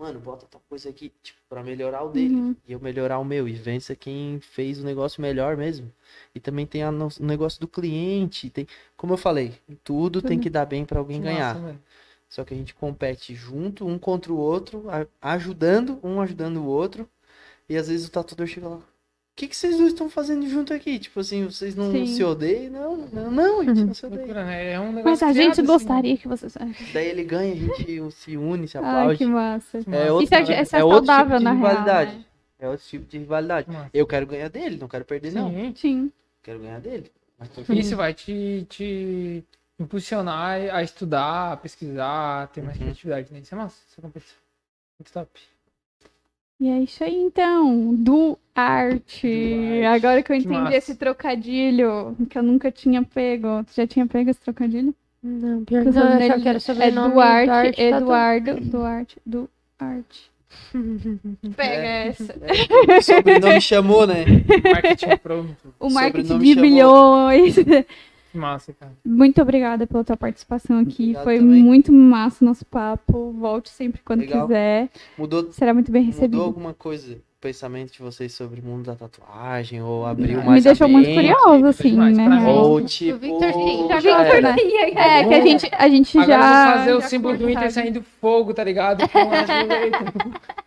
mano, bota tal coisa aqui, tipo, pra melhorar o dele. Uhum. E eu melhorar o meu. E vença quem fez o negócio melhor mesmo. E também tem a no- o negócio do cliente. Tem, como eu falei, tudo tem Tudo. que dar bem pra alguém Que ganhar. mano. Só que a gente compete junto, um contra o outro, ajudando, um ajudando o outro. E às vezes o tatuador chega lá. O que, que vocês dois estão fazendo junto aqui? Tipo assim, vocês não Sim. se odeiam? Não, não, não, a gente não se <laughs> odeia. Né? É um negócio Mas a criado, gente assim, gostaria que vocês... <laughs> Daí ele ganha, a gente se une, se Ai, aplaude. que massa. né? É outro, Isso é, isso é é outro tipo de na real, rivalidade. né? É outro tipo de rivalidade. Massa. Eu quero ganhar dele, não quero perder, não. Sim. Sim. Quero ganhar dele. Isso vai te, te impulsionar a estudar, a pesquisar, a ter mais Uhum. criatividade, né? Isso é massa, essa competição. Muito top. E é isso aí, então. Do arte. Do arte. Agora que eu Que entendi massa. esse trocadilho, que eu nunca tinha pego. Tu já tinha pego esse trocadilho? Não, pior Que que o não, eu só quero é sobrenome do Duarte, Arte. Eduardo, Duarte, Duarte. <laughs> Pega É. essa. O <laughs> sobrenome chamou, né? <laughs> Marketing pronto. O marketing de chamou. bilhões. Que massa, cara. Muito obrigada pela tua participação aqui. Obrigado Foi também. muito massa o nosso papo. Volte sempre quando Legal. quiser. Mudou, Será muito bem mudou recebido. alguma coisa, o pensamento de vocês sobre o mundo da tatuagem? Ou abriu Me mais Me deixou a muito mente? curiosa, assim, né? Ou O tipo... Victor sim, já Victor, era. né? <laughs> É, que a gente, a gente Agora já. vou fazer o já símbolo do Inter saindo fogo, tá ligado? Com as... <laughs>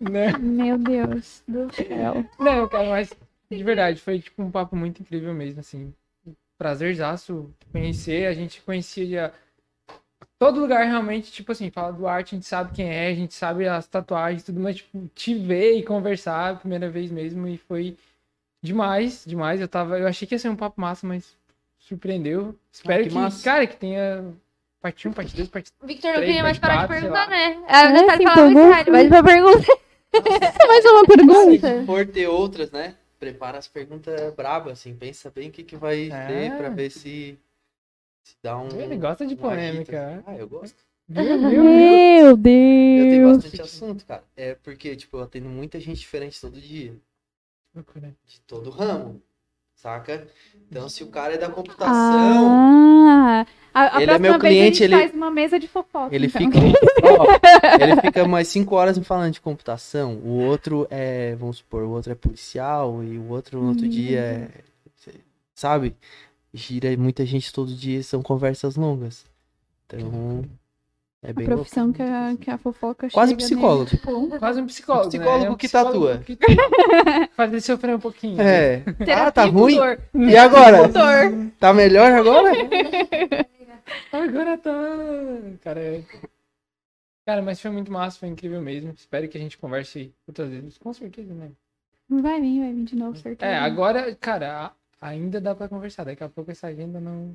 né? Meu Deus do céu. Não, cara, mas de verdade, foi tipo um papo muito incrível mesmo, assim. Prazerzaço conhecer, a gente conhecia todo lugar realmente, tipo assim, fala do arte, a gente sabe quem é, a gente sabe as tatuagens tudo, mas tipo, te ver e conversar a primeira vez mesmo e foi demais, demais. Eu tava, eu achei que ia ser um papo massa, mas surpreendeu. Espero que que, massa. cara, que tenha parte 1, parte 2, parte Victor não queria mais parar de perguntar, né? A É, sim, falava pergunta. <laughs> sério, mas uma pergunta. Mais uma pergunta? Se for ter outras, né? Prepara as perguntas brabas, assim. Pensa bem o que, que vai É. ter pra ver se, se dá um... Ele gosta de um polêmica. agito, assim. Ah, eu gosto. Viu, viu, viu? Meu Eu tenho Deus. bastante assunto, cara. É porque, tipo, eu atendo muita gente diferente todo dia. De todo ramo. Saca? Então, se o cara é da computação, Ah, a, a Ele é meu cliente, ele- faz uma mesa de fofoca. ele então. fica. <laughs> Ele fica mais 5 horas me falando de computação. O outro é, vamos supor, o outro é policial e o outro no outro Hum. dia é. Sabe? Gira muita gente todo dia, são conversas longas. Então. É A bem louco. profissão que a, que a fofoca Quase chega psicólogo. nele, tipo, Quase um psicólogo. Psicólogo né? É um que psicólogo tatua. que <laughs> Faz ele sofrer um pouquinho. É. Ah, tá terapia ruim? dor. E agora? Dor. Tá melhor agora? <laughs> Agora tá. Cara, é... Cara, mas foi muito massa, foi incrível mesmo. Espero que a gente converse outras vezes. Com certeza, né? Vai vir, vai vir de novo, certeza. É, agora, cara, a- ainda dá pra conversar. Daqui a pouco essa agenda não,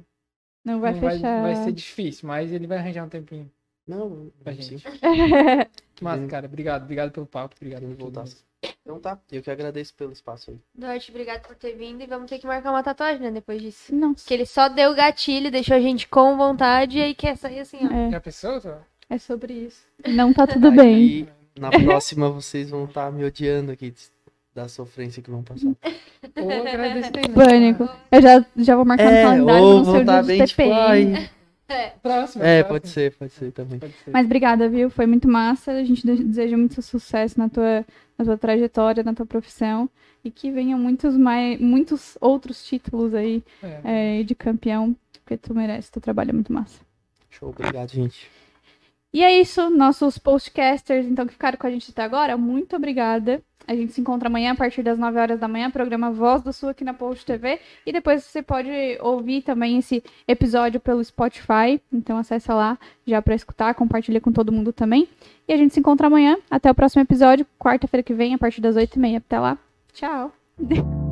Não vai não vai, fechar. vai ser difícil, mas ele vai arranjar um tempinho Não, pra sim. gente. <laughs> Mas, cara, obrigado, obrigado pelo papo, obrigado por voltar. mesmo. Então tá. Eu que agradeço pelo espaço aí. Duarte, obrigado por ter vindo e vamos ter que marcar uma tatuagem, né? Depois disso. Não, Que ele só deu gatilho, deixou a gente com vontade e aí quer sair assim, ó. é, Já pensou? Tô? é sobre isso. Não tá tudo bem. Aí, na próxima, vocês vão estar me odiando aqui da sofrência que vão passar. Ou agradecer, né? Pânico. Eu já, já vou marcar no É, calendário ou no vão seu estar dia bem de tipo. Ai. Próximo. É, próximo. pode ser, pode ser também. Pode ser. Mas obrigada, viu? Foi muito massa. A gente de- deseja muito sucesso na tua, na tua trajetória, na tua profissão. E que venham muitos, mais, muitos outros títulos aí É. é, de campeão. Porque tu merece, teu trabalho é muito massa. Show, obrigado, gente. E é isso, nossos postcasters, então, que ficaram com a gente até agora, muito obrigada. A gente se encontra amanhã a partir das 9 horas da manhã, programa Voz do Sul aqui na Post TV. E depois você pode ouvir também esse episódio pelo Spotify. Então acessa lá já para escutar, compartilha com todo mundo também. E a gente se encontra amanhã. Até o próximo episódio, quarta-feira que vem, a partir das 8h30. Até lá. Tchau. <laughs>